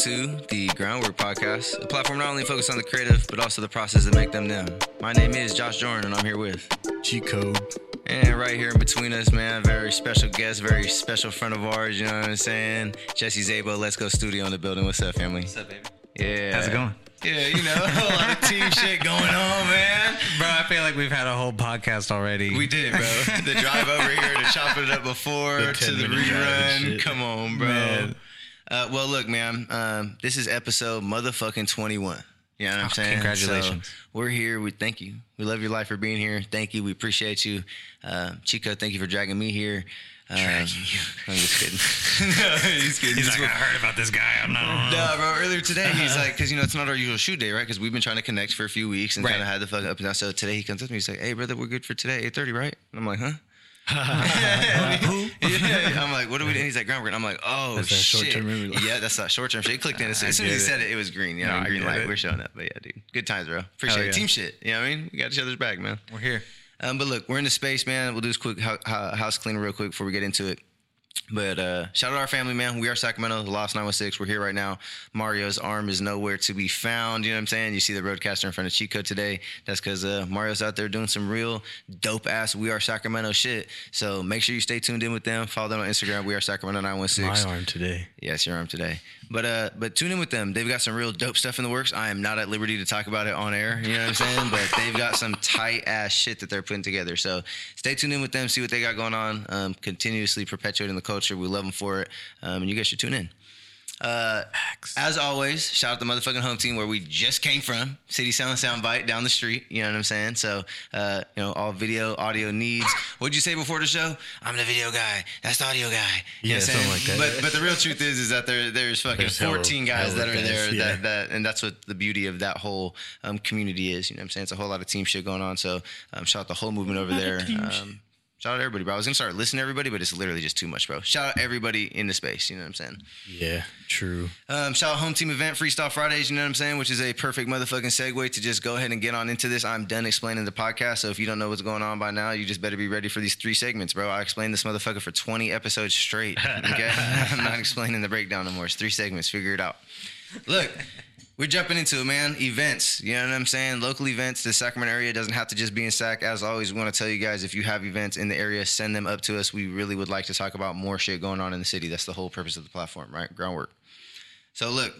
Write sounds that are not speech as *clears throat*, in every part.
to the Ground Wrk Podcast, a platform not only focused on the creative, but also the process that make them them. My name is Josh Jordan, and I'm here with Cheat code. And right here in between us, man, very special guest, very special friend of ours, you know what I'm saying? Jesse Szabo, Let's Go Studio in the building. What's up, family? What's up, baby? Yeah. How's it going? Yeah, you know, *laughs* a lot of team shit going on, man. Bro, I feel like we've had a whole podcast already. We did, bro. The drive over here to chop it up before The to the 10-minute drive and rerun. Come on, bro. Man. Uh, well, look, man. Um, this is episode motherfucking twenty-one. You know what I'm Oh, saying? congratulations. So we're here. We thank you. We love your life for being here. Thank you. We appreciate you, uh, Cheat Code. Thank you for dragging me here. Um, *laughs* I'm just kidding. *laughs* *laughs* no, he's kidding. He's Just- like, I heard about this guy. I'm not. no, bro. Earlier today, he's like, because you know it's not our usual shoot day, right? Because we've been trying to connect for a few weeks and Right. kind of had the fuck up and down. So today he comes up to me. He's like, "Hey, brother, we're good for today, eight thirty, right?" And I'm like, "Huh." Yeah, *laughs* yeah. I'm like, what are we doing? He's like, Ground Wrk. And I'm like, oh That's that shit. short-term memory loss. Yeah, that's that short term shit. He clicked in. As, *laughs* as soon as he get said it, it was green. You know, No, green light. it. We're showing up. But yeah, dude, good times, bro. Appreciate Hell it. yeah. Team shit. You know what I mean? We got each other's back, man. We're here. Um, but look, we're in the space, man. We'll do this quick ho- ho- house clean real quick before we get into it. But uh, shout out to our family, man. We are Sacramento, the Lost 916. We're here right now. Mario's arm is nowhere to be found. You know what I'm saying? You see the RØDECaster in front of Cheat Code today. That's because uh, Mario's out there doing some real dope ass We Are Sacramento shit. So make sure you stay tuned in with them. Follow them on Instagram. We are Sacramento 916. My arm today. Yes, your arm today. But uh, but tune in with them. They've got some real dope stuff in the works. I am not at liberty to talk about it on air. You know what I'm saying? but they've got some tight ass shit that they're putting together. So stay tuned in with them. See what they got going on. Um, continuously perpetuating the culture. We love them for it. Um, and you guys should tune in. Uh, as always, shout out the motherfucking home team where we just came from, City Sound Soundbyte down the street. You know what I'm saying? So, uh, you know, all video, audio needs. What'd you say before the show? I'm the video guy. That's the audio guy. You know Yeah, what something saying? like that. But but the real truth is, is that there there's fucking There's hella- 14 guys hella that are guys, there. yeah. That that and that's what the beauty of that whole um, community is. You know what I'm saying? It's a whole lot of team shit going on. So um, shout out the whole movement over there. Um, Shout out everybody, bro. I was gonna start listening to everybody, but it's literally just too much, bro. Shout out everybody in the space. You know what I'm saying? Yeah, true. Um, shout out home team event Freestyle Fridays. You know what I'm saying? Which is a perfect motherfucking segue to just go ahead and get on into this. I'm done explaining the podcast. So if you don't know what's going on by now, you just better be ready for these three segments, bro. I explained this motherfucker for 20 episodes straight. Okay, *laughs* I'm not explaining the breakdown no more. It's three segments. Figure it out. Look. We're jumping into it, man. Events, you know what I'm saying? Local events. The Sacramento area doesn't have to just be in Sac. As always, we want to tell you guys if you have events in the area, send them up to us. We really would like to talk about more shit going on in the city. That's the whole purpose of the platform, right? Ground Wrk. So look,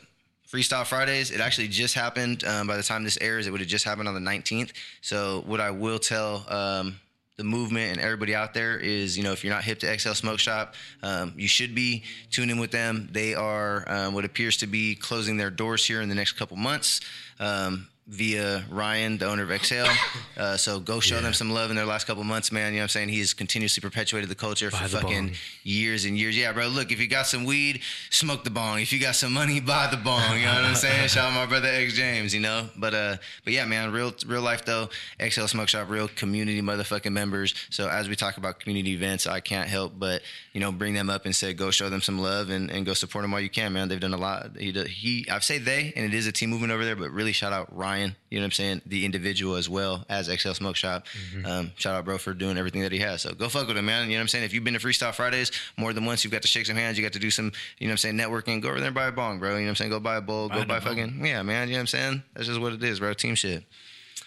Freestyle Fridays. It actually just happened. Um, by the time this airs, it would have just happened on the 19th. So what I will tell um, the movement and everybody out there is, you know, if you're not hip to Exhale Smoke Shop, um, you should be tuning in with them. They are um, what appears to be closing their doors here in the next couple months. Um, Via Ryan, the owner of Exhale. *laughs* Uh, so go show Yeah. them some love in their last couple months, man. You know what I'm saying? He's continuously perpetuated the culture Buy for the fucking bong. years and years. Yeah, bro. Look, if you got some weed, smoke the bong. If you got some money, buy the bong. You know what I'm *laughs* saying? Shout out my brother X James. You know, but uh, but yeah, man. Real real life though. Exhale Smoke Shop, real community motherfucking members. So as we talk about community events, I can't help but you know bring them up and say go show them some love and, and go support them while you can, man. They've done a lot. He do- he I say they, and it is a team movement over there, but really shout out Ryan. You know what I'm saying? The individual as well as Exhale Smoke Shop. Um, shout out, bro, for doing everything that he has. So go fuck with him, man. You know what I'm saying? If you've been to Freestyle Fridays more than once, you've got to shake some hands. You got to do some, you know what I'm saying, networking. Go over there and buy a bong, bro. You know what I'm saying? Go buy a bowl. Buy go buy bong. fucking, yeah, man. You know what I'm saying? That's just what it is, bro. Team shit.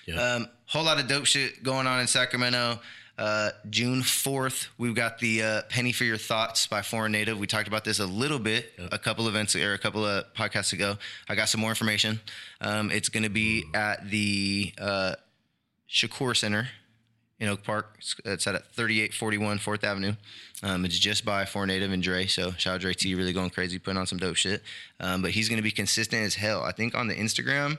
Yeah. Um, whole lot of dope shit going on in Sacramento. Uh, June 4th, we've got the uh, Penny for Your Thoughts by Foreign Native. We talked about this a little bit a couple events or a couple of podcasts ago. I got some more information. Um, it's going to be at the uh, Shakur Center in Oak Park. It's- It's at 3841 4th Avenue. Um, it's just by Four Native and Dre. So shout out Dre T, really going crazy, putting on some dope shit. Um, but he's going to be consistent as hell. I think on the Instagram,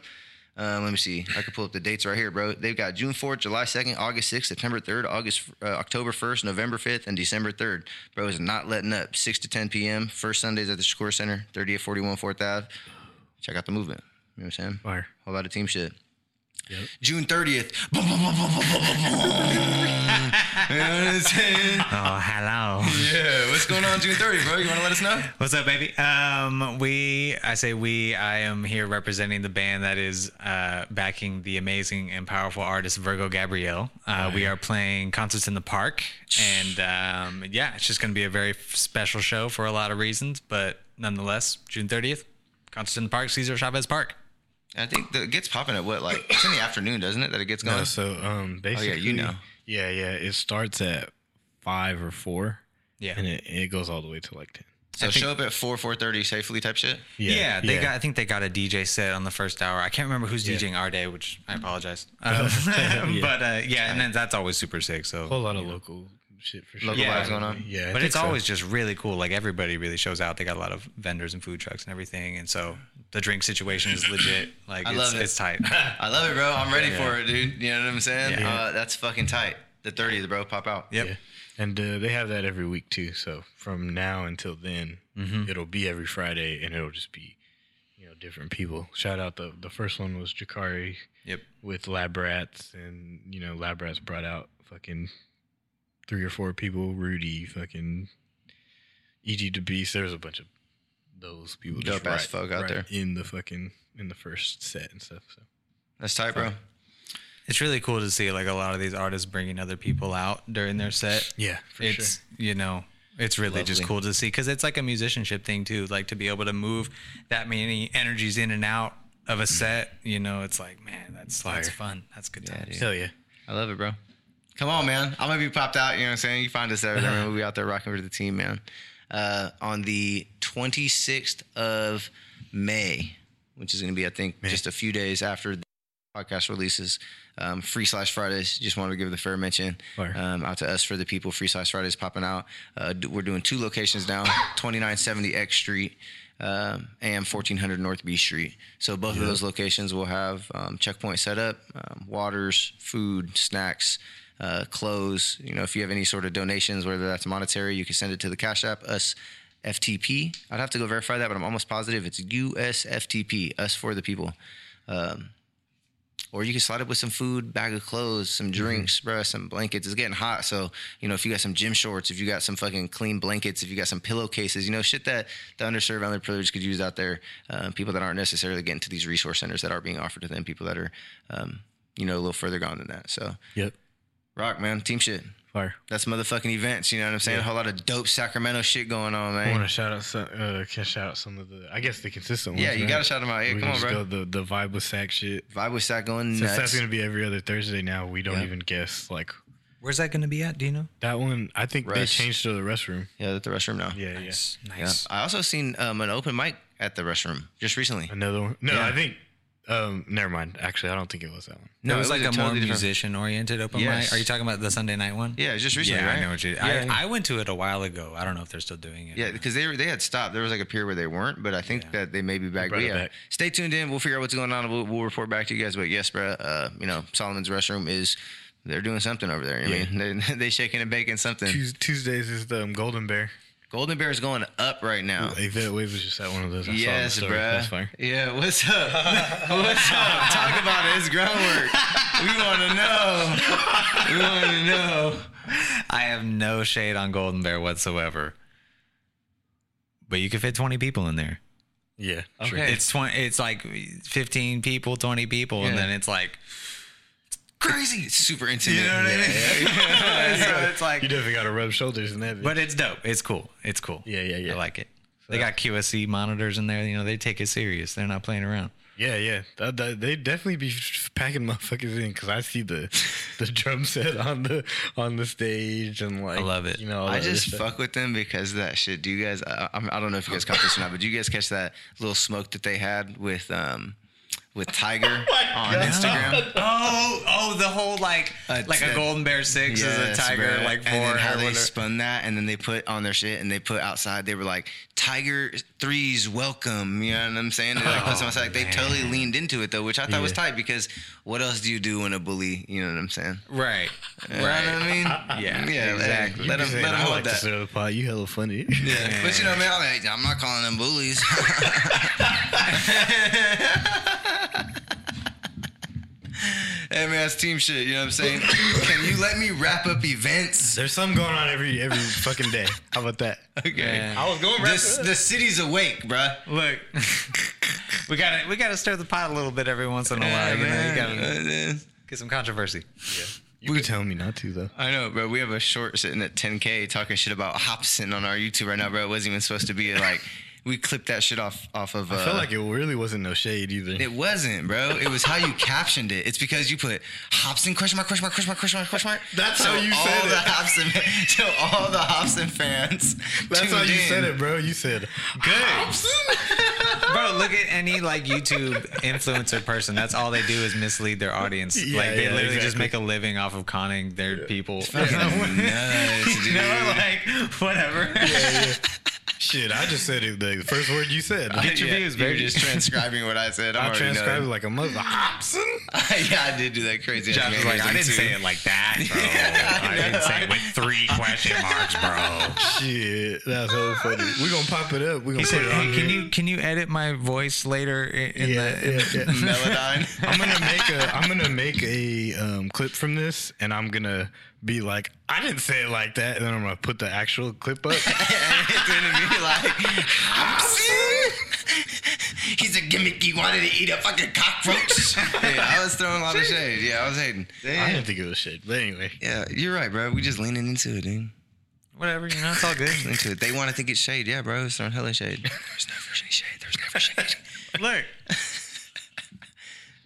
um, let me see. I could pull up the dates right here, bro. They've got June 4th, July 2nd, August 6th, September 3rd, August, uh, October 1st, November 5th, and December 3rd. Bro is not letting up. 6 to 10 p.m. First Sundays at the Shakur Center, 3841 4th Ave. Check out the movement. You know what I'm saying? Fire. Whole lot of team shit. Yep. June 30th. Boom, boom, boom, boom, boom, boom, boom, boom. you know what I'm saying? *laughs* Oh, hello. Yeah. What's going on June 30th, bro? You want to let us know? What's up, baby? Um, we, I say we, I am here representing the band that is uh, backing the amazing and powerful artist Virgo Gabrielle. Uh, we are playing concerts in the park, and um, yeah, it's just going to be a very special show for a lot of reasons, but nonetheless, June 30th, Concerts in the Park, Cesar Chavez Park. I think that it gets popping at what like it's in the afternoon, doesn't it? That it gets going. No, so um, basically, you know. Yeah, yeah. It starts at five or four. Yeah. and it, it goes all the way to like ten. so I think- show up at four four thirty safely type shit. Yeah, they got. I think they got a DJ set on the first hour. I can't remember who's Yeah. DJing our day, which I apologize. Um, *laughs* *laughs* But uh, yeah, and then that's always super sick. So a whole lot of local shit for sure. Local Yeah. vibes going on. Yeah, I but it's so. always just really cool. Like everybody really shows out. They got a lot of vendors and food trucks and everything, and so the drink situation is legit. *laughs* Like I it's, love it. it's tight. *laughs* I love it, bro. I'm ready Yeah. for it, dude. You know what I'm saying? Yeah. Uh, that's fucking tight. The 30th, bro. Pop out. Yep. Yeah. And uh, they have that every week too. So from now until then, Mm-hmm. it'll be every Friday, and it'll just be, you know, different people. Shout out the the first one was Jakari Yep. with Lab Rats, and you know, Lab Rats brought out fucking three or four people. Rudy, fucking E.G. the Beast. There was a bunch of those people just Dope ass right, folk out right there. in the fucking in the first set and stuff. So That's tight, bro. It's really cool to see like a lot of these artists bringing other people out during their set. yeah, for it's you know it's really just cool to see because it's like a musicianship thing too like to be able to move that many energies in and out of a mm-hmm. set you know it's like man that's that's fun that's good Yeah, times dude. Hell yeah. I love it, bro. Come on, man. I'm gonna be popped out. You know what I'm saying? You find us there. *laughs* man. We'll be out there rocking for the team, man. Uh, on the 26th of May, which is gonna be, I think, just a few days after the podcast releases. Um, free slash Fridays. Just wanted to give the fair mention um, out to us for the people. Free slash Fridays popping out. Uh, we're doing two locations now: *coughs* 2970 X Street um, and 1400 North B Street. So both of those locations will have um, checkpoint set up, um, waters, food, snacks, uh, clothes. You know, if you have any sort of donations, whether that's monetary, you can send it to the Cash App us. FTP. I'd have to go verify that, but I'm almost positive it's USFTP. Us for the people. Um, or you can slide up with some food, bag of clothes, some drinks, bruh, some blankets. It's getting hot, so you know if you got some gym shorts, if you got some fucking clean blankets, if you got some pillowcases, you know shit that the underserved, underprivileged could use out there. Uh, people that aren't necessarily getting to these resource centers that are being offered to them. People that are, um, you know, a little further gone than that. So Yep. Rock, man, team shit. Fire. That's motherfucking events. You know what I'm saying? A whole lot of dope Sacramento shit going on, man. I want to shout out some, uh, can shout out some of the, I guess the consistent ones. Yeah, you right? gotta shout them out. Yeah, We come can on, just bro. Go the the vibe with sack shit. Vibe with Sac going Since nuts. that's gonna be every other Thursday now, we don't Yeah. even guess like where's that going to be at do you know that one. I think they changed to the restroom. yeah, at the restroom now. Yeah, nice Yeah. nice I also seen um, an open mic at the restroom just recently. Another one. No, Yeah. I think. Um, never mind. Actually, I don't think it was that one. no, it was it like a, more totally different- musician oriented open Yes. mic are you talking about the sunday night one Yeah, it's just recently, yeah right? i know what you Yeah, I, I went to it a while ago i don't know if they're still doing it Yeah, because they were, they had stopped. There was like a period where they weren't, but I think that they may be back. But yeah, back. stay tuned in. We'll figure out what's going on. We'll, we'll report back to you guys. But yes, bro, uh, you know Solomon's restroom is they're doing something over there. I Yeah. mean, *laughs* they they shaking and baking something. Tuesdays is the um, Golden Bear. Golden Bear is going up right now. Yvette Wave was just at one of those. I saw on the Yes, story. bro. That's fire. Yeah, what's up? *laughs* what's up? Talk about it. It's Ground Wrk. We want to know. We want to know. i have no shade on golden bear whatsoever but you can fit 20 people in there Yeah. Okay. Sure. it's 20 it's like 15 people 20 people and then it's like Crazy. It's super intimate. You know what I mean? *laughs* so it's like You definitely got to rub shoulders in that. bitch. but it's dope it's cool it's cool Yeah, yeah, yeah. i like it they got qsc monitors in there you know they take it serious they're not playing around Yeah, yeah. That, that, they definitely be packing motherfuckers in because I see the *laughs* the drum set on the on the stage and like I love it. You know, I that other just stuff. fuck with them because of that shit. Do you guys? I, I don't know if you guys caught this or not, but do you guys catch that little smoke that they had with um with Tiger *laughs* on Instagram? oh oh the whole like Uh, like a golden bear six is a tiger bruh. like four and then how they whatever. spun that, and then they put on their shit, and they put outside. They were like, "Tiger threes, welcome." You know what I'm saying? They like put some outside. They totally leaned into it though, which I thought was tight because what else do you do when a bully? You know what I'm saying? right You know what I mean? Yeah, yeah, exactly. Let, let them, let them hold like to that. stir the pot. You hella funny. *laughs* Yeah. But you know, man, I'm, like, I'm not calling them bullies. *laughs* hey, man, that's team shit. You know what I'm saying? *laughs* Can you let me wrap up events? There's something going on every every *laughs* fucking day. How about that? Okay. Yeah. I was going The, the city's awake, bruh. look *laughs* we gotta we gotta stir the pot a little bit every once in a while you know you gotta get some controversy Yeah. You were telling me not to though. I know, bro. We have a short sitting at 10K talking shit about Hobson on our YouTube right now, bro. It wasn't even supposed to be like we clipped that shit off off of. Uh, I felt like it really wasn't no shade either. it wasn't, bro. It was how you *laughs* captioned it. It's because you put Hobson question mark question mark question mark question mark question mark. That's so how you all said the it. Hobson, so all the Hobson fans. *laughs* That's how you in. said it, bro. You said Good. *laughs* Bro, look at any like YouTube influencer person. That's all they do is mislead their audience. Yeah, like they yeah, literally just make a living off of conning their people. Nuts, dude. They're like, whatever. Shit, I just said it. The first word you said. Get your Yeah, views, You're just transcribing what I said. I'm I already transcribed like a mother. Hobson. *laughs* yeah, I did do that crazy. ass Josh was like, I mannerism, didn't too. say it like that, bro. *laughs* I didn't say it with three question marks, bro. Shit, that's so funny. We're gonna pop it up. We're gonna He put said, it on "Hey, can you can you edit my voice later in, in Yeah, the?" In yeah, the yeah. Melodyne. I'm gonna make a I'm gonna make a um, clip from this, and I'm gonna be like, I didn't say it like that, and then I'm gonna put the actual clip up. *laughs* and it's gonna be like, Hobson. He's a gimmick. He wanted to eat a fucking cockroach. *laughs* yeah, I was throwing a lot of shade. Yeah, I was hating. I didn't think it was shit, but anyway. Yeah, you're right, bro. We just leaning into it, dude. Whatever, you know, it's all good. *laughs* Into it. They want to think it's shade. Yeah, bro. It's throwing hella shade. There's never any shade. There's never shade. Look,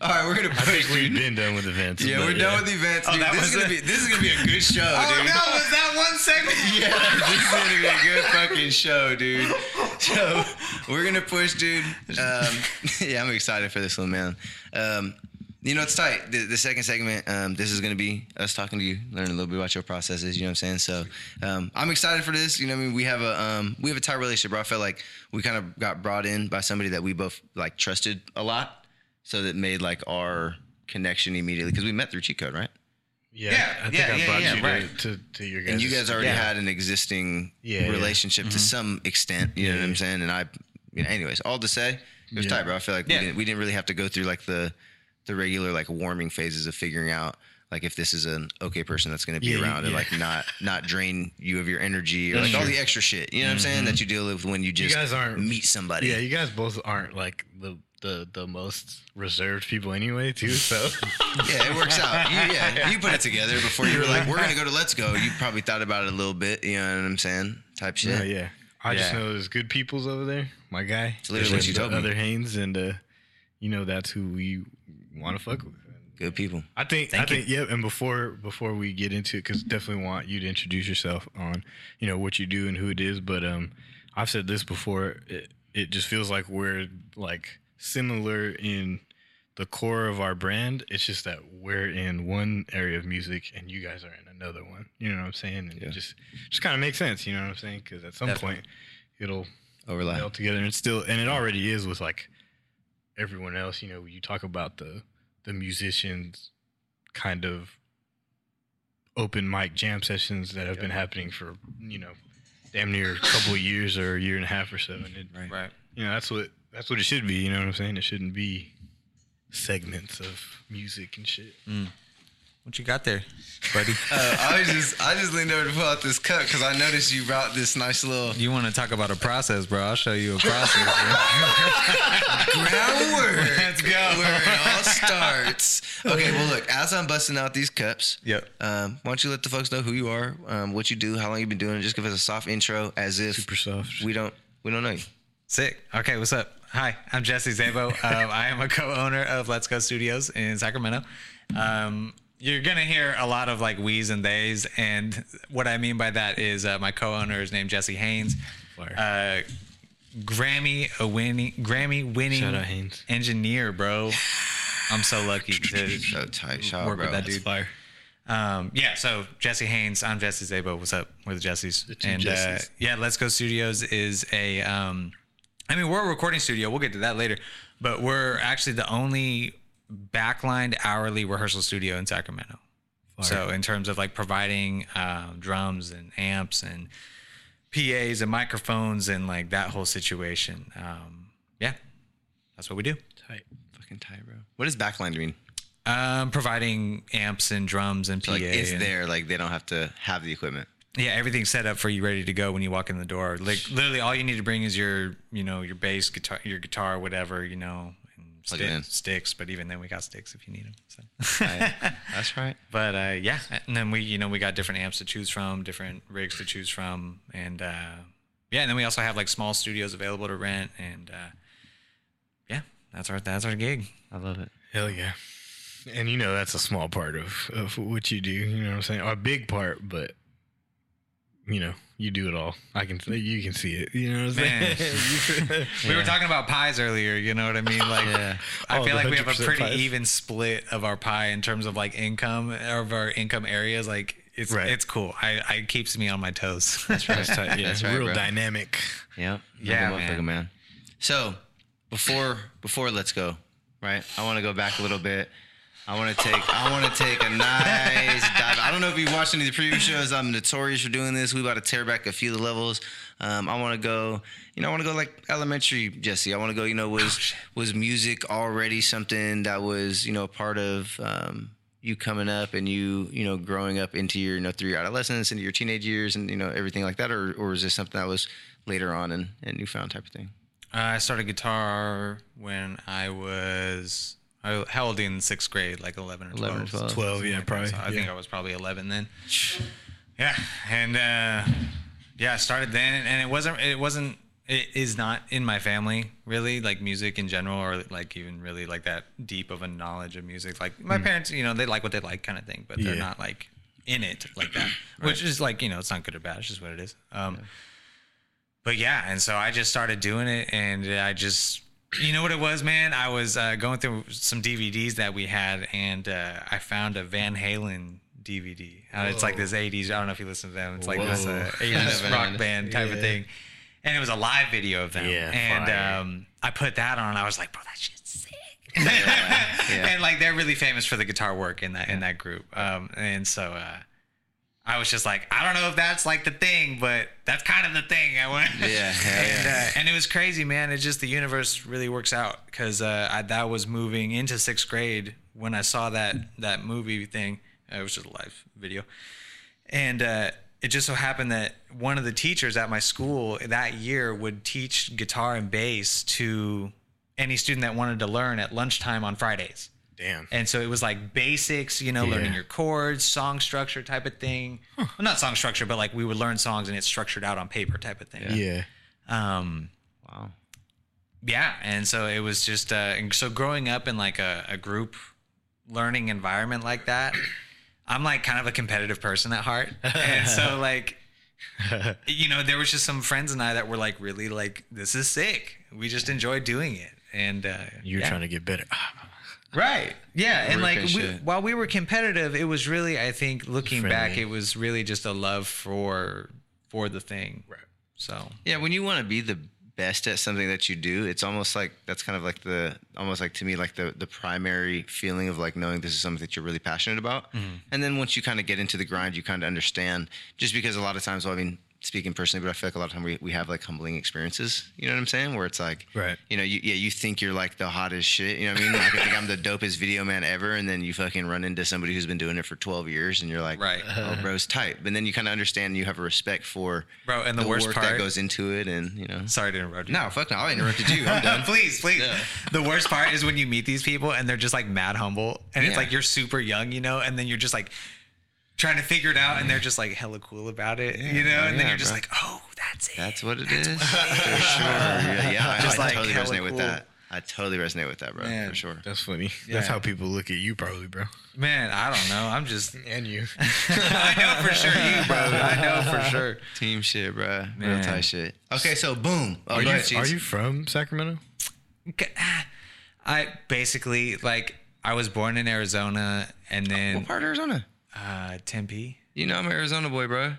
All right, we're gonna I think push. we've been done with events. Yeah, we're done with events, Oh, dude. that this was is gonna it? be this is gonna be a good show, *laughs* oh dude. no, was that one segment? *laughs* Yeah, this is gonna be a good fucking show, dude. So we're gonna push, dude. Um, *laughs* yeah, I'm excited for this one, man. Um, you know, it's tight. The, the second segment, um, this is gonna be us talking to you, learning a little bit about your processes. You know what I'm saying? So um, I'm excited for this. You know, what I mean, we have a um, we have a tight relationship. Bro. I felt like we kind of got brought in by somebody that we both like trusted a lot, so that made like our connection immediately because we met through cheat code, right? Yeah, Yeah, I think yeah, I yeah, brought yeah, you right. to, to, to your guys. and you guys already yeah. had an existing Yeah, yeah. relationship to mm-hmm. some extent. You know what I'm saying? And I, you know, anyways, all to say, it was Yeah. tight, bro. I feel like Yeah. we, didn't, we didn't really have to go through like the the regular like warming phases of figuring out like if this is an okay person that's going to be Yeah, around and like not not drain you of your energy or That's like all the extra shit. You know what I'm saying mm-hmm. that you deal with when you just you guys aren't- meet somebody. Yeah, you guys both aren't like the the the most reserved people anyway, too. So *laughs* Yeah, it works out. You, yeah, you put it together before you were like, "We're gonna go to Let's Go." You probably thought about it a little bit. You know what I'm saying? Type shit. yeah, yeah. I just know there's good peoples over there. My guy, It's literally what you the told me. Other Haynes, and uh, you know that's who we want to fuck with. Good people. I think. Thank I think. you. Yep. And before before we get into it, because definitely want you to introduce yourself on you know what you do and who it is. But um, I've said this before. It it just feels like we're like similar in the core of our brand. It's just that we're in one area of music and you guys are in another one. You know what I'm saying? And Yeah. it just just kind of makes sense. You know what I'm saying? Because at some Definitely. point it'll Overlap. meld together and it's still and it already is with like everyone else you know you talk about the the musicians kind of open mic jam sessions that have been happening for you know damn near a couple of years or a year and a half or so and it, Right. Right. you know that's what that's what it should be you know what i'm saying it shouldn't be segments of music and shit What you got there, buddy? *laughs* Uh, I was just I just leaned over to pull out this cup because I noticed you brought this nice little You want to talk about a process, bro? I'll show you a process. *laughs* groundwork. Let's go. Where it all starts. Okay, well look, as I'm busting out these cups, Yep. um, why don't you let the folks know who you are, um, what you do, how long you've been doing it. Just give us a soft intro, as if super soft we don't we don't know you. Sick. Okay, what's up? Hi, I'm Jesse Szabo. *laughs* Um, I am a co-owner of Let's Go Studios in Sacramento. Um, you're gonna hear a lot of like we's and they's, and what I mean by that is uh, my co-owner is named Jesse Haynes, uh, Grammy a winning Grammy winning Shout out Haynes. engineer, bro. *laughs* I'm so lucky to So tight, shot, work bro. with that That's dude. fire Um, yeah, so Jesse Haynes, I'm Jesse Szabo. What's up? We're the Jessies. two and uh, Jessies. yeah, Let's Go Studios is a, um, I mean, we're a recording studio. We'll get to that later, but we're actually the only backlined hourly rehearsal studio in Sacramento. So in terms of like providing um, drums and amps and PAs and microphones and like that whole situation, um, yeah, that's what we do. tight Fucking tight, bro. What does backline mean? Um, providing amps and drums and PA. Like it's and- there, like they don't have to have the equipment. Yeah, everything's set up for you, ready to go when you walk in the door. Like literally, all you need to bring is your, you know, your bass, guitar, your guitar, whatever, you know, and Plug it in. sticks. But even then, we got sticks if you need them. So. Right. *laughs* That's right. but uh, yeah, and then we, you know, we got different amps to choose from, different rigs to choose from, and uh, yeah, and then we also have like small studios available to rent, and uh, yeah, that's our that's our gig. I love it. Hell yeah. And you know that's a small part of, of what you do. You know what I'm saying? Or a big part, but you know you do it all. I can you can see it. You know what I'm saying? *laughs* *laughs* We were talking about pies earlier. You know what I mean? Like, Yeah. I Oh, feel like we have a pretty pies. even split of our pie in terms of like income of our income areas. Like, it's Right. it's cool. I, I it keeps me on my toes. That's right. *laughs* That's tight. Yeah, That's right, real bro. dynamic. Yep. Yeah, Like a man. So before before let's go, right? I want to go back a little bit. I want to take I want to take a nice *laughs* dive. I don't know if you've watched any of the previous shows. I'm notorious for doing this. We about to tear back a few of the levels. Um, I want to go. You know, I want to go like elementary Jesse. I want to go. You know, was was music already something that was you know a part of um, you coming up and you you know growing up into your you know through your adolescence into your teenage years and you know everything like that, or or is this something that was later on and and newfound type of thing? Uh, I started guitar when I was I held in sixth grade, like eleven or 11 or 12. 12. 12, yeah, probably. So I think. I was probably eleven then. Yeah, and uh, yeah, I started then, and it wasn't it wasn't it is not in my family really like music in general or like even really like that deep of a knowledge of music. Like my parents, you know, they like what they like kind of thing, but they're Yeah. not like in it like that, which is like you know it's not good or bad, it's just what it is. Um, but yeah, and so I just started doing it, and I just, you know what it was, man. I was uh, going through some DVDs that we had, and uh, I found a Van Halen DVD. Uh, it's like this '80s. I don't know if you listen to them. It's like this uh, '80s Van *laughs* rock band type of thing, and it was a live video of them. Yeah, and um, I put that on. I was like, bro, that shit's sick. *laughs* yeah. and like they're really famous for the guitar work in that in that group. Um, and so uh, I was just like, I don't know if that's like the thing, but that's kind of the thing. I went, Yeah, yeah, *laughs* and yeah. Uh, and it was crazy, man. It's just the universe really works out because uh, that was moving into sixth grade when I saw that that movie thing. Uh, it was just a live video, and uh, it just so happened that one of the teachers at my school that year would teach guitar and bass to any student that wanted to learn at lunchtime on Fridays. Damn. And so it was like basics, you know, learning your chords, song structure type of thing. Well, not song structure, but like we would learn songs and it's structured out on paper type of thing. Yeah. Um, Wow. yeah. And so it was just, uh, and so growing up in like a, a group learning environment like that, I'm like kind of a competitive person at heart. *laughs* And so like, *laughs* you know, there was just some friends and I that were like, really like, this is sick. We just enjoy doing it. And, uh, You're yeah. trying to get better. Right. Yeah, and like we, while we were competitive, it was really I think looking back, it was really just a love for for the thing. Right. So Yeah, when you want to be the best at something that you do, it's almost like that's kind of like the almost like to me like the the primary feeling of like knowing this is something that you're really passionate about. Mm-hmm. And then once you kind of get into the grind, you kind of understand. Just because a lot of times, well, I mean, speaking personally, but I feel like a lot of time we, we have like humbling experiences. You know what I'm saying? Where it's like, Right. You know, you, yeah, you think you're like the hottest shit. You know what I mean? Like I think I'm the dopest video man ever, and then you fucking run into somebody who's been doing it for 12 years, and you're like, Right. oh, bro's tight. But then you kind of understand, you have a respect for Bro, and the worst work part- that goes into it, and you know. sorry to interrupt you. No, fuck no. I interrupted you. I'm done. *laughs* please, please. Yeah. The worst part is when you meet these people and they're just like mad humble, and it's like you're super young, you know, and then you're just like trying to figure it out, and they're mm. just like hella cool about it, you know, and then yeah, you're just bro. like, oh, that's it. That's what it is. For sure. Yeah, yeah, I, *laughs* Just I like totally hella resonate with cool. that. I totally resonate with that, bro. Man. For sure. That's funny. Yeah. That's how people look at you, probably, bro. Man, I don't know. I'm just. *laughs* And you. *laughs* I know for sure you, bro. I know for sure. Team shit, bro. Real tight shit. Okay, so boom. Oh, Are you, ahead, are you from Sacramento? I basically like I was born in Arizona and then What part of Arizona? Uh, Tempe. You know I'm an Arizona boy, bro.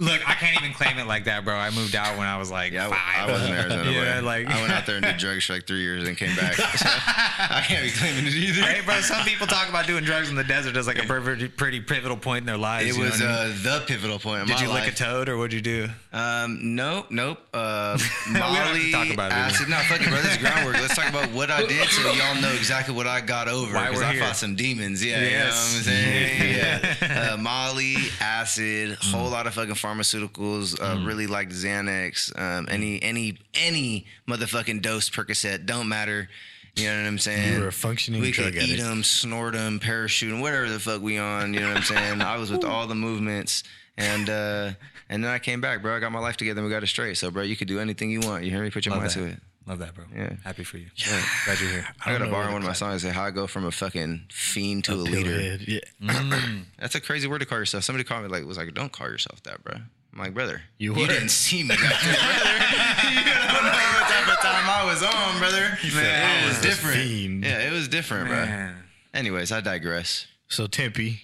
Look, I can't even claim it like that, bro. I moved out when I was like Yeah, I, five. I was in Arizona *laughs* Yeah, boy. like- I went out there and did drugs for like three years and came back. *laughs* *laughs* So I can't be claiming it either. Hey, bro. Some people talk about doing drugs in the desert as like a pretty, pretty pivotal point in their lives. It you know was I mean? uh, the pivotal point in Did you lick a toad or what'd you do? Um, nope, nope. Uh, *laughs* don't have to Molly, talk about it, acid. No, fuck it, bro. This is Ground Wrk. Let's talk about what I did, so y'all know exactly what I got over. Why we're I here. fought some demons. Yeah, Yes. you know what I'm saying. *laughs* yeah. Uh, Molly, acid, Mm. whole lot of fucking pharmaceuticals. Uh, Really liked Xanax. Um, any, any, any motherfucking dose Percocet. Don't matter. You know what I'm saying? You were a functioning We drug could eat them, snort them, parachute 'em, whatever the fuck we on. You know what I'm saying? I was with all the movements, and uh, And then I came back, bro. I got my life together and we got it straight. So, bro, you could do anything you want. You hear me? Put your Love mind that. to it. Love that, bro. Yeah. Happy for you. Yeah. Glad you're here. I gotta don't borrow one of my songs. Say how I go from a fucking fiend to a, leader. Pillhead, Yeah. *clears throat* That's a crazy word to call yourself. Somebody called me like was like, don't call yourself that, bro. I'm like, brother, You you didn't see me, back *laughs* there, brother. *laughs* you don't know what type of time I was on, brother. said, Man, "I it was different. fiend." Yeah, it was different, bro. Anyways, I digress. So Tempe,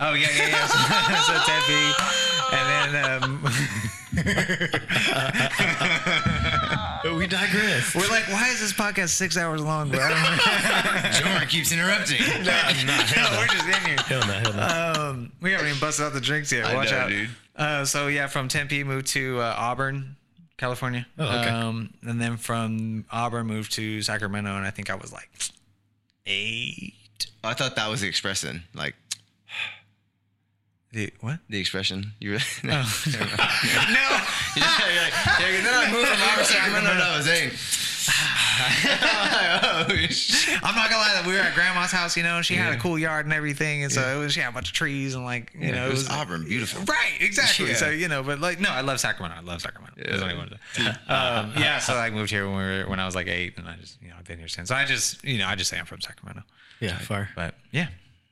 Oh yeah, yeah, yeah. So, *laughs* so Tempe, and then um, *laughs* but we digress. we're like, why is this podcast six hours long, bro? *laughs* Jordan keeps interrupting. no, we're just in here. Hell no, hell no. Um, we haven't even busted out the drinks yet. I Watch know, out, dude. Uh, so yeah, from Tempe moved to uh, Auburn, California. Oh, okay. Um, and then from Auburn moved to Sacramento, and I think I was like eight. I thought that was the expression, like The, what? the expression. You really? *laughs* Oh. *laughs* no. *laughs* yeah, yeah, yeah. Then I moved from Auburn to Sacramento. That was eight. oh, shit. I'm not gonna lie, that we were at grandma's house, you know, and she had a cool yard and everything, and so it was she had a bunch of trees and like you Yeah, know it was Auburn, beautiful. Right, exactly. Yeah. So you know, but like no, I love Sacramento. I love Sacramento. That's what I wanted to- um, yeah, so I moved here when we were when I was like eight, and I just you know I've been here since. So I just you know I just say I'm from Sacramento, Yeah, fire. but yeah,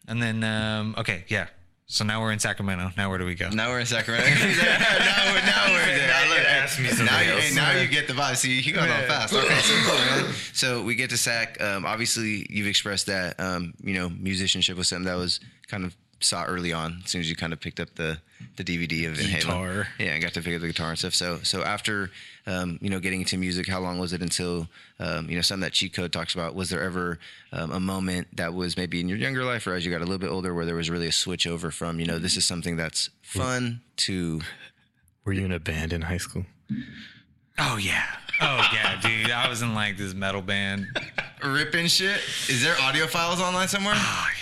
and then um, okay, yeah. So now we're in Sacramento. Now where do we go? Now we're in Sacramento. *laughs* now, we're, now we're there. Now you Look, gotta ask me now, you, else. hey, now you get the vibe. See, you got on fast. Okay, *laughs* so cool. So we get to Sac. Um, obviously, you've expressed that um, you know musicianship was something that was kind of saw early on. As soon as you kind of picked up the the DVD of Van Halen. Guitar. Yeah, and got to pick up the guitar and stuff. So so after um, you know getting into music, how long was it until um, you know something that Cheat Code talks about? Was there ever um, a moment that was maybe in your younger life or as you got a little bit older where there was really a switch over from you know this is something that's fun to *laughs* Were you in a band in high school? Oh yeah, oh yeah, dude. I was in like this metal band. *laughs* ripping shit? Is there audio files online somewhere? Oh yeah,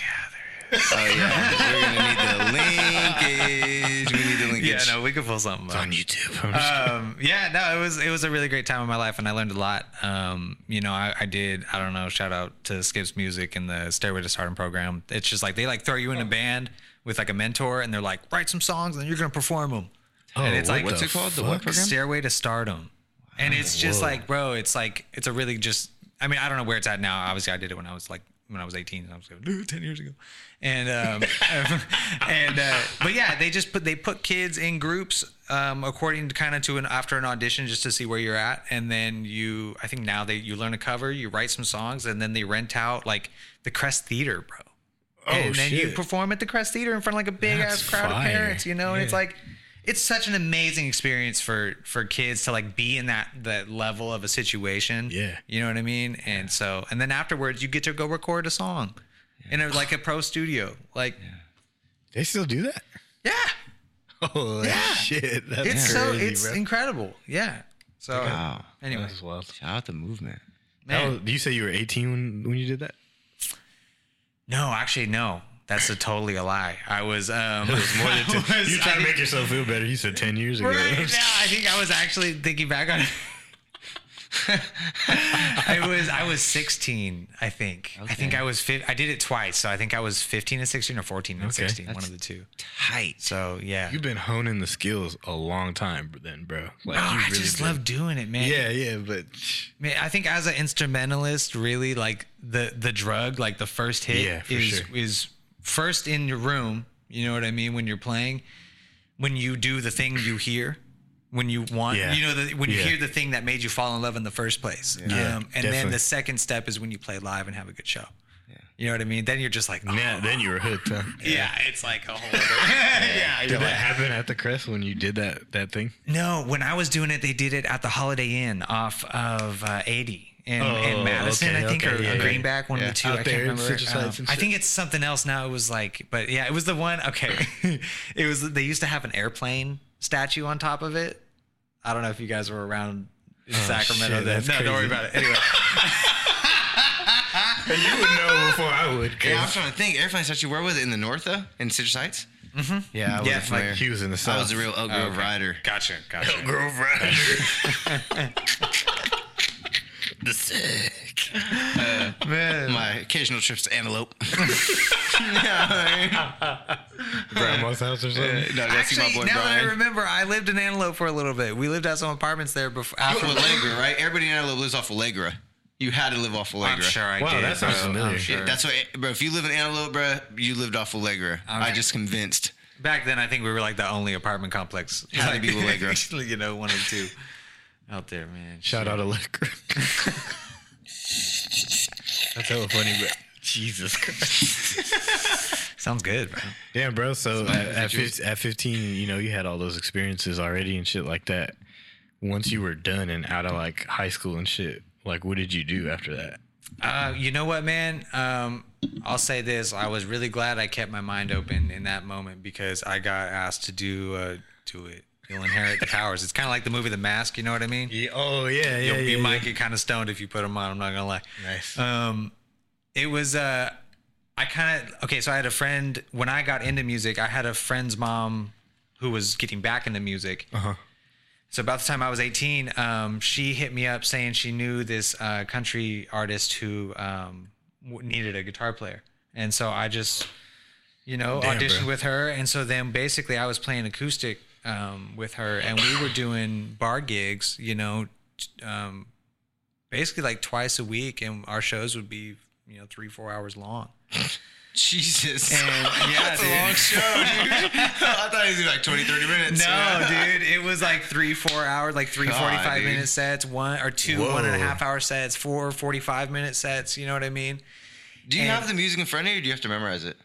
there is. Oh yeah, we're gonna need the linkage. We need the linkage. Yeah, no, we could pull something up. On YouTube. Um, yeah, no, it was it was a really great time in my life, and I learned a lot. Um, you know, I, I did. I don't know. Shout out to Skip's Music and the Stairway to Stardom program. It's just like they like throw you in a band with like a mentor, and they're like, write some songs, and you're gonna perform them. and it's what like What's it called? The what program? Stairway to Stardom. And it's just Whoa. like, bro, it's like it's a really just. I mean, I don't know where it's at now. Obviously, I did it when I was like when I was 18. and I was like, 10 years ago, and um, *laughs* and uh, but yeah, they just put they put kids in groups um, according to kind of to an after an audition just to see where you're at, and then you. I think now they you learn a cover, you write some songs, and then they rent out like the Crest Theater, bro. Oh, and then you Oh, perform at the Crest Theater in front of like a big That's ass crowd fire. of parents, you know, and it's like it's such an amazing experience for for kids to like be in that that level of a situation. Yeah. You know what I mean? And so and then afterwards you get to go record a song in a, like a pro studio. Like They still do that? yeah. Oh Yeah. shit. That's It's so it's bro. incredible. Yeah. So Wow. anyway, That's wild. Shout out the movement. Man. was- do you say you were 18 when, when you did that? no, actually no. That's a totally a lie. I was um It was more than *laughs* 10. Was- You trying to make yourself feel better. You said 10 years ago. Right *laughs* now, I think I was actually thinking back on it. *laughs* I was I was 16, I think. I think I was fif- I did it twice, so I think I was 15 and 16 or 14 and Okay. 16, one of the two. Tight. So yeah. You've been honing the skills a long time then, bro. Like, Oh, I really just been- love doing it, man. Yeah, yeah, but Man, I think as an instrumentalist, really like the the drug, like the first hit Yeah, is sure. is first in your room. You know what I mean? When you're playing, when you do the thing you hear, when you want, Yeah. you know, the, when you Yeah. hear the thing that made you fall in love in the first place. Yeah, um, and then the second step is when you play live and have a good show. You know what I mean? Then you're just like, oh, yeah, then you were hooked, huh? *laughs* yeah, it's like a whole other. *laughs* yeah, *laughs* Did that like, happen at the crest when you did that that thing? no, when I was doing it, they did it at the Holiday Inn off of uh, 80 in, Oh, in Madison, okay, I think, okay, or, yeah, or yeah. Greenback, one Yeah. of the two. Out I can't remember. Um, I think it's something else now. It was like, but yeah, it was the one. Okay, *laughs* it was. They used to have an airplane statue on top of it. I don't know if you guys were around in Sacramento. Oh, shit, then. that's no, don't worry about it. Anyway, *laughs* you would know before I would. Yeah, I'm 'cause trying to think. Airplane statue. Where was it? In the north though? In Citrus Heights? Mm-hmm. Yeah, I Yeah, like, familiar. he was in the south. I was a real Elk Grove Okay. rider. gotcha, gotcha. Grove Rider. *laughs* The sick. Uh, Man. My occasional trips to Antelope. *laughs* Grandma's house or something. no, go see my Actually, boy now that I Brian. remember, I lived in Antelope for a little bit. We lived at some apartments there before. Off After of Allegra, right? Everybody in Antelope lives off Allegra. You had to live off Allegra. I'm sure I Wow, did. that sounds uh, bro. familiar. I'm sure. Yeah, that's what, bro. If you live in Antelope, bro, you lived off Allegra. I just convinced. Back then, I think we were like the only apartment complex. Had to be *laughs* Allegra. you know, one of two out there, man. Shout out to Liquor. *laughs* That's hella funny, but Jesus Christ. *laughs* Sounds good, bro. Damn, bro. So at, at, 15, at 15, you know, you had all those experiences already and shit like that. Once you were done and out of like high school and shit, like what did you do after that? Uh, you know what, man? Um, I'll say this: I was really glad I kept my mind open in that moment because I got asked to do uh, do it. You'll inherit the powers. It's kind of like the movie The Mask. You know what I mean? Yeah, oh yeah, yeah, You'll- yeah. you yeah. might get kind of stoned if you put them on. I'm not gonna lie. Nice. Um, it was uh, I kind of okay. So I had a friend when I got into music. I had a friend's mom who was getting back into music. Uh-huh. So about the time I was 18, um, she hit me up saying she knew this uh, country artist who um, needed a guitar player, and so I just, you know, Damn, auditioned bro. with her, and so then basically I was playing acoustic um, with her, and we were doing bar gigs, you know, um, basically like twice a week, and our shows would be, you know, three four hours long. Jesus. And yeah, *laughs* That's dude. a long show, dude. *laughs* I thought it was like 20, 30 minutes. No, dude, it was like three, four hours, like three God, 45 dude. minute sets, one or two Whoa. one and a half hour sets, four 45 minute sets. You know what I mean? Do you And- have the music in front of you or do you have to memorize it?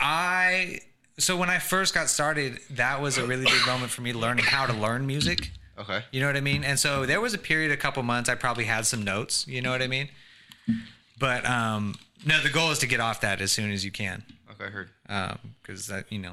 I, so when I first got started, that was a really big moment for me learning how to learn music. Okay. You know what I mean? And so there was a period, a couple months, I probably had some notes. You know what I mean? But um, no, the goal is to get off that as soon as you can, Okay, I heard. because that you know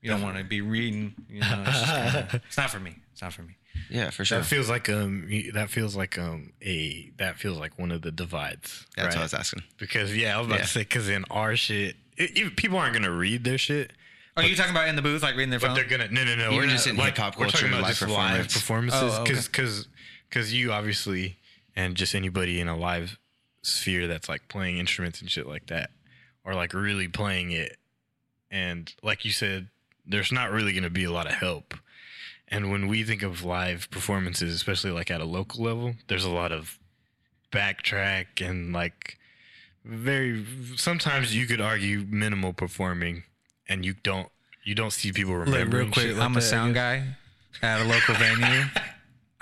you don't want to be reading. You know, it's, just kinda, *laughs* it's not for me. It's not for me. Yeah, for sure. That feels like um that feels like um a that feels like one of the divides. That's right? what I was asking. Because yeah, I was about Yeah. to say because in our shit, it, even- people aren't gonna read their shit, Are you talking about in the booth, like reading their phone? but they're gonna no no no. Even we're just not, in like, hip-hop we're talking culture, about live just live performance. performances Oh, because okay. because because you obviously and just anybody in a live sphere that's like playing instruments and shit like that are like really playing it, and like you said, there's not really gonna be a lot of help. And when we think of live performances, especially like at a local level, there's a lot of backtrack and like very sometimes you could argue minimal performing and you don't you don't see people Look, remembering real quick, shit like I'm that, a I sound guy at a local venue. *laughs*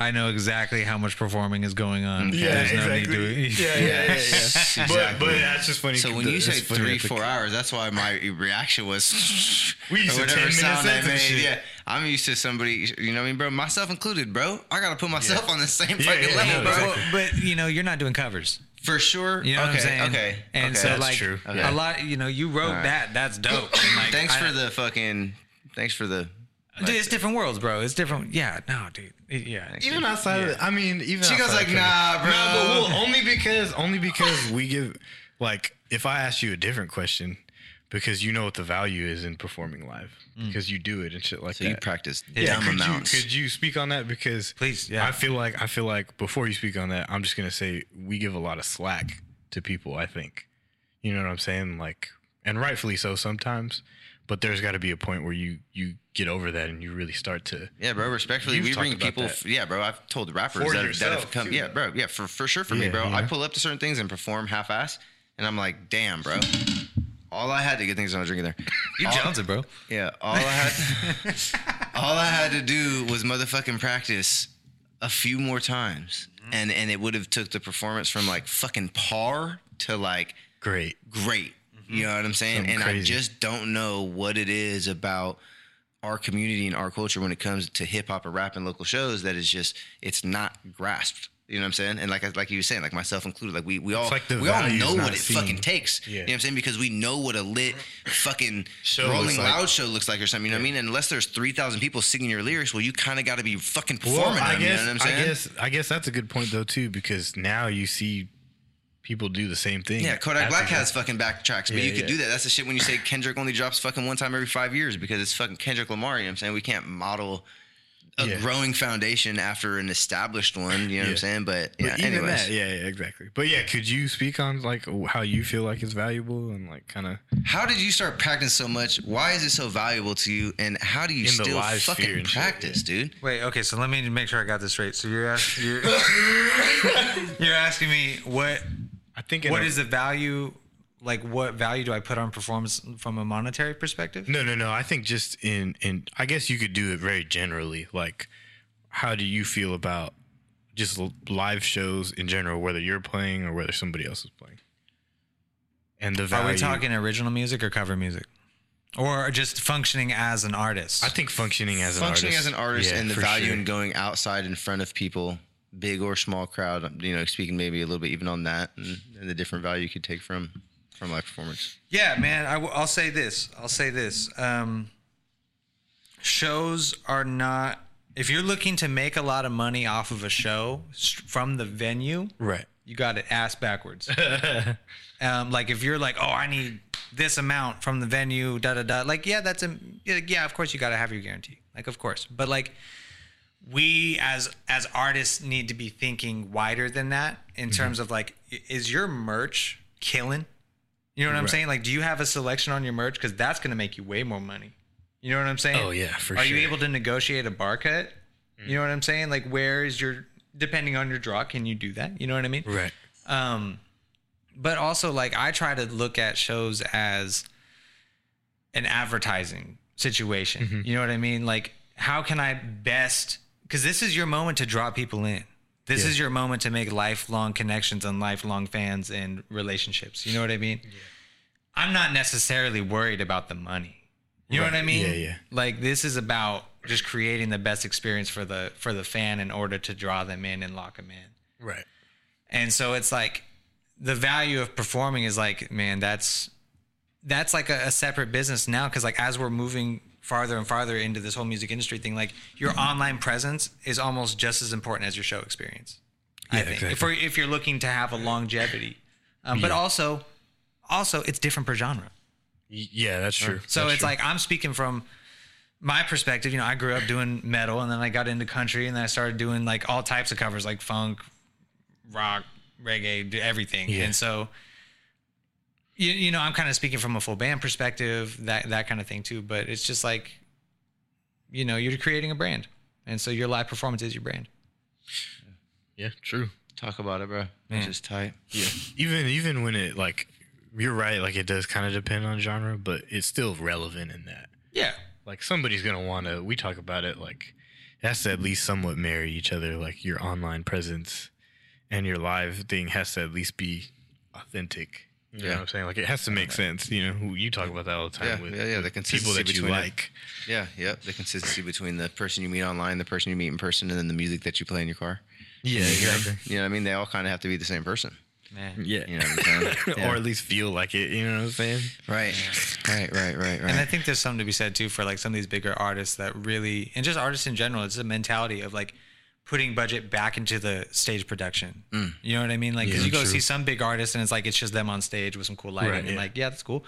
I know exactly how much performing is going on. Yeah, There's no need exactly. to- yeah, *laughs* yeah, yeah, yeah. Exactly. *laughs* But but that's just funny. So when you say three, that the- four hours, that's why my reaction was We used to whatever 10 minute sound I made. shit. Yeah, I'm used to somebody, you know what I mean, bro? Myself included, bro. I gotta put myself on the same Yeah, fucking yeah, level, no, bro. exactly. But you know, you're not doing covers. For sure. You know okay, what I'm saying? Okay. And okay. so That's like true. Okay. a lot, you know, you wrote right. that. That's dope. Like, thanks I- for the fucking. Thanks for the. Dude, it's different worlds, bro. It's different. Yeah, no, dude. Yeah. even outside of it, I mean, even She goes like, nah, bro. No, but well, only because only because we give like if I ask you a different question because you know what the value is in performing live mm. because you do it and shit like So that. you practice Yeah, dumb could you, amounts. could you speak on that? Because Please, yeah. I feel like I feel like before you speak on that, I'm just gonna say we give a lot of slack to people. I think, you know what I'm saying, like, and rightfully so sometimes. But there's got to be a point where you you get over that and you really start to. Yeah, bro. Respectfully, we bring people. f- Yeah, bro. I've told rappers For that, that have come. too. Yeah, bro. Yeah, for for sure for me, bro. yeah. I pull up to certain things and perform half-ass, and I'm like, damn, bro. All I had to get things on a drinking there. You All- Jonesing, bro. Yeah, all I had, *laughs* all I had to do was motherfucking practice a few more times, Mm-hmm. and and it would have took the performance from like fucking par to like Great. great. You know what I'm saying? Something and I just don't know what it is about our community and our culture when it comes to hip hop or rap and local shows that is just it's not grasped. You know what I'm saying? And like like you were saying, like myself included, like we we all like we all know what it seen. fucking takes. Yeah. You know what I'm saying? Because we know what a lit fucking Show Rolling like. Loud show looks like or something. You know what I mean? And unless there's three thousand people singing your lyrics, well, you kind of got to be fucking performing Well, I them. guess you know what I'm saying? I guess I guess that's a good point though too because now you see people do the same thing. Yeah, Kodak Black that. has fucking backtracks, but Yeah, you could yeah. do that. That's the shit when you say Kendrick only drops fucking one time every five years because it's fucking Kendrick Lamar. You know what I'm saying? We can't model a Yeah. growing foundation after an established one. You know what I'm saying? But But yeah, even anyways, that, yeah, yeah, exactly. But yeah, could you speak on like how you feel like it's valuable and like kind of how did you start practicing so much? Why is it so valuable to you? And how do you In still fucking and shit, practice, dude? Wait, okay, so let me make sure I got this right. So you're asking you're, *laughs* you're asking me what I think in what a- is the value like what value do I put on performance from a monetary perspective? No, no, no. I think just in in I guess you could do it very generally. Like, how do you feel about just live shows in general, whether you're playing or whether somebody else is playing? And the value. Are we talking original music or cover music? Or just functioning as an artist? I think functioning as an Functioning artist. as an artist Yeah, and the value sure. in going outside in front of people, big or small crowd. You know, speaking maybe a little bit even on that and, and the different value you could take from from live performance. Yeah, man. I, will say this. I'll say this. Um, shows are not. If you're looking to make a lot of money off of a show from the venue, right. you got it ass backwards. *laughs* um, like if you're like, oh, I need this amount from the venue, da da da. Like, yeah, that's a yeah. Of course, you got to have your guarantee. Like, of course, but like we as as artists need to be thinking wider than that in terms of like, is your merch killing? You know what I'm saying? Like, do you have a selection on your merch? Because that's going to make you way more money. You know what I'm saying? Oh, yeah, for sure. Are you able to negotiate a bar cut? You know what I'm saying? Like, where is your depending on your draw? Can you do that? You know what I mean? Right. Um, but also like I try to look at shows as an advertising situation. Mm-hmm. You know what I mean? Like how can I best because this is your moment to draw people in. This Yeah. is your moment to make lifelong connections and lifelong fans and relationships. You know what I mean? Yeah. I'm not necessarily worried about the money. You know what I mean? Yeah, yeah. Like this is about just creating the best experience for the for the fan in order to draw them in and lock them in. Right. And so it's like the value of performing is like, man, that's that's like a, a separate business now because like as we're moving farther and farther into this whole music industry thing, like your online presence is almost just as important as your show experience. I think exactly. if, if you're looking to have a longevity, um, but Yeah. also also it's different per genre. Yeah, that's true. So That's it's true. like I'm speaking from my perspective. You know, I grew up doing metal, and then I got into country, and then I started doing like all types of covers, like funk, rock, reggae, everything. Yeah. And so, you, you know, I'm kind of speaking from a full band perspective, that that kind of thing too. But it's just like, you know, you're creating a brand, and so your live performance is your brand. yeah, true. Talk about it, bro. Man. It's just tight. Yeah. even even when it like you're right, like it does kind of depend on genre, but it's still relevant in that. Yeah. Like somebody's gonna want to. We talk about it like it has to at least somewhat marry each other. Like your online presence and your live thing has to at least be authentic. You know Yeah. what I'm saying? Like it has to make sense. You know, you talk about that all the time Yeah, with yeah, yeah, the consistency people that you between it. like. Yeah. The consistency between the person you meet online, the person you meet in person, and then the music that you play in your car. Yeah, exactly. You know what I mean? They all kind of have to be the same person. Man. Yeah, You know what I'm saying? *laughs* Yeah. or at least feel like it. You know what I'm saying? Right, right, right, right, right. And I think there's something to be said too for like some of these bigger artists that really, and just artists in general, it's a mentality of like putting budget back into the stage production. You know what I mean? Like, because Yeah, you go true. see some big artists and it's like it's just them on stage with some cool lighting, Right, and yeah. like, yeah, that's cool.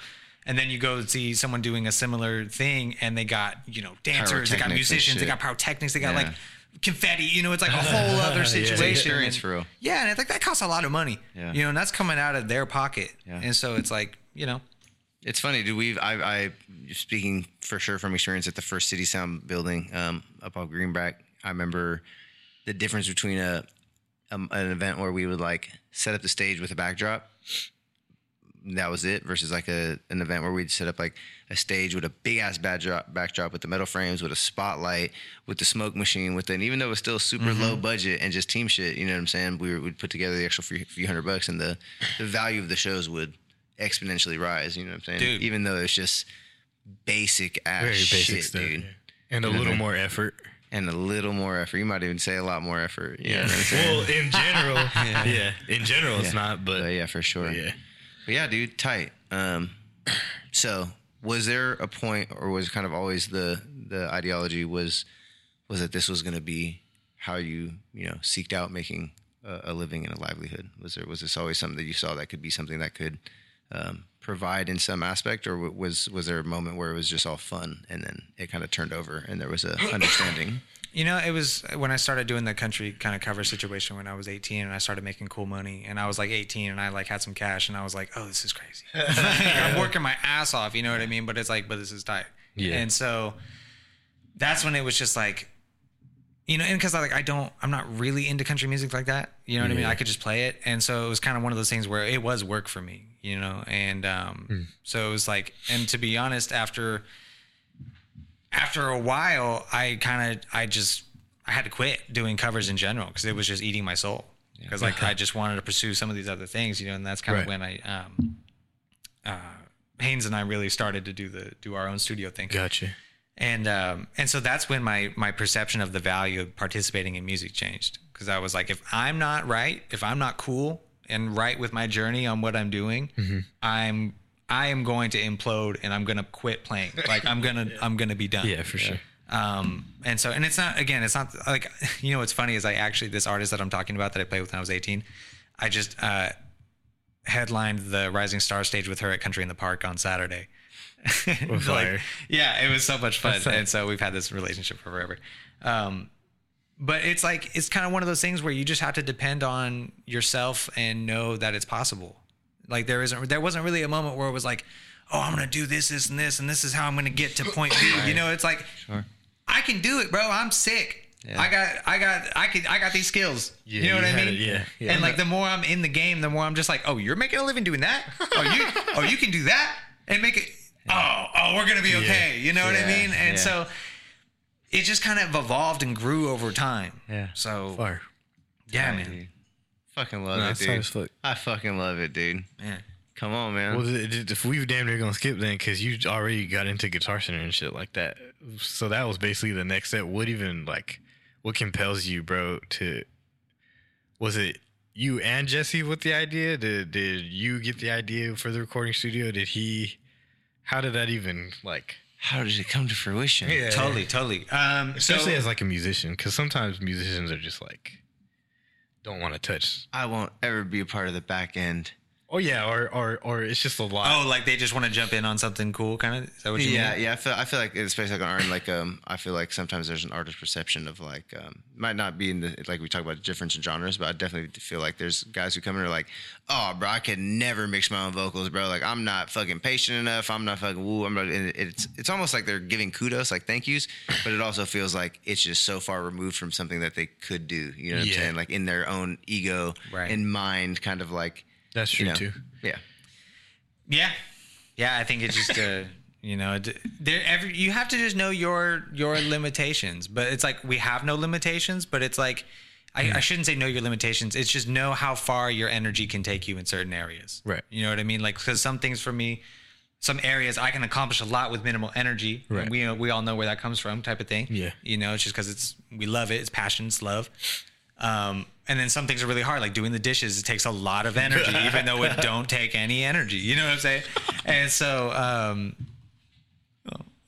And then you go see someone doing a similar thing, and they got you know dancers, they got musicians, they got pyrotechnics, they got Yeah. like confetti. You know, it's like a *laughs* whole other Yeah. situation. Experience And- for real. Yeah, and it's like that costs a lot of money. Yeah. You know, and that's coming out of their pocket. Yeah. And so it's like you know, It's funny, dude. We've I, I speaking for sure from experience at the first CitySound building um, up on Greenback. I remember the difference between a, um an event where we would like set up the stage with a backdrop. That was it. Versus like a an event where we'd set up like a stage with a big ass backdrop, backdrop with the metal frames, with a spotlight, with the smoke machine, with it. Even though it was still super low budget and just team shit, you know what I'm saying? We would put together the extra few, few hundred bucks, and the the value of the shows would exponentially rise. You know what I'm saying? Dude. Even though it's just basic ass Very basic shit, stuff, dude. yeah. and a little more effort. And a little more effort. You might even say a lot more effort. You know what I'm saying? Well, in general, *laughs* yeah. In general, it's Yeah. not, but, But yeah, for sure. yeah. But yeah, dude, tight. Um, *clears throat* so was there a point, or was kind of always the the ideology was was that this was going to be how you you know seeked out making a, a living and a livelihood? Was there was this always something that you saw that could be something that could um, provide in some aspect, or was was there a moment where it was just all fun and then it kind of turned over and there was a *coughs* understanding? You know, it was when I started doing the country kind of cover situation when I was 18 and I started making cool money and I was like 18 and I like had some cash and I was like, oh, this is crazy. *laughs* *laughs* I'm working my ass off, you know what I mean? But it's like, but this is tight. Yeah. And so that's when it was just like, you know, and because like I don't, I'm not really into country music like that. You know what I mean? I could just play it, and so it was kind of one of those things where it was work for me, you know. And um, Hmm. so it was like, and to be honest, after after a while, I kind of, I just, I had to quit doing covers in general because it was just eating my soul. Because like *laughs* I just wanted to pursue some of these other things, you know, and that's kind of Right. when I, um, uh, Haynes and I really started to do the do our own studio thing Gotcha. And um, and so that's when my my perception of the value of participating in music changed because I was like, if I'm not right, if I'm not cool and right with my journey on what I'm doing, Mm-hmm. I'm I am going to implode and I'm gonna quit playing. *laughs* Like I'm gonna I'm gonna be done. Yeah, for sure. Um, and so, and it's not, again, it's not like, *laughs* you know, what's funny is I actually, this artist that I'm talking about that I played with when I was 18, I just, uh, headlined the Rising Star stage with her at Country in the Park on Saturday. *laughs* Like, yeah, it was so much fun. And so we've had this relationship for forever. Um, but it's like, it's kind of one of those things where you just have to depend on yourself and know that it's possible. Like there isn't, there wasn't really a moment where it was like, oh, I'm going to do this, this, and this, and this is how I'm going to get to point B. You know, it's like, I can do it, bro. I'm sick. I got, I got, I could, I got these skills. Yeah, you know what I mean? yeah, yeah. And like the more I'm in the game, the more I'm just like, oh, you're making a living doing that. Oh, you, oh, you can do that and make it. Oh, oh, we're gonna be okay. You know what I mean? And yeah. so it just kind of evolved and grew over time. Yeah. So Fire. yeah, Dude. man. Fucking love No, it, dude. fuck. I fucking love it, dude. Yeah. Come on, man. Well, th- th- if we were damn near gonna skip then, because you already got into Guitar Center and shit like that, so that was basically the next step. What even like, what compels you, bro? To was it you and Jesse with the idea? Did did you get the idea for the recording studio? Did he? How did that even like? How did it come to fruition? Yeah, Totally, totally. Um, so, Especially as like a musician, because sometimes musicians are just like don't want to touch. I won't ever be a part of the back end. Oh yeah, or or or it's just a lot. oh, like they just want to jump in on something cool, kind of. Is that what you yeah, mean? yeah. I feel I feel like especially like an art, like um, I feel like sometimes there's an artist perception of like um, might not be in the like we talk about the difference in genres, but I definitely feel like there's guys who come in and are like, oh, bro, I could never mix my own vocals, bro. Like I'm not fucking patient enough. I'm not fucking woo. I'm not. And it's it's almost like they're giving kudos, like thank yous, but it also feels like it's just so far removed from something that they could do. You know what Yeah. I'm saying? Like in their own ego Right. and mind, kind of like That's you true know, too. yeah. Yeah, yeah. I think it's just uh, *laughs* you know, there. Every you have to just know your your limitations. But it's like we have no limitations. But it's like I, Hmm. I shouldn't say know your limitations. It's just know how far your energy can take you in certain areas. Right. You know what I mean? Like because some things for me. Some areas I can accomplish a lot with minimal energy. Right. We we all know where that comes from, type of thing. Yeah. You know, it's just because it's we love it. It's passion. It's love. Um, and then some things are really hard, like doing the dishes. It takes a lot of energy, *laughs* even though it don't take any energy. You know what I'm saying? And so, um,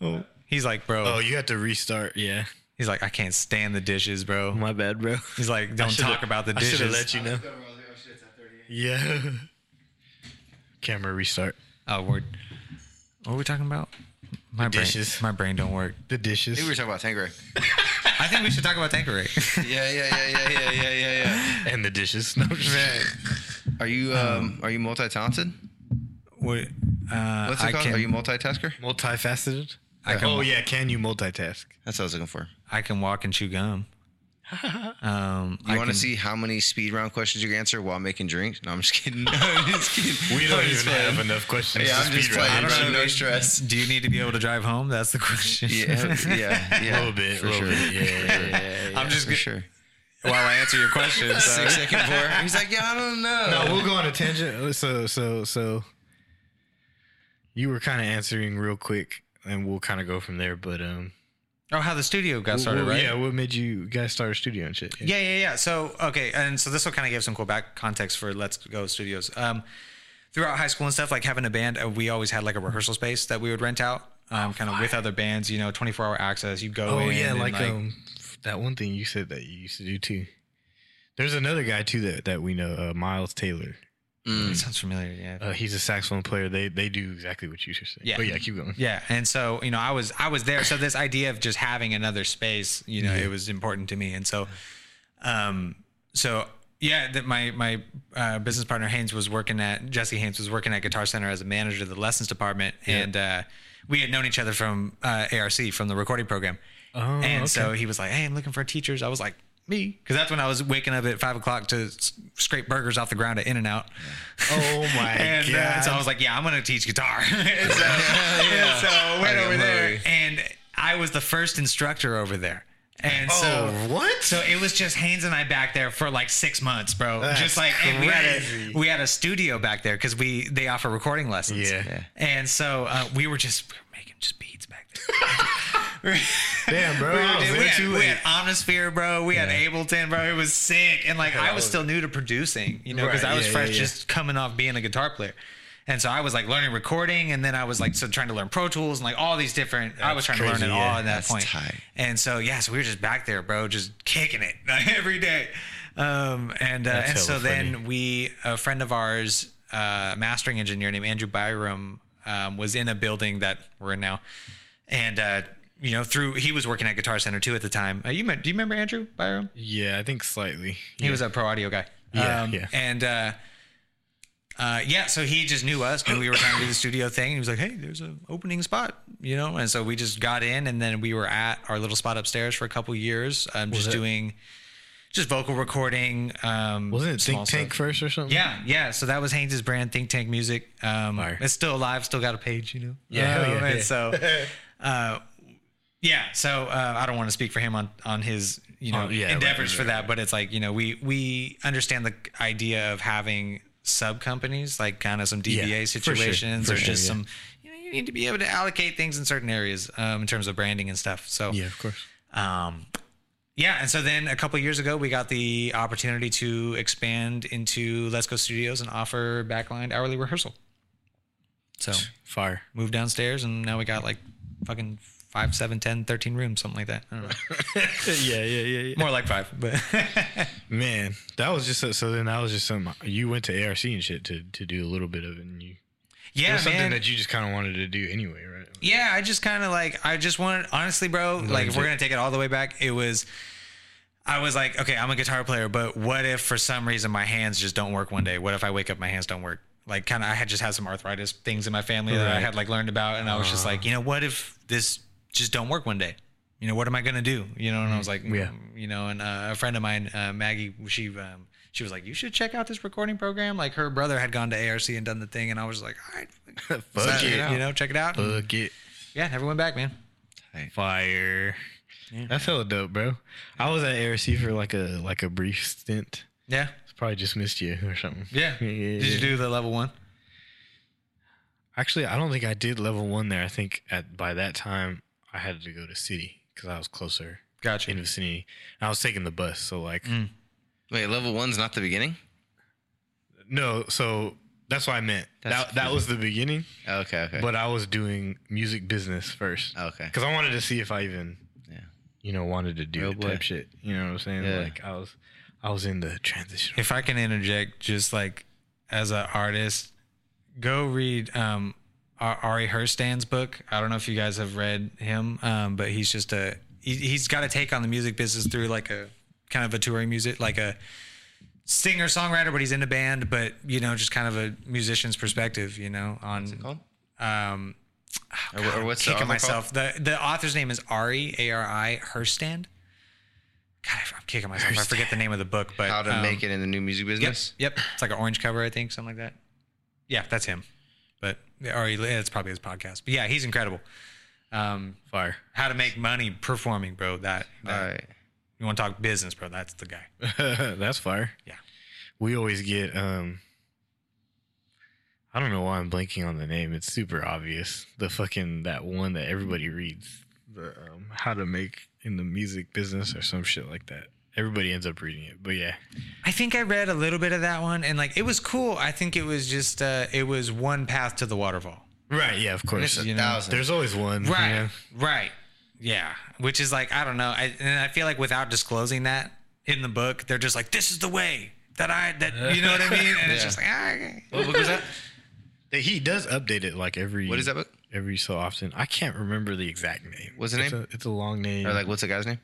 oh, he's like, bro, Oh, you have to restart. Yeah. he's like, I can't stand the dishes, bro. My bad, bro. He's like, don't talk about the dishes. I should have dishes. let you know. Yeah. Camera restart. Oh, word. What are we talking about? My brain, dishes. my brain don't work. The dishes. Maybe we were talking about Tanqueray. I think we should talk about Tanqueray. *laughs* yeah, yeah, yeah, yeah, yeah, yeah, yeah, yeah. and the dishes. No, Are you um, are you multi talented? what? Uh, What's it I called? can, are you multitasker? multifaceted. I can- oh yeah, can you multitask? That's what I was looking for. I can walk and chew gum. *laughs* Um, You I want to see how many speed round questions you can answer while making drinks? No, I'm just kidding. *laughs* No, I'm just *laughs* kidding. We don't I'm even have enough questions. Yeah, to I'm just speed round. playing. I don't know, no dude. stress. Do you need to be able to drive home? That's the question. Yeah, yeah, yeah. A little bit, for a little sure. bit. Yeah, yeah, yeah. yeah, I'm just for g- sure. While I answer your question, so. Six second four. He's like, yeah, I don't know. No, we'll go on a tangent. So, so, so, you were kind of answering real quick, and we'll kind of go from there. But um, Oh, how the studio got started, right? Yeah, what made you guys start a studio and shit? Yeah, yeah, yeah. So okay, and so this will kind of give some cool back context for Let's Go Studios. Um, throughout high school and stuff, like having a band, uh, we always had like a rehearsal space that we would rent out, um, kind of with other bands. You know, twenty four hour access. You go. Oh in yeah, and, like, um, that one thing you said that you used to do too. There's another guy too that that we know, uh, Miles Taylor. That sounds familiar. Yeah. Uh, he's a saxophone player. They they do exactly what you just said. Yeah. But yeah, keep going. Yeah, and so you know, I was I was there. So this idea of just having another space, you know, it was important to me. And so, um, so yeah, that my my uh, business partner Haynes was working at Jesse Haynes was working at Guitar Center as a manager of the lessons department, and uh, we had known each other from uh, ARC from the recording program. Oh, and so he was like, "Hey, I'm looking for teachers." I was like, "Me," because that's when I was waking up at five o'clock to scrape burgers off the ground at In-N-Out. Oh my *laughs* And god. uh, so I was like, yeah, I'm to teach guitar. and *laughs* so, and *laughs* so I went over there and I was the first instructor over there. And so Oh, what? So it was just Haynes and I back there for like six months, bro. That's just like we had a we had a studio back there because we they offer recording lessons. Yeah. Yeah. And so uh, we were just we were making just beats back there. *laughs* Damn, bro. We, was we had, we had Omnisphere, bro. We had Ableton, bro. It was sick. And like, I was still new to producing, you know, because Right, I was yeah, fresh yeah, yeah. just coming off being a guitar player. And so I was like learning recording, and then I was like so trying to learn Pro Tools and like all these different. I was That's trying to learn crazy, it all at that That's point. tight. And so yeah, so we were just back there, bro, just kicking it *laughs* every day. Um, and uh, and so hella then we, a friend of ours, uh, mastering engineer named Andrew Byram, um, was in a building that we're in now, and uh, you know through he was working at Guitar Center too at the time. Uh, you met, do you remember Andrew Byram? Yeah, I think slightly. He was a pro audio guy. Yeah, yeah. And uh, uh, yeah, so he just knew us, knew we were trying to do the studio thing. He was like, "Hey, there's an opening spot," you know. And so we just got in, and then we were at our little spot upstairs for a couple years, um, just it- doing just vocal recording. Um, Wasn't it Think Tank stuff. first or something? Yeah, yeah. So that was Haynes' brand, Think Tank Music. Um, it's still alive, still got a page, you know. Yeah, hell yeah, Um, and yeah. so, *laughs* uh, yeah. So uh, I don't want to speak for him on on his you know Oh, yeah, endeavors right, for that, but it's like you know we we understand the idea of having sub companies, like kind of some DBA Yeah, for sure, situations, for or sure, just yeah. some. You know, you need to be able to allocate things in certain areas um, in terms of branding and stuff. So Yeah, of course. um, yeah, and so then a couple years ago, we got the opportunity to expand into Let's Go Studios and offer backline hourly rehearsal. So Fire. moved downstairs, and now we got like fucking five, seven, 10, 13 rooms, something like that. I don't know. *laughs* yeah, yeah, yeah, yeah. More like five, but *laughs* Man, that was just so. Then that was just some. You went to ARC and shit to to do a little bit of it, and you. it yeah, was something man. that you just kind of wanted to do anyway, right? Yeah, I just kind of like I just wanted honestly, bro. Like if we're gonna take it all the way back, it was. I was like, okay, I'm a guitar player, but what if for some reason my hands just don't work one day? What if I wake up my hands don't work? Like, kind of, I had just had some arthritis things in my family that I had like learned about, and I was just ah. like, you know, what if this just don't work one day? You know, what am I gonna do? You know, and I was like, Yeah. mm, you know, and uh, a friend of mine, uh, Maggie, she um, she was like, you should check out this recording program. Like her brother had gone to ARC and done the thing, and I was like, all right, *laughs* Fuck check it. you know, check it out. And, Fuck it. yeah, never went back, man. Fire. That's hella dope, bro. I was at ARC for like a like a brief stint. Yeah. Probably just missed you or something. Yeah. Yeah, yeah, Did you do the level one? Actually, I don't think I did level one there. I think at by that time I had to go to city because I was closer Gotcha. in vicinity. I was taking the bus, so like Mm. Wait, level one's not the beginning? no. So that's what I meant. That's that that was the beginning, Oh, okay, okay. but I was doing music business first okay. because I wanted to see if I even, Yeah. you know, wanted to do Real type shit. You know what I'm saying? Yeah. Like I was, I was in the transition. If I can interject, just like as an artist, go read um, Ar- Ari Herstand's book. I don't know if you guys have read him, um, but he's just a he, he's got a take on the music business through like a kind of a touring music, like a singer songwriter, but he's in a band, but you know, just kind of a musician's perspective, you know, on Called? um, Or, wh- or what's the kicking myself. The the author's name is Ari A R I Herstand. God, I'm kicking myself. I forget the name of the book, but How to um, make it in the new music Yep, business? yep. It's like an orange cover, I think, something like that. Yeah, that's him. But Ari, it's probably his podcast. But yeah, he's incredible. Um, Fire. how to make money performing, bro. That, that All right. you want to talk business, bro? That's the guy. *laughs* That's fire. Yeah. We always get um I don't know why I'm blanking on the name. It's super obvious. The fucking that one that everybody reads. The um how to make in the music business or some shit like that. Everybody ends up reading it. But yeah. I think I read a little bit of that one, and like it was cool. I think it was just uh, it was one path to the waterfall. Right, yeah, of course. It's a you know, thousand. There's always one. you Right. know? Right. Yeah. Which is like I don't know. I, and I feel like without disclosing that in the book, they're just like, "This is the way." that I that you know what I mean? And it's just like ah, okay. What book was that? He does update it like every. What is that book? Every so often. I can't remember the exact name. What's the it's name? A, it's a long name. Or like, what's the guy's name?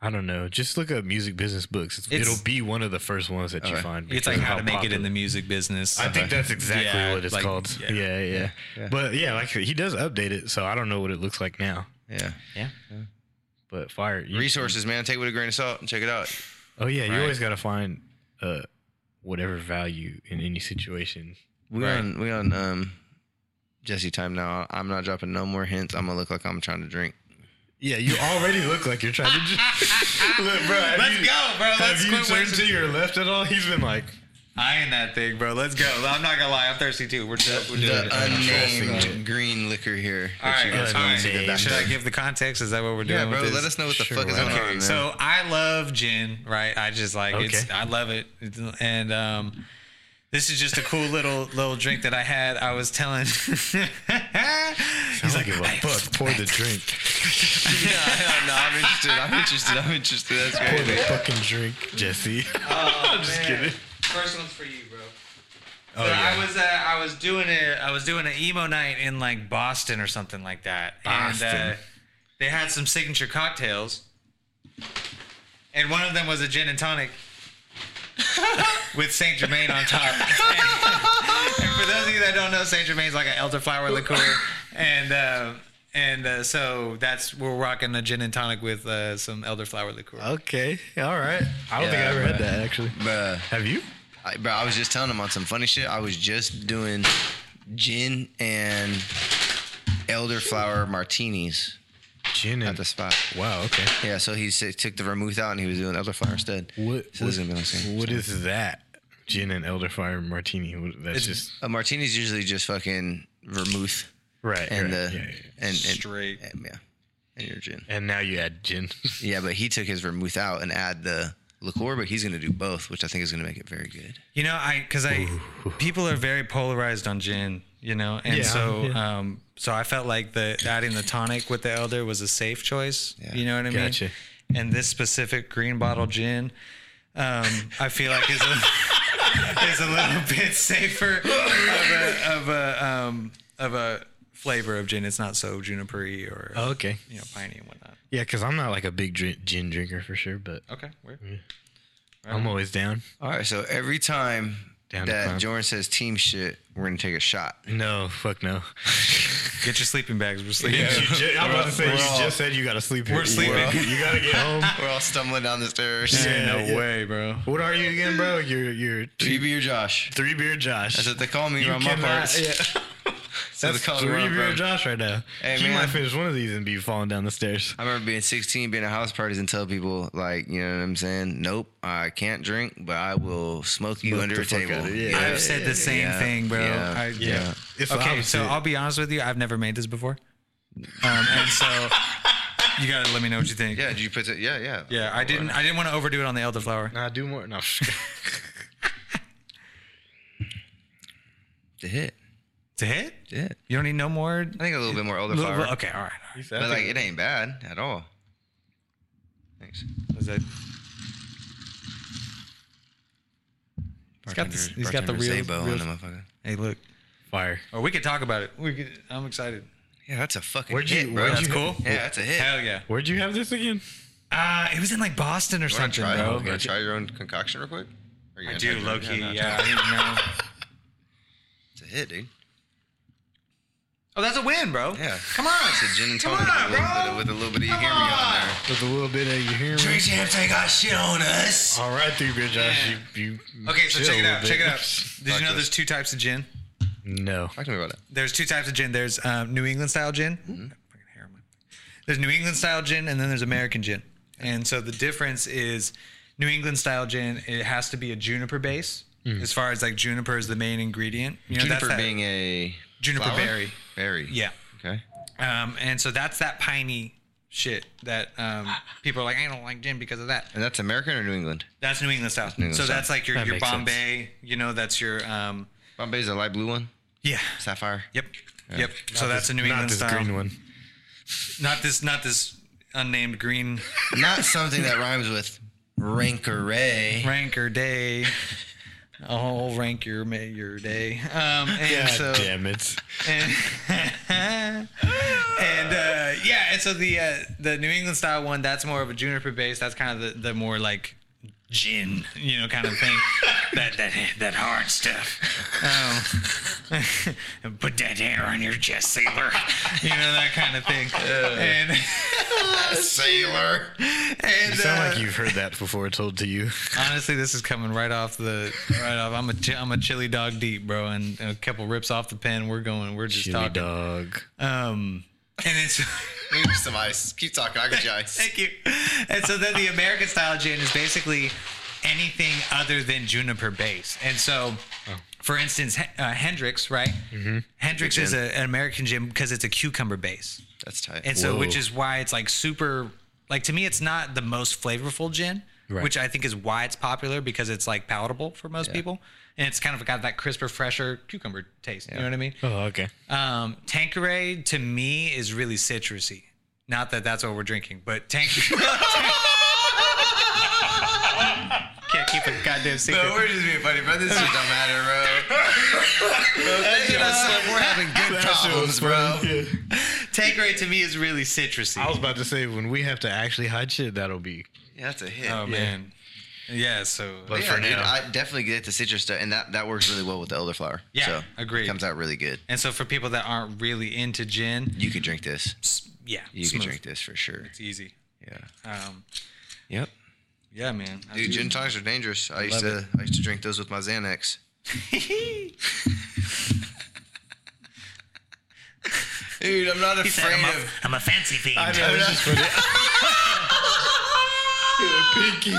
I don't know. Just look up music business books. It's, It's- it'll be one of the first ones that you Okay. find. it's like of how to make it in the music business. I think that's exactly Yeah, what it's like, called. yeah. Yeah. Yeah, Yeah. But yeah, like he does update it, so I don't know what it looks like now. Yeah. yeah. But fire you- Resources, man. Take it with a grain of salt and check it out. Oh yeah, you Right. always got to find uh whatever value in any situation. We Right. on we on um Jesse time now. I'm not dropping no more hints. I'm gonna look like I'm trying to drink. Yeah, you already look like you're trying to. Just, *laughs* look, bro. Let's you- go, bro. Have Let's you turned to your left at all? He's been like, Eyeing that thing, bro. Let's go. I'm not gonna lie. I'm thirsty too. We're, do- we're doing The it. unnamed Interesting. green liquor here. All that right, you guys all can right. see the back Should I give the context? Is that what we're doing? Yeah, bro. with this? Let us know what the Sure, fuck is going not? on. Okay, so I love gin, right? I just like it's. Okay. I love it, and um, this is just a cool little little drink that I had. I was telling. He's *laughs* he's like, give a fuck. Pour the drink. *laughs* yeah, no, I'm interested. I'm interested. I'm interested. That's Pour the great. fucking drink, Jesse. *laughs* Oh, I'm just man. kidding. First one's for you, bro. Oh, So yeah. I was uh, I was doing a I was doing an emo night in like Boston or something like that, and uh, Boston. they had some signature cocktails, and one of them was a gin and tonic *laughs* with Saint Germain on top. *laughs* and for those of you that don't know, Saint Germain's like an elderflower liqueur, and uh, and uh, so that's we're rocking a gin and tonic with uh, some elderflower liqueur. Okay, all right. I don't think I Yeah, ever had that actually. Bruh. Have you? I, bro, I was just telling him on some funny shit. I was just doing gin and elderflower martinis Gin at the spot. wow. Okay. Yeah, so he s- took the vermouth out and he was doing elderflower instead. What? So this is gonna be like same- what is that? Gin and elderflower martini. What- That's It's just a martini's usually just fucking vermouth right. and right. the yeah, yeah, yeah. and, and Straight. and, yeah, and your gin. And now you add gin. *laughs* Yeah, but he took his vermouth out and add the liqueur, but he's gonna do both, which I think is gonna make it very good. You know, I because I people are very polarized on gin, you know, and Yeah, so yeah. um so I felt like the adding the tonic with the elder was a safe choice. Yeah. You know what I mean? Gotcha. And this specific green bottle gin, um, I feel like is a *laughs* is a little bit safer of a of a um of a flavor of gin. It's not so junipery or Oh, okay. you know piney and whatnot. Yeah, because I'm not like a big drink, gin drinker for sure, but Okay, weird. I'm always down. All right, so every time Down to that climb. Jordan says team shit, we're gonna take a shot. No, fuck no. *laughs* Get your sleeping bags. We're sleeping. You *laughs* ju- I'm about to say We're you all- just said you got to sleep here. We're sleeping. You got to get home. *laughs* We're all stumbling down the stairs. Yeah, no yeah. way, bro. What are you again, bro? You're you're Three two, beer Josh. three beer Josh. That's what they call me You around my cannot- parts. yeah. So That's they call me three beer bro. Josh right now. Hey, he man. might finish one of these and be falling down the stairs. I remember being 16, being at house parties, and tell people like, you know what I'm saying? Nope, I can't drink, but I will smoke you Smoke under the a fuck table. out of it. Yeah. I've said the same yeah, thing, bro. yeah, I, yeah. It's the okay, so opposite. I'll be honest with you. I've never made this before, um, and so you gotta let me know what you think. Yeah, did you put it? Yeah, yeah. Yeah, I didn't. I didn't want to overdo it on the elderflower. Nah, do more. No. *laughs* To hit. To hit, To hit. you don't need no more. I think a little bit more Little- elderflower. okay, all right. All right. But like, it ain't bad at all. Thanks. Is that, He's got the- he's got the real- real- on the motherfucker. hey, look. Fire. Or we could talk about it. We could. I'm excited. Yeah, that's a fucking Where'd you- hit, bro. That's cool. Yeah, that's a hit. Hell yeah. Where'd you have this again? Uh, it was in like Boston or You wanna something, try, bro. You wanna try your own concoction real quick? Or you I do, try low key. no, Yeah, I didn't know. *laughs* It's a hit, dude. Oh, that's a win, bro. Yeah. Come on. It's a gin and Come tonic on, with, a little bro. bit of, with a little bit of you Come hear me on on. there. With a little bit of you hear me. champs ain't got shit on us. All right, three beer Josh. Yeah. You, you Okay, so chill check it little out. bit. Check it out. *laughs* Did Talk you know there's us. two types of gin? No. Talk to me about it. There's two types of gin. There's um, New England style gin. Fucking hair on my- There's New England style gin, and then there's American gin. And so the difference is New England style gin. It has to be a juniper base. As far as like juniper is the main ingredient. You know, Juniper that's that- being a juniper flower? berry. Berry. Yeah. Okay. Um, and so that's that piney shit that um, people are like, I don't like gin because of that. And that's American or New England? That's New England style. England so style. that's like your, That your makes sense. Bombay. You know, that's your um, Bombay's a light blue one. yeah. Sapphire. Yep. Yep. So that's a New Not England this style. green one. Not this. Not this unnamed green Not something that rhymes with Rankeray. ranker day. *laughs* I'll rank your your day. Um, and *laughs* God so damn it. and *laughs* and uh, yeah, and so the uh, the New England style one that's more of a juniper base. That's kind of the, the more like gin, you know, kind of thing. *laughs* that that that hard stuff. Um, *laughs* put that hair on your chest, sailor. You know that kind of thing. *laughs* And Sailor. and You sound uh, like you've heard that before told to you. Honestly, this is coming right off the right off. I'm a chi- I'm a chili dog deep, bro, and a couple rips off the pen. We're going. We're just Chili talking. dog. Um, and it's *laughs* some ice. Keep talking. I got you ice. thank you. And so then the American style gin is basically anything other than juniper base. And so, for instance, uh, Hendrick's, right? Mm-hmm. Hendrick's is a, an American gin because it's a cucumber base. That's tight. And so, Whoa. which is why it's like super, like to me, it's not the most flavorful gin, Right. which I think is why it's popular because it's like palatable for most people. And it's kind of got that crisper, fresher cucumber taste. You know what I mean? Oh, okay. Um, Tanqueray to me is really citrusy. Not that that's what we're drinking, but Tanqueray. *laughs* Can't keep a goddamn secret. No, we're just being funny, bro. This shit don't matter, bro. bro thank us, we're having good problems, bro. Tanqueray to me is really citrusy. I was about to say when we have to actually hide shit, that'll be. Yeah, that's a hit. oh man, yeah. So But yeah, for dude, now, I definitely get the citrus stuff, and that, that works really well with the elderflower. Yeah, so agreed. It comes out really good. and so for people that aren't really into gin, You could drink this. yeah, You smooth. could drink this for sure. It's easy. Yeah. Um, Yep. yeah, man. I Dude, gin tonics are dangerous. I used love to I used to drink those with my Xanax. *laughs* Dude, I'm not He said, afraid I'm, a, of. I'm a fancy fiend. I'm not- *laughs* Pinky.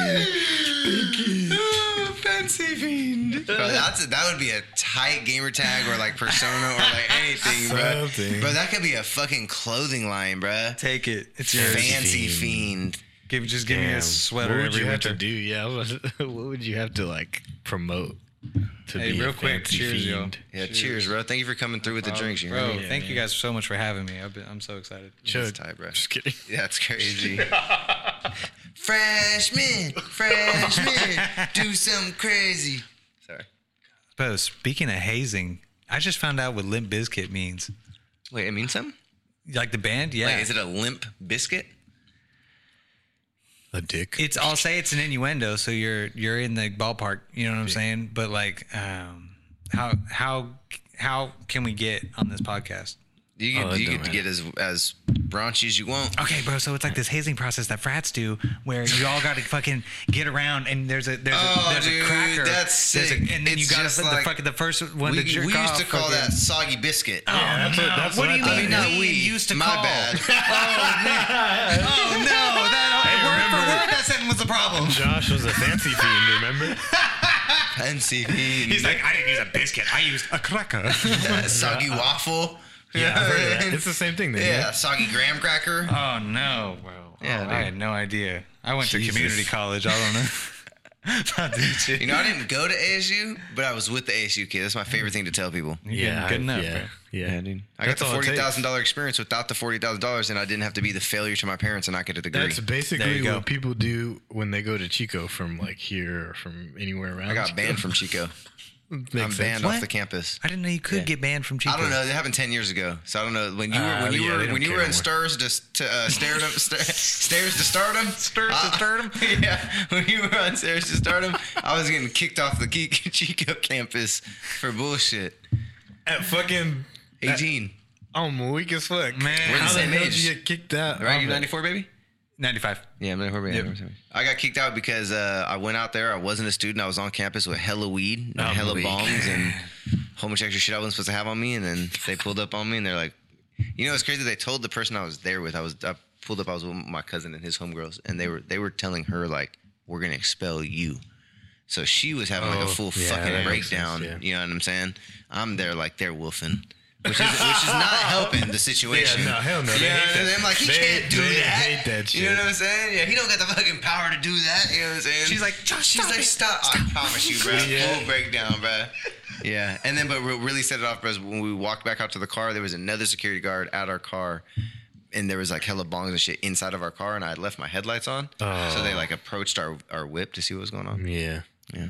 Fancy fiend. Bro, that's a, that would be a tight gamer tag or like persona or like *laughs* anything, bro. Something. Bro, that could be a fucking clothing line, bro. Take it. It's yours. Fancy fiend. fiend. Give just give me a sweater What would every you have winter. to do? Yeah, I was about to- what would you have to like promote to Hey, be real a quick, fancy cheers, yo. fiend? Yeah, cheers. bro. Thank you for coming through with the drinks. You bro. know? thank you guys so much for having me. I've been, I'm so excited. Chug. tight, bro. Just kidding. *laughs* Yeah, it's crazy. *laughs* freshman, freshman, do something crazy. Sorry. Bro, speaking of hazing, I just found out what Limp Bizkit means. Wait, it means something? Like the band, yeah. Like, is it a limp biscuit? A dick. it's I'll say it's an innuendo, so you're you're in the ballpark. You know what I'm saying? But like, um, how how how can we get on this podcast? You Oh, get, it you don't get to get as as raunchy as you want. Okay, bro. So it's like this hazing process that frats do, where you all got to fucking get around, and there's a there's Oh, a there's dude, a cracker. that's there's a- sick. and then It's you got just the fucking the first one We, to jerk we used to off, call that soggy biscuit. Oh, that's what- no. that's what what do you I mean? thought. We, we used to my call. bad. *laughs* *laughs* Oh no, that that sentence was the problem. Josh was a fancy fiend, remember? *laughs* Fancy fiend. He's like, I didn't use a biscuit. I used a cracker. Uh, soggy *laughs* waffle. Yeah, I've heard of that. It's the same thing then. Yeah, Yeah. soggy graham cracker. oh no, bro. Yeah, Oh. I had no idea. I went Jesus. to community college. I don't know. *laughs* About this. You know, I didn't go to ASU, but I was with the ASU kid. That's my favorite thing to tell people. Yeah. good enough, yeah, bro. Yeah, dude. I got the all it forty takes. thousand dollar experience without the forty thousand dollars, and I didn't have to be the failure to my parents and not get a degree. That's basically you go. what people do when they go to Chico from like here or from anywhere around. I got Chico. banned from Chico. *laughs* Makes I'm sense. banned What? off the campus. I didn't know you could get banned from Chico. I don't know. That happened ten years ago, so I don't know when you were Uh, when you yeah, they were don't when you care were in stairs stirs to, to uh, stardom, *laughs* st- stairs to stardom, Stairs to Uh, stardom? *laughs* yeah, when you were on stairs to stardom, I was getting kicked off the Ki- Chico *laughs* campus for bullshit. At fucking Eighteen, I'm weak as fuck. Man, We're the how same the hell age. did you get kicked out? right? I'm You like- ninety four, baby. 95. Yeah, I'm 94, baby. Yep. I got kicked out because uh, I went out there. I wasn't a student. I was on campus with hella weed, and I'm hella weak. bongs, and a whole bunch shit I wasn't supposed to have on me. And then they pulled up on me, and they're like, "You know, it's crazy." They told the person I was there with. I was I pulled up. I was with my cousin and his homegirls, and they were they were telling her like, "We're gonna expel you." So she was having like Oh, a full yeah, fucking breakdown. sense, yeah. You know what I'm saying? I'm there like they're wolfing. Which is, which is not *laughs* helping the situation. Yeah, no, hell no. They Yeah, hate that. I'm like, he They- can't do they that. hate that You know what I'm saying? Yeah, he don't got the fucking power to do that. You know what I'm saying? She's like, "Josh, she's stop like, it. stop. I promise you, bro. *laughs* Yeah. Full breakdown, bro. Yeah, and then but what really set it off, bro, is when we walked back out to the car, there was another security guard at our car. And there was like hella bongs and shit inside of our car, and I had left my headlights on. So they Oh. like approached our, our whip to see what was going on. Yeah. Yeah.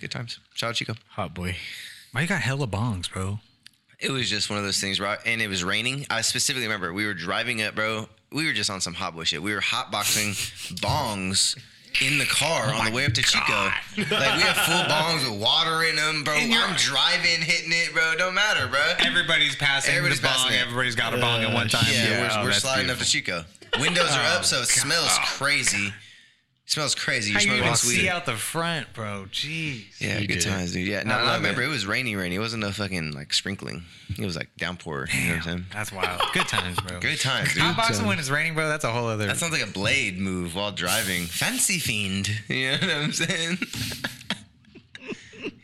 Good times. Shout out Chico. Hot boy. Why you got hella bongs, bro? It was just one of those things, right? And it was raining. I specifically remember we were driving up, bro. We were just on some hot boy shit. We were hotboxing *laughs* bongs in the car oh on the way up to Chico. Like we have full bongs with water in them, bro. I'm driving, hitting it, bro. Don't matter, bro. Everybody's passing Everybody's the bong. passing it. Everybody's got a bong at one time. Yeah, Yeah, we're, oh, we're sliding up to Chico. Windows are up, so it oh, smells crazy. It smells crazy. You're How you smoking even sweet. see out the front, bro? Jeez. Yeah, You good did. times, dude. Yeah, no, I I, love remember it. it. was rainy, rainy. It wasn't no fucking like sprinkling. It was like downpour. You know what I'm saying? That's wild. Good times, bro. Good times, dude. Hotboxing when it's raining, bro. That's a whole other. That sounds like a blade move while driving. Fancy fiend. *laughs* You know what I'm saying? *laughs*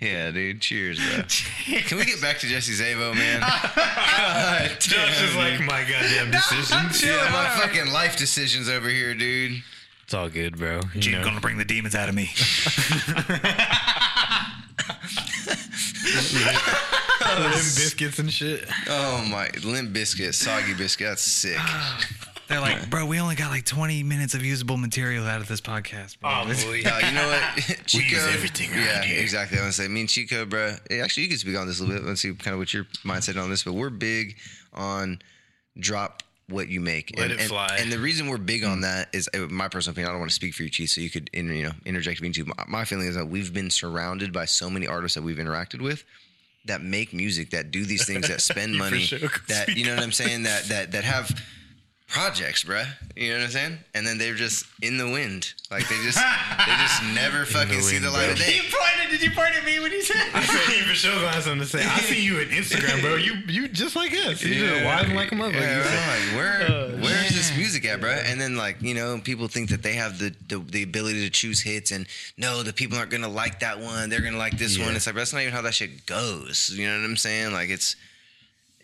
yeah, dude. Cheers, bro. Can we get back to Jesse Szabo, man? *laughs* God Josh damn, is like dude. my goddamn decisions. yeah, my fucking life decisions over here, dude. It's all good, bro. You Gene's know. gonna bring the demons out of me. *laughs* Them biscuits and shit. Oh my, limp biscuit, soggy biscuit. That's sick. *sighs* They're like, bro, we only got like 20 minutes of usable material out of this podcast, bro. Oh, Uh, *laughs* you know what? *laughs* Chico, use everything around Yeah, here. exactly. I want to say, me and Chico, bro. Actually, you can speak on this a little bit. Let's see kind of what your mindset on this. But we're big on drop what you make. Let and, it and- fly. And the reason we're big on that is uh, my personal opinion. I don't want to speak for you, Chief, so you could in, you know interject if you need to. My, my feeling is that we've been surrounded by so many artists that we've interacted with that make music, that do these things, that spend *laughs* money, sure *laughs* that you know what I'm saying, that that that have projects, bruh. You know what I'm saying? And then they're just in the wind, like they just *laughs* they just never fucking see wind, the light bro. of day. You pointed. Did you point at me when you said? I said you for sure gonna have something to say. I see you on Instagram, bro. You you just like us. You just widen like a motherfucker. Yeah, You bro, say- like, where uh, Oh, where's this music at, bro? And then like you know, people think that they have the, the the ability to choose hits, and no, the people aren't gonna like that one. They're gonna like this one. It's like that's not even how that shit goes. You know what I'm saying? Like it's.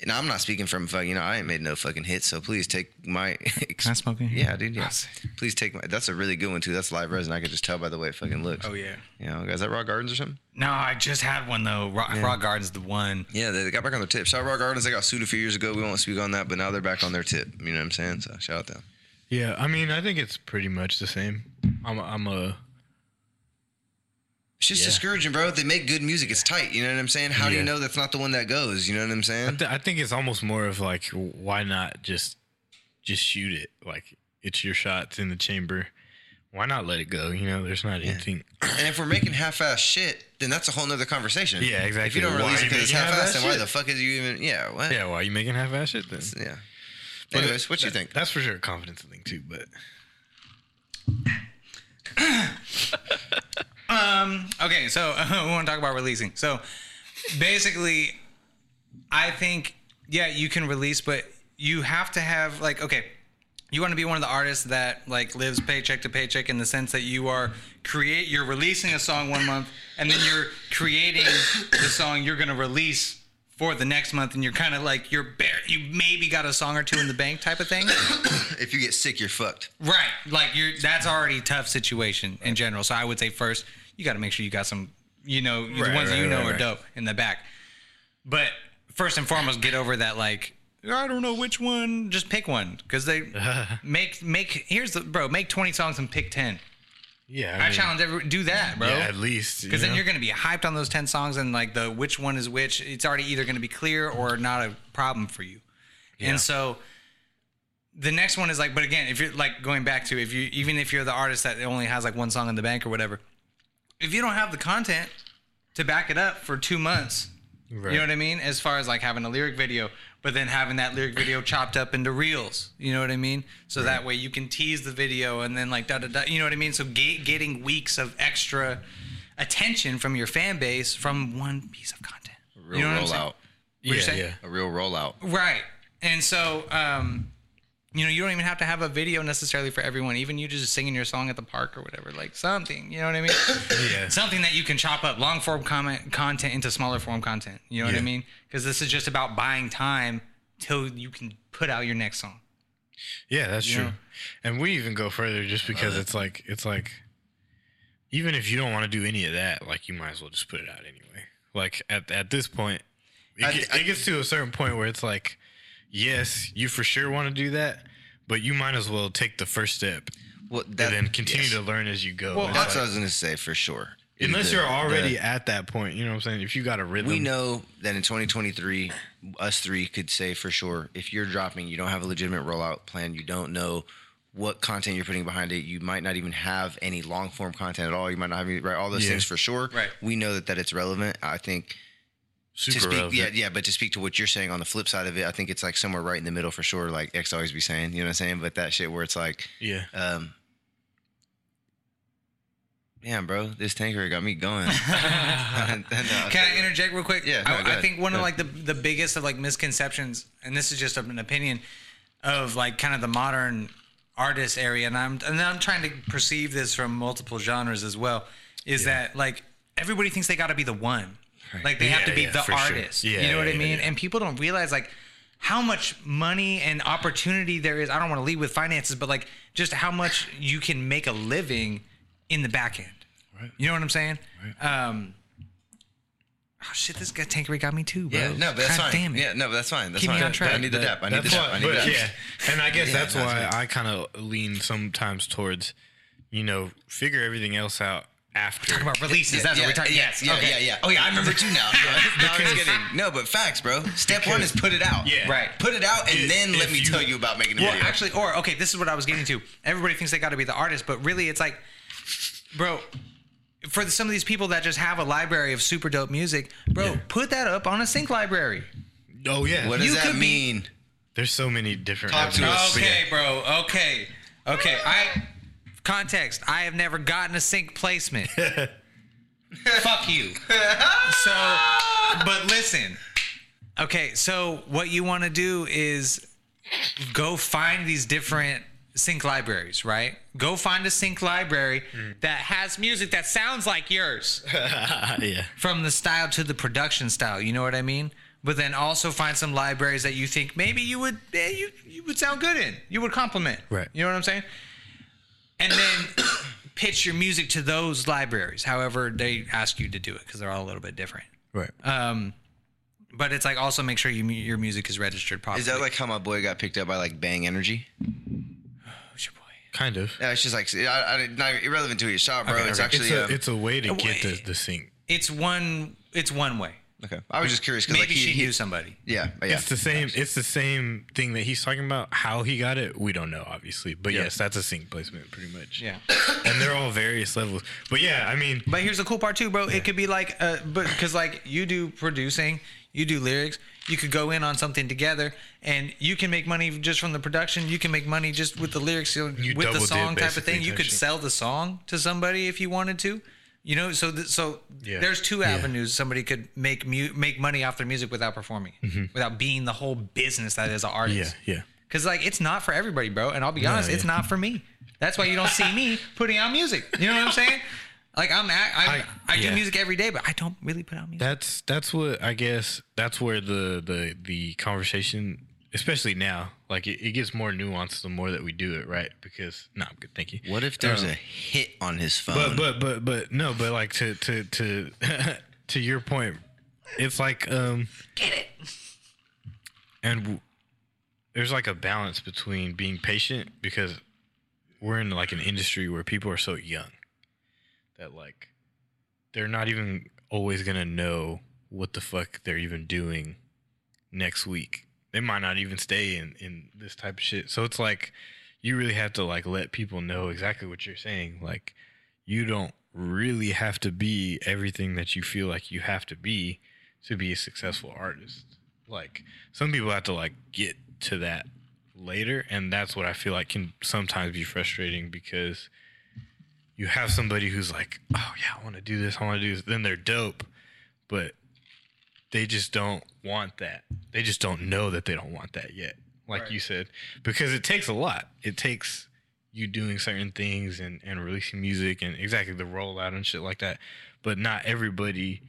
And I'm not speaking from fucking, you know, I ain't made no fucking hits, so please take my. *laughs* Can I smoke in here? Yeah, dude. Yeah. *laughs* Please take my. That's a really good one too. That's live resin. I could just tell by the way it fucking looks. Oh yeah. You know, is that Raw Gardens or something? No, I just had one though. Rock, Raw Garden's the one. Yeah, they, they got back on their tip. Shout out Raw Gardens. They got sued a few years ago. We won't speak on that, but now they're back on their tip. You know what I'm saying? So shout out to them. Yeah, I mean, I think it's pretty much the same. I'm a, I'm a It's just Yeah. discouraging, bro. They make good music. It's tight. You know what I'm saying? How do you know that's not the one that goes? You know what I'm I, saying? th- I think it's almost more of like, why not just just shoot it? Like it's your shot. It's in the chamber. Why not let it go? You know, there's not anything. *clears throat* And if we're making half-ass shit, then that's a whole nother conversation. Yeah, exactly. If you don't Why release it because it's half-assed, half-ass then why the fuck is you even? Yeah, what? Yeah, why are you making half-ass shit then? Yeah. But Anyways, what do you think? That's for sure a confidence thing too. But *laughs* *laughs* Um. Okay, so *laughs* we want to talk about releasing. So basically, I think yeah, you can release, but you have to have like okay, you want to be one of the artists that like lives paycheck to paycheck in the sense that you are create you're releasing a song one month and then you're creating the song you're gonna release for the next month and you're kind of like you're bare you maybe got a song or two in the bank type of thing *coughs* If you get sick, you're fucked. Right. Like you're that's already a tough situation in general. So I would say first you got to make sure you got some, you know, the Right, ones that you right, know right, are right. dope in the back. But first and foremost, get over that like I don't know which one. Just pick one because they *laughs* make make. Here's the bro. Make twenty songs and pick ten. Yeah, I mean, challenge everyone do that, bro. Yeah, at least Because then you're going to be hyped on those 10 songs and like the which one is which. It's already either going to be clear or not a problem for you. Yeah. And so the next one is like, but again, if you're like going back to if you, even if you're the artist that only has like one song in the bank or whatever, if you don't have the content to back it up for two months, Right. you know what I mean? As far as like having a lyric video, but then having that lyric video chopped up into reels, you know what I mean? So that way you can tease the video and then like da da da, you know what I mean? So get, getting weeks of extra attention from your fan base from one piece of content. Real you know what I'm saying? rollout. Yeah, yeah. A real rollout. Right. And so, um, you know, you don't even have to have a video necessarily for everyone. Even you just singing your song at the park or whatever, like something. You know what I mean? *coughs* Yeah. Something that you can chop up long form comment content into smaller form content. You know what I Yeah. mean? Because this is just about buying time till you can put out your next song. Yeah, that's You true. know? And we even go further just because it's like it's like even if you don't want to do any of that, like you might as well just put it out anyway. Like at at this point, it, I- get- I- it gets to a certain point where it's like, yes, you for sure want to do that, but you might as well take the first step Well, and then continue yes. to learn as you go. Well, It's That's like- what I was gonna say for sure. Unless the- you're already the- at that point, you know what I'm saying? If you got a rhythm, we know that in 2023, us three could say for sure if you're dropping, you don't have a legitimate rollout plan, you don't know what content you're putting behind it, you might not even have any long form content at all. You might not have any, right, all those Yeah. things for sure. Right. We know that that it's relevant. I think super to speak, relevant. yeah, yeah, but to speak to what you're saying on the flip side of it, I think it's like somewhere right in the middle for sure. Like X always be saying, you know what I'm saying? But that shit where it's like, yeah. um, damn, bro, this tanker got me going. *laughs* *laughs* Can I interject real quick? Yeah, no, I, I think one Go of like the the biggest of like misconceptions, and this is just an opinion of like kind of the modern artist area, and I'm and I'm trying to perceive this from multiple genres as well. Is that like everybody thinks they got to be the one, like they have to be yeah, the for sure. artist. Yeah, you know what I mean? yeah. And people don't realize like how much money and opportunity there is. I don't want to lead with finances, but like just how much you can make a living in the back end. Right. You know what I'm saying? Um, oh shit, this guy Tanqueray got me too, bro. Yeah, no, but that's God fine. Damn it. Yeah, no, but that's fine. That's Keep me fine. on track. I need the That- dap. I need the that's dap. why- I need the but dap. Yeah, *laughs* and I guess Yeah, that's that's why right. I kind of lean sometimes towards, you know, figure everything else out after. Talk about releases. That's what we're talking. yeah, yes. yeah, okay. yeah, yeah. Oh yeah, I remember too now. *laughs* no, I'm just kidding. No, but facts, bro. Step one is put it out. Yeah. Right. Put it out, and If- then let me you- tell you about making a Well, video. actually, or okay, this is what I was getting to. Everybody thinks they got to be the artist, but really, it's like, bro. For the, some of these people that just have a library of super dope music, bro, Yeah. put that up on a sync library. Oh yeah, what does you that could be- mean? there's so many different. Talk to us. Okay, bro. Okay. Okay. I context. I have never gotten a sync placement. *laughs* Fuck you. So, but listen. Okay, so what you want to do is go find these different sync libraries, right? Go find a sync library that has music that sounds like yours *laughs* yeah. from the style to the production style. You know what I mean? But then also find some libraries that you think maybe you would eh, you you would sound good in. You would complement. Right. You know what I'm saying? And then *coughs* pitch your music to those libraries. However, they ask you to do it because they're all a little bit different. Right. Um, but it's like also make sure you, your music is registered properly. Is that like how my boy got picked up by like Bang Energy? Who's your boy? kind of. Yeah, it's just like I, I, not irrelevant to your shot, bro. Okay, it's okay. actually it's a um, it's a way to a get the way- the sync. It's one. It's one way. Okay. I was just curious because Maybe like he, she he knew somebody. yeah, but yeah. It's the same. It's the same thing that he's talking about. How he got it, we don't know, obviously. But Yeah. yes, that's a sync placement, pretty much. Yeah. *coughs* and they're all various levels. But yeah, I mean, But here's the cool part too, bro. It could be like, uh, but because like you do producing, you do lyrics, you could go in on something together, and you can make money just from the production. You can make money just with the lyrics, you know, You with double the dip, song type of thing. You could sell the song to somebody if you wanted to. You know, so th- so Yeah. there's two Yeah. avenues somebody could make mu- make money off their music without performing, mm-hmm. without being the whole business that is an artist. yeah. yeah. Because like it's not for everybody, bro. And I'll be honest, it's yeah. not for me. That's why you don't see me *laughs* putting out music. You know what I'm saying? Like I'm, at, I, I, I- do yeah. music every day, but I don't really put out music. That's that's what I guess. That's where the the the conversation, especially now, like it, it gets more nuanced the more that we do it, right? Because no, I'm good. Thank you. What if there's Um, a hit on his phone? But but but but no, but like to to to *laughs* to your point, it's like um Get it? and w- there's like a balance between being patient because we're in like an industry where people are so young that like they're not even always gonna know what the fuck they're even doing next week. They might not even stay in in this type of shit. So it's like you really have to like let people know exactly what you're saying. Like you don't really have to be everything that you feel like you have to be to be a successful artist. Like some people have to like get to that later and that's what I feel like can sometimes be frustrating because you have somebody who's like, "Oh yeah, I want to do this. I want to do this." Then they're dope, but they just don't want that. They just don't know that they don't want that yet. Like Right. you said, because it takes a lot. It takes you doing certain things and, and releasing music and exactly the rollout and shit like that. But not everybody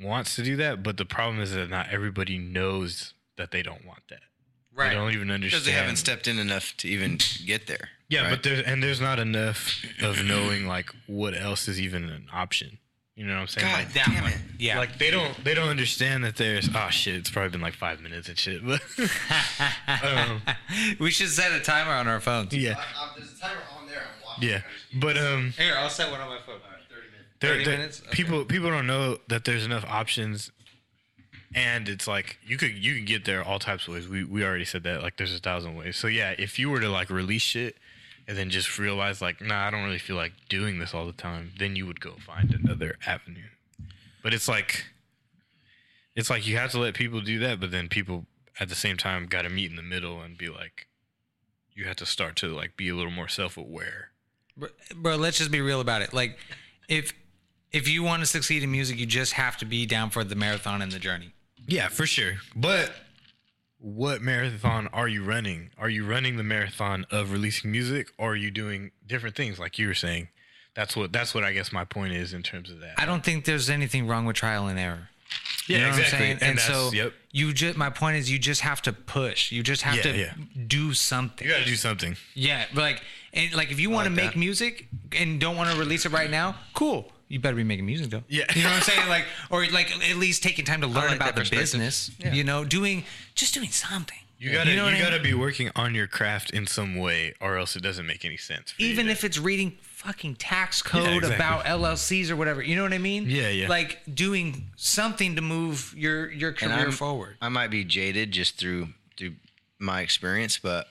wants to do that. But the problem is that not everybody knows that they don't want that. They don't even understand. because they haven't stepped in enough to even get there. Yeah, right? but there's and there's not enough of knowing like what else is even an option. You know what I'm saying? God Like, Damn one. it. Yeah. like they don't they don't understand that there's oh shit it's probably been like five minutes and shit but *laughs* um, we should set a timer on our phones. yeah there's a timer on there. I'm watching. yeah but um Here, I'll set one on my phone. There, 30 there- minutes? Okay. People people don't know that there's enough options, and it's like you could you can get there all types of ways. We we already said that like there's a thousand ways. So yeah, if you were to like release shit and then just realize like nah, I don't really feel like doing this all the time, then you would go find another avenue. But it's like it's like you have to let people do that, but then people at the same time got to meet in the middle and be like you have to start to like be a little more self-aware. bro, bro, let's just be real about it. Like, if if you want to succeed in music, you just have to be down for the marathon and the journey. Yeah, for sure. But what marathon are you running? Are you running the marathon of releasing music or are you doing different things like you were saying? That's what that's what I guess my point is in terms of that. I don't think there's anything wrong with trial and error. yeah, You know saying? And, And, so yep. you just my point is you just have to push. You just have Yeah, to yeah. do something. You got to do something. Yeah, like and like if you want to make that. music and don't want to release it right now, cool. You better be making music though. Yeah. You know what I'm saying? Like or like at least taking time to learn like about the perspective. business. You know, doing just doing something. You got to you, know what I got to mean? be working on your craft in some way or else it doesn't make any sense. even if it's reading fucking tax code exactly. about LLCs or whatever. You know what I mean? Yeah, yeah. Like doing something to move your your career forward. I might be jaded just through through my experience, but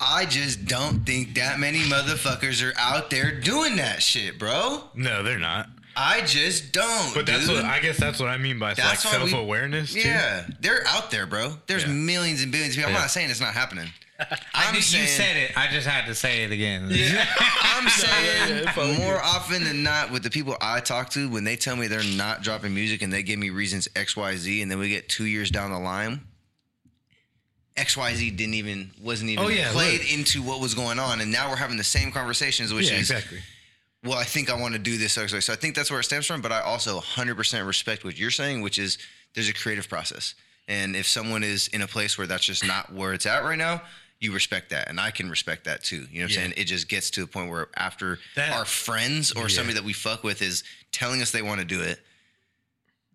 I just don't think that many motherfuckers are out there doing that shit, bro. No, they're not. I just don't. But that's dude. what I guess that's what I mean by That's like self-awareness. Yeah, they're out there, bro. There's Yeah. millions and billions of people. I'm Yeah. not saying it's not happening. *laughs* I I'm knew saying, you said it. I just had to say it again. Yeah. *laughs* I'm *laughs* saying more often than not with the people I talk to, when they tell me they're not dropping music and they give me reasons X, Y, Z, and then we get two years down the line, X, Y, Z didn't even wasn't even Oh, yeah, played look. into what was going on, and now we're having the same conversations, which Yeah, is exactly. well, I think I want to do this. So so I think that's where it stems from. But I also 100% respect what you're saying, which is there's a creative process. And if someone is in a place where that's just not where it's at right now, you respect that. And I can respect that too. You know what Yeah. I'm saying? It just gets to a point where after That- our friends or somebody that we fuck with is telling us they want to do it,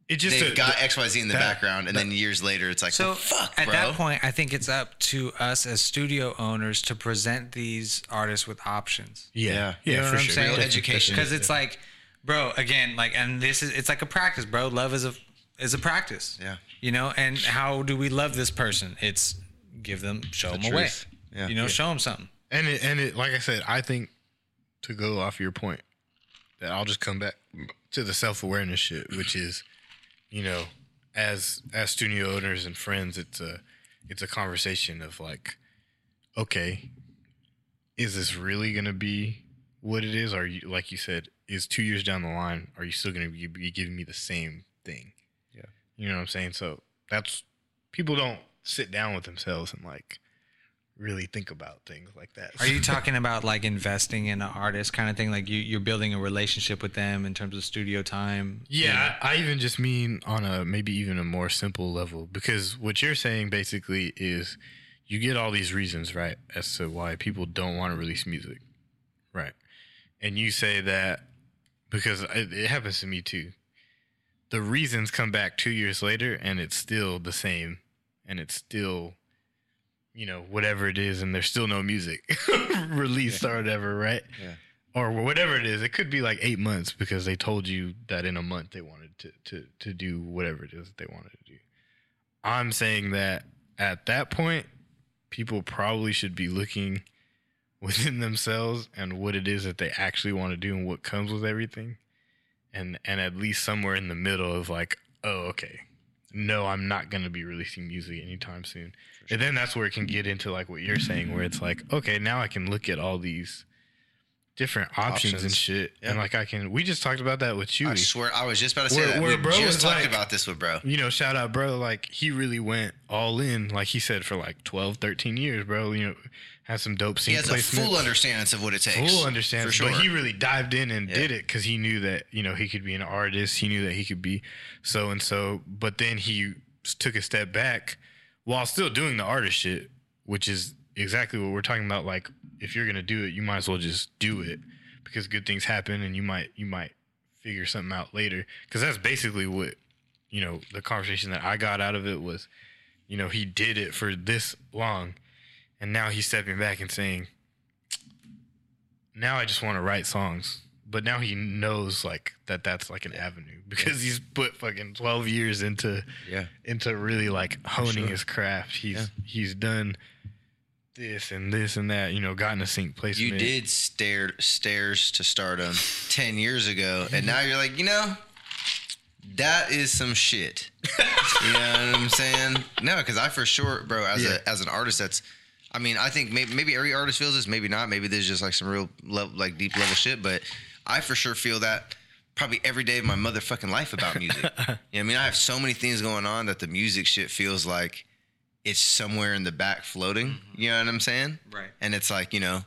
It just they've a- got XYZ in the that- background. And then years later, it's like, So well, fuck, at bro. that point, I think it's up to us as studio owners to present these artists with options. yeah, yeah, You know for I'm sure. saying? Real education. Because it's like, bro, again, like, and this is it's like a practice, bro. Love is a is a practice. Yeah. You know, and how do we love this person? It's give them, show them a way. truth. Yeah. You know, show them something. And it, and it, like I said, I think to go off your point, that I'll just come back to the self awareness shit, which is, you know, as as studio owners and friends, it's a it's a conversation of like, okay, is this really gonna be what it is? Are you like you said, is two years down the line, are you still gonna be, be giving me the same thing? Yeah. you know what I'm saying. So that's people don't sit down with themselves and like really think about things like that. Are you *laughs* talking about like investing in an artist kind of thing? Like you, you're building a relationship with them in terms of studio time? Yeah, I I even just mean on a maybe even a more simple level because what you're saying basically is you get all these reasons, right, as to why people don't want to release music, right? And you say that because it, it happens to me too. The reasons come back two years later and it's still the same and it's still, you know, whatever it is, and there's still no music *laughs* uh-huh. released or whatever, right? Yeah. or whatever it is. It could be like eight months because they told you that in a month they wanted to to to do whatever it is that they wanted to do. I'm saying that at that point, people probably should be looking *laughs* within themselves and what it is that they actually want to do and what comes with everything, and and at least somewhere in the middle of like, oh, okay. No, I'm not going to be releasing music anytime soon. And then that's where it can get into like what you're saying, where it's like, okay, now I can look at all these different options, and shit, Yeah. and like I can. We just talked about that with you. I swear, I was just about to say Where- that. where we bro just was talked like- about this with bro. you know, shout out, bro. Like he really went all in, like he said, for like 12, 13 years, bro. You know, has some dope sync He has a placements. full understanding of what it takes. full understanding, For sure. but he really dived in and Yeah. did it because he knew that you know he could be an artist. He knew that he could be so and so. But then he took a step back while still doing the artist shit, which is exactly what we're talking about. Like, if you're gonna do it, you might as well just do it because good things happen, and you might you might figure something out later. Because that's basically what you know the conversation that I got out of it was, you know, he did it for this long, and now he's stepping back and saying, now I just want to write songs but now he knows like that that's like an avenue because he's put fucking 12 years into Yeah. into really like honing sure. his craft. He's Yeah. he's done this and this and that, you know, gotten a sync placement. You did stare stairs to stardom *laughs* ten years ago, and now you're like, you know, that is some shit. *laughs* you know what I'm saying? No, because I for sure, bro, as Yeah. a as an artist, that's. I mean, I think maybe, maybe every artist feels this, maybe not. Maybe there's just like some real level, like deep level shit, but I for sure feel that probably every day of my motherfucking life about music. *laughs* you know I mean? I have so many things going on that the music shit feels like it's somewhere in the back floating. Mm-hmm. You know what I'm saying? Right. And it's like, you know,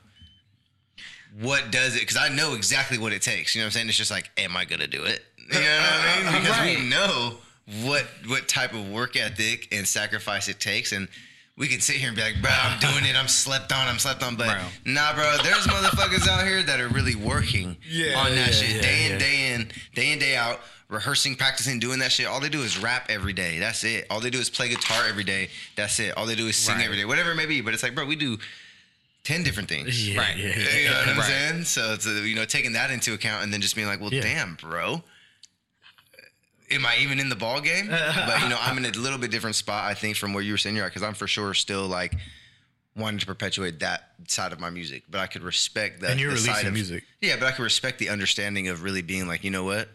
what does it? Because I know exactly what it takes. You know what I'm saying? It's just like, am I gonna do it? You know what I *laughs* mean? Because Right. we know what what type of work ethic and sacrifice it takes, and we can sit here and be like, bro, I'm doing it. I'm slept on. I'm slept on. But Bro. nah, bro, there's motherfuckers out here that are really working Yeah, on that yeah, shit yeah, day in, day in, day in, day out. Rehearsing, practicing, doing that shit. All they do is rap every day. That's it. All they do is play guitar every day. That's it. All they do is sing Right. every day. Whatever it may be. But it's like, bro, we do ten different things. Right. You know what I'm Right. saying? So it's uh, you know taking that into account and then just being like, well, damn, bro. Am I even in the ball game? *laughs* but you know, I'm in a little bit different spot, I think, from where you were saying you're at, because I'm for sure still like wanting to perpetuate that side of my music. But I could respect that. And you're the side releasing of, music. Yeah, but I could respect the understanding of really being like, you know what,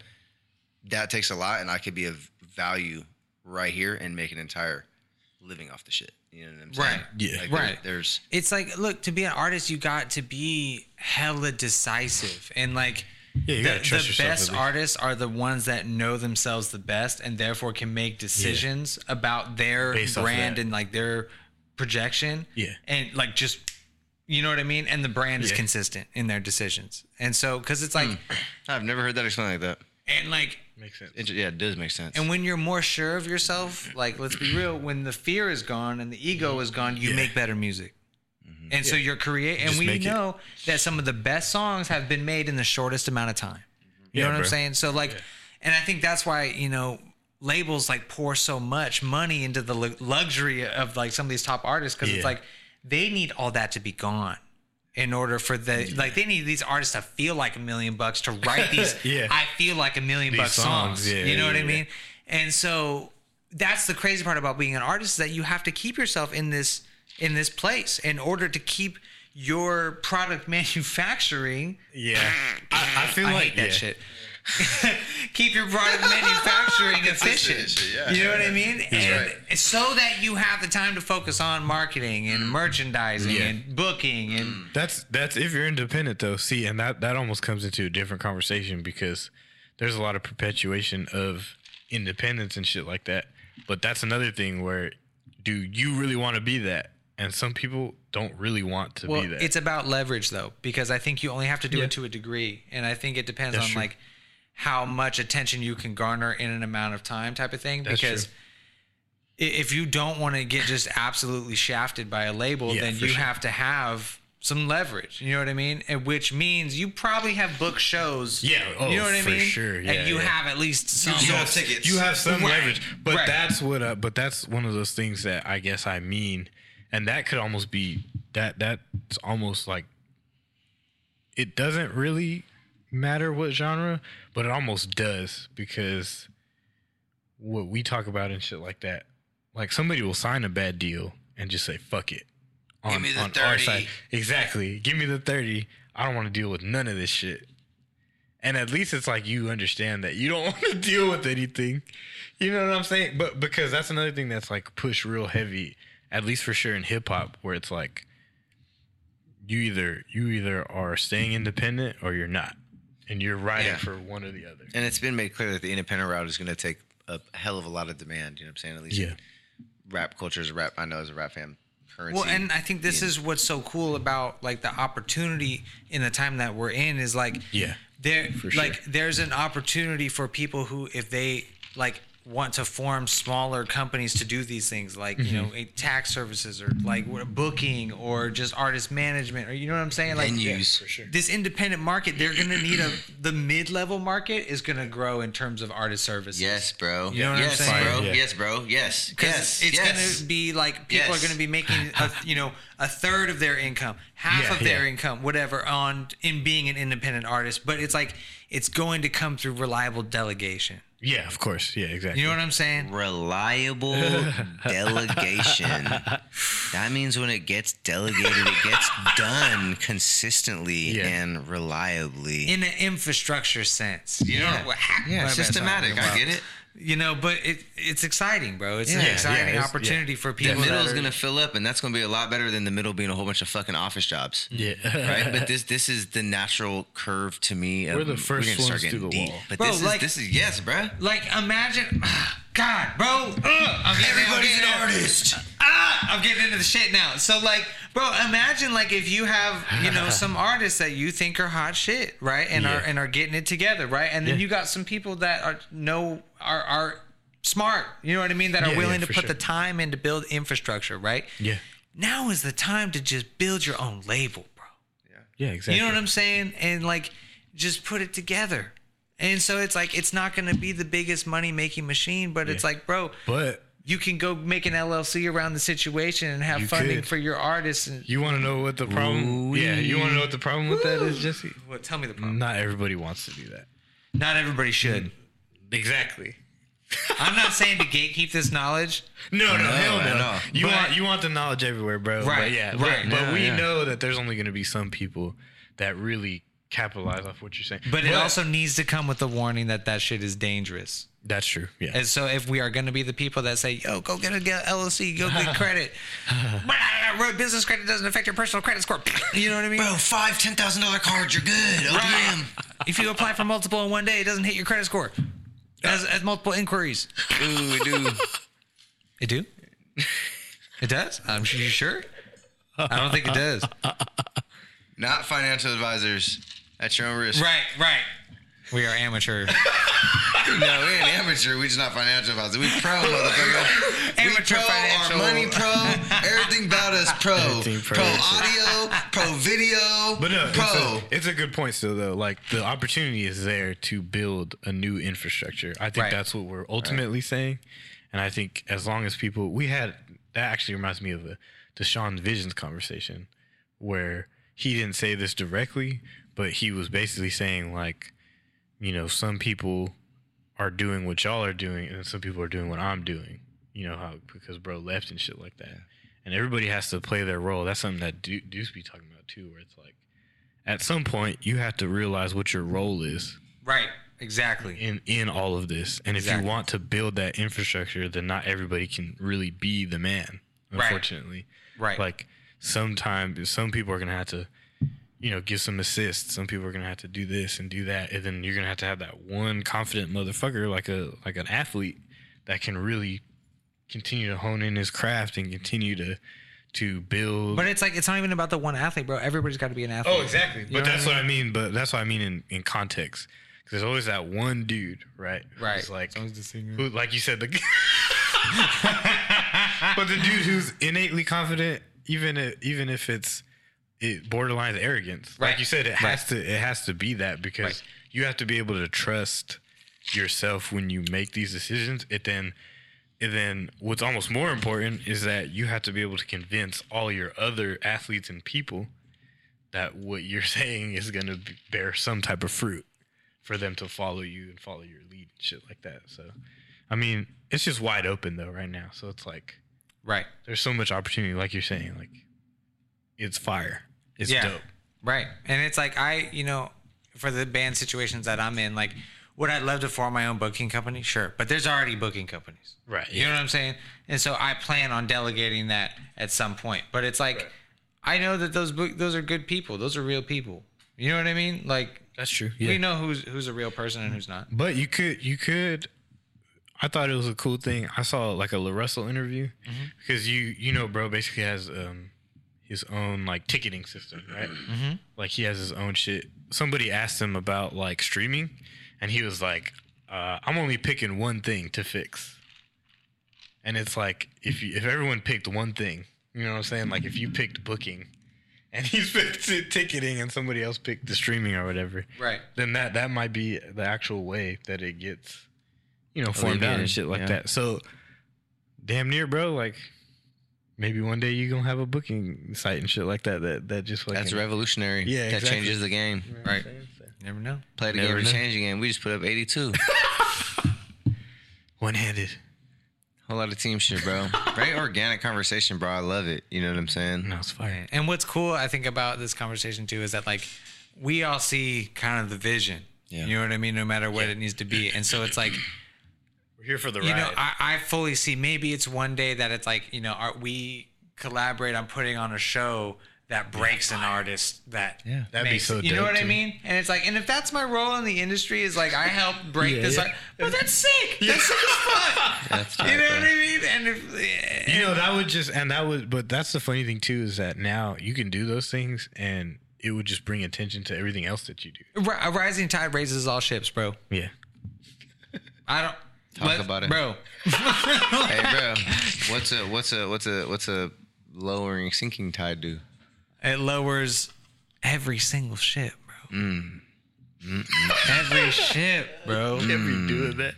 that takes a lot, and I could be of value right here and make an entire living off the shit. You know what I'm saying? Right. Yeah. Like, there- Right. There's It's like, look, to be an artist, you got to be hella decisive. And like, Yeah, you the, gotta trust the yourself best at artists are the ones that know themselves the best and therefore can make decisions about their Based off of brand that. and like their projection. Yeah. And like, just, you know what I mean? And the brand is Yeah. consistent in their decisions. And so, cause it's like, hmm. I've never heard that explained like that. and like, Makes sense. It, yeah, it does make sense. and when you're more sure of yourself, like let's be real, when the fear is gone and the ego is gone, you Yeah. make better music. Mm-hmm. And so you're creating, and we make it. know that some of the best songs have been made in the shortest amount of time. You Yeah, know what I'm saying? So like, and I think that's why you know labels like pour so much money into the luxury of like some of these top artists because it's like they need all that to be gone in order for the like they need these artists to feel like a million bucks to write *laughs* these Yeah. I feel like a million These bucks songs. songs, yeah, you know what I mean? And so that's the crazy part about being an artist is that you have to keep yourself in this in this place in order to keep your product *laughs* manufacturing. Yeah. *laughs* I, I feel I like that yeah. shit. *laughs* keep your product manufacturing efficient. yeah. you know what I mean? And right. so that you have the time to focus on marketing and mm. merchandising Yeah. and booking and mm. That's that's if you're independent though. See, and that that almost comes into a different conversation because there's a lot of perpetuation of independence and shit like that. But that's another thing where do you really want to be that? And some people don't really want to Well, be that. it's about leverage though, because I think you only have to do Yeah. it to a degree, and I think it depends That's on true. like how much attention you can garner in an amount of time, type of thing. That's because true. if you don't want to get just absolutely shafted by a label, Yeah, then you sure. have to have some leverage. You know what I mean? And which means you probably have book shows. Yeah, oh, you know what I for mean. sure. Yeah, and you yeah. have at least some. You have tickets. You have some Right, leverage, but right. that's what. Uh, but that's one of those things that I guess I mean, and that could almost be that. That's almost like it doesn't really matter what genre, but it almost does because what we talk about and shit like that, like somebody will sign a bad deal and just say fuck it. On, me the on our side, exactly. Give me the thirty. I don't want to deal with none of this shit. And at least it's like you understand that you don't *laughs* want to deal with anything. You know what I'm saying? But because that's another thing that's like pushed real heavy, at least for sure in hip hop, where it's like you either you either are staying independent or you're not. And you're riding Yeah. for one or the other. and it's been made clear that the independent route is going to take a hell of a lot of demand. You know what I'm saying? At least Yeah. rap culture is a rap. I know as a rap fan, currency. Well, and I think this being- is what's so cool about like the opportunity in the time that we're in is like Yeah, there sure. like there's an opportunity for people who if they like want to form smaller companies to do these things like you know mm-hmm. tax services or like booking or just artist management or you know what i'm saying like Venues. for sure. this independent market they're gonna need a the mid-level market is gonna grow in terms of artist services Yes, bro. You know what I'm yes, saying? bro. Yeah. Yes, bro. Yes. because Yes. it's yes. gonna be like people Yes. are gonna be making a, you know a third of their income half Yeah, of their yeah. income whatever on in being an independent artist but it's like it's going to come through reliable delegation Yeah, of course. Yeah, exactly. you know what i'm saying reliable *laughs* delegation. That means when it gets delegated, it gets done consistently Yeah. and reliably. in an infrastructure sense. You Yeah. know, what- Yeah, my bad, systematic. I get it. You know, but it it's exciting, bro. It's an exciting yeah, it's- opportunity yeah. for people. The middle that is are- gonna fill up, and that's gonna be a lot better than the middle being a whole bunch of fucking office jobs. Yeah. *laughs* Right, but this this is the natural curve to me. of- We're the first gonna start ones getting through the deep. wall. But Bro, this like- is this is yes, bro. like imagine, *sighs* God, bro. I'm getting, I'm artist. Ah, I'm getting into the shit now. So like, bro, imagine like if you have you know some *laughs* artists that you think are hot shit, right, and are and are getting it together, right, and then Yeah. you got some people that are know are are smart. You know what I mean? That are Yeah, yeah, willing to put sure. the time in to build infrastructure, right? yeah. Now is the time to just build your own label, bro. Yeah. Yeah, exactly. You know what I'm saying? And like, just put it together. And so it's like it's not going to be the biggest money making machine, but it's like, bro, But you can go make an LLC around the situation and have You funding could. for your artists. And you want to know what the problem? Yeah, you want to know what the problem with that is, Jesse? what? Tell me the problem. Not everybody wants to do that. Not everybody should. Exactly. *laughs* I'm not saying to gatekeep this knowledge. No, no, hell I no. You But- want you want the knowledge everywhere, bro. Right, But yeah, right. But, but Yeah, we yeah. know that there's only going to be some people that really capitalize off what you're saying. But it also needs to come with a warning that that shit is dangerous. that's true. Yeah. And so if we are going to be the people that say, yo, go get a get LLC, go get *laughs* credit. but uh, business credit doesn't affect your personal credit score. You know what I mean? Bro, five ten thousand dollar cards, you're good. OPM. if you apply for multiple in one day, it doesn't hit your credit score. As, as multiple inquiries. Ooh, it do. It do? It does? I'm sure you sure? I don't think it does. Not financial advisors. At your own risk. Right, right. We are amateur. *laughs* No, we ain't amateur. We just not financial advisors. We pro, motherfucker. Amateur we pro, financial. Our money pro. Everything about us pro. Pro. Pro audio, pro video, But no, pro. it's a, it's a good point still though. Like the opportunity is there to build a new infrastructure. I think Right. that's what we're ultimately saying. And I think as long as people we had that actually reminds me of the Deshaun Visions conversation where he didn't say this directly, but he was basically saying like, you know, some people are doing what y'all are doing and some people are doing what I'm doing. You know how because bro left and shit like that. And everybody has to play their role. That's something that Deuce be talking about too, where it's like at some point you have to realize what your role is right, exactly. in in all of this and if you want to build that infrastructure then not everybody can really be the man Right. unfortunately Right. like sometimes some people are gonna have to you know give some assists some people are gonna have to do this and do that and then you're gonna have to have that one confident motherfucker like a like an athlete that can really continue to hone in his craft and continue to to build But it's like it's not even about the one athlete, bro. Everybody's got to be an athlete. Oh, exactly. You But that's what what I mean. But that's what I mean in, in context. Because there's always that one dude, right? who's Right. Like, Someone's the singer. who, like you said, the. *laughs* *laughs* but the dude who's innately confident, even if, even if it's it borderline arrogance, Right. like you said, it has Right. to it has to be that because Right. you have to be able to trust yourself when you make these decisions. It then. And then what's almost more important is that you have to be able to convince all your other athletes and people that what you're *laughs* saying is going to bear some type of fruit for them to follow you and follow your lead and shit like that. So, I mean, it's just wide open though right now. So it's like Right. there's so much opportunity, like you're saying, like it's fire. It's Yeah. dope. Right. And it's like I, you know, for the band situations that I'm in, like would I love to form my own booking company? Sure. But there's already booking companies. Right. You know what I'm saying? And so I plan on delegating that at some point. But it's like I know that those book those are good people. Those are real people. You know what I mean? Like That's true. Yeah. we know who's who's a real person and who's not. But you could, you could. I thought it was a cool thing. I saw like a LaRussell interview Mm-hmm. because you, you know, bro, basically has um his own like ticketing system, right? Mm-hmm. Like he has his own shit. Somebody asked him about like streaming, and he was like, uh, I'm only picking one thing to fix, and it's like if you if everyone picked one thing, you know what I'm saying? Like if you picked booking, *laughs* and he *laughs* picked ticketing, and somebody else picked the streaming or whatever, Right. then that that might be the actual way that it gets, you know, oh, formed out and shit like yeah. that. So, damn near, bro. Like, maybe one day you gonna have a booking site and shit like that. That that just like That's revolutionary. Yeah, that exactly. changes the game. Right. You never know. Play the Never game to change the game. We just put up 82. *laughs* One handed. Whole lot of team shit, bro. Very organic conversation, bro. I love it. You know what I'm saying? No, it's fire. And what's cool, I think, about this conversation too is that like we all see kind of the vision. Yeah. You know what I mean? No matter what it needs to be. And so it's like, We're here for the you know, I, I fully see maybe it's one day that it's like, you know, are, we collaborate on putting on a show that breaks an artist that Yeah. That'd be makes- so you know dope, what I mean and it's like and if that's my role in the industry is like I help break Yeah, this yeah. art, but that's sick that's sick as *laughs* fuck That's you know bro. what I mean and if you know that would just and that would but that's the funny thing too is that now you can do those things and it would just bring attention to everything else that you do. A rising tide raises all ships bro Yeah. I don't Talk about it. bro *laughs* hey, bro. *laughs* What's a what's a what's a what's a lowering sinking tide do? it lowers every single ship bro Mm. every ship bro Every doing that.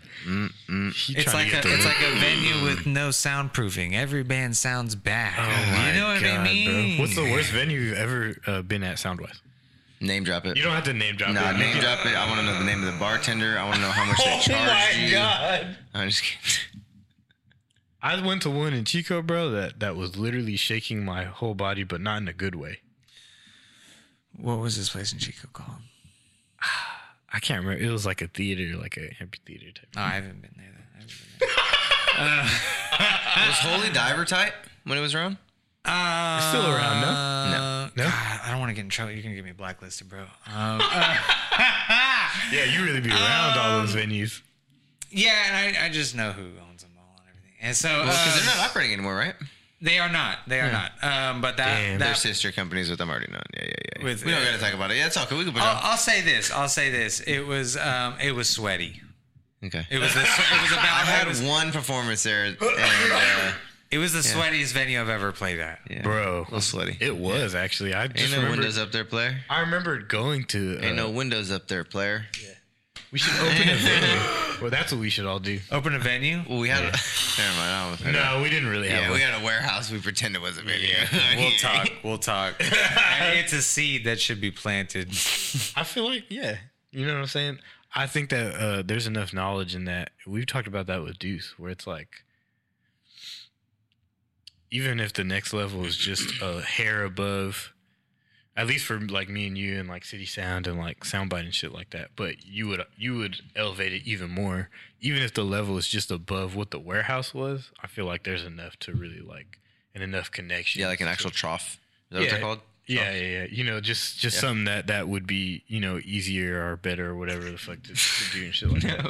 It's like a it's like a venue with no soundproofing. Every band sounds bad. you know what I mean? What's the worst venue you've ever uh, been at sound wise? Name drop it. You don't have to name drop Nah, it. name drop it. I want to know the name of the bartender. I want to know how much *laughs* they Oh charged my god. I'm just kidding. *laughs* I went to one in Chico, bro, that, that was literally shaking my whole body, but not in a good way. What was this place in Chico called? *sighs* I can't remember. It was like a theater, like a amphitheater type. Oh, no, I haven't been there. I haven't been there. Was Holy Diver tight when it was around? Uh, still around, no? no. No? God, I don't want to get in trouble. You're gonna get me blacklisted, bro. Um, uh, *laughs* *laughs* Yeah, you really be around all those venues. yeah, and I, I just know who owns them all and everything. And so Well, because uh, they're not operating anymore, right? they are not. They are not. Um, but that Damn. They're that sister companies with them already known. Yeah, yeah, yeah. With- we don't got to talk about it. Yeah, it's all cool. We can put it I'll, on. I'll say this. I'll say this. It was um, it was sweaty. Okay. It was a, it was about *laughs* I've had was, one performance there, and uh, it was the sweatiest venue I've ever played at. yeah, Bro. a little sweaty. It was actually. I Ain't just no remember. windows up there, player. I remember going to. Uh, Ain't no windows up there, player. Yeah. We should open a venue. *laughs* Well, that's what we should all do. Open a venue. Well, we had. *laughs* Never mind. I don't No, we didn't really have. Yeah, one. we had a warehouse. We pretend it was a video. *laughs* We'll talk. We'll talk. And it's a seed that should be planted. I feel like, yeah, you know what I'm saying. I think that uh, there's enough knowledge in that. We've talked about that with Deuce, where it's like, even if the next level is just a hair above, at least for like me and you and like CitySound and like Soundbyte and shit like that. But you would you would elevate it even more, even if the level is just above what the warehouse was. I feel like there's enough to really like and enough connection. yeah, like an actual trough. Is that what they're called? Yeah, oh. yeah, yeah. You know, just just Yeah. something that that would be you know easier or better or whatever the fuck to, to do and shit like that.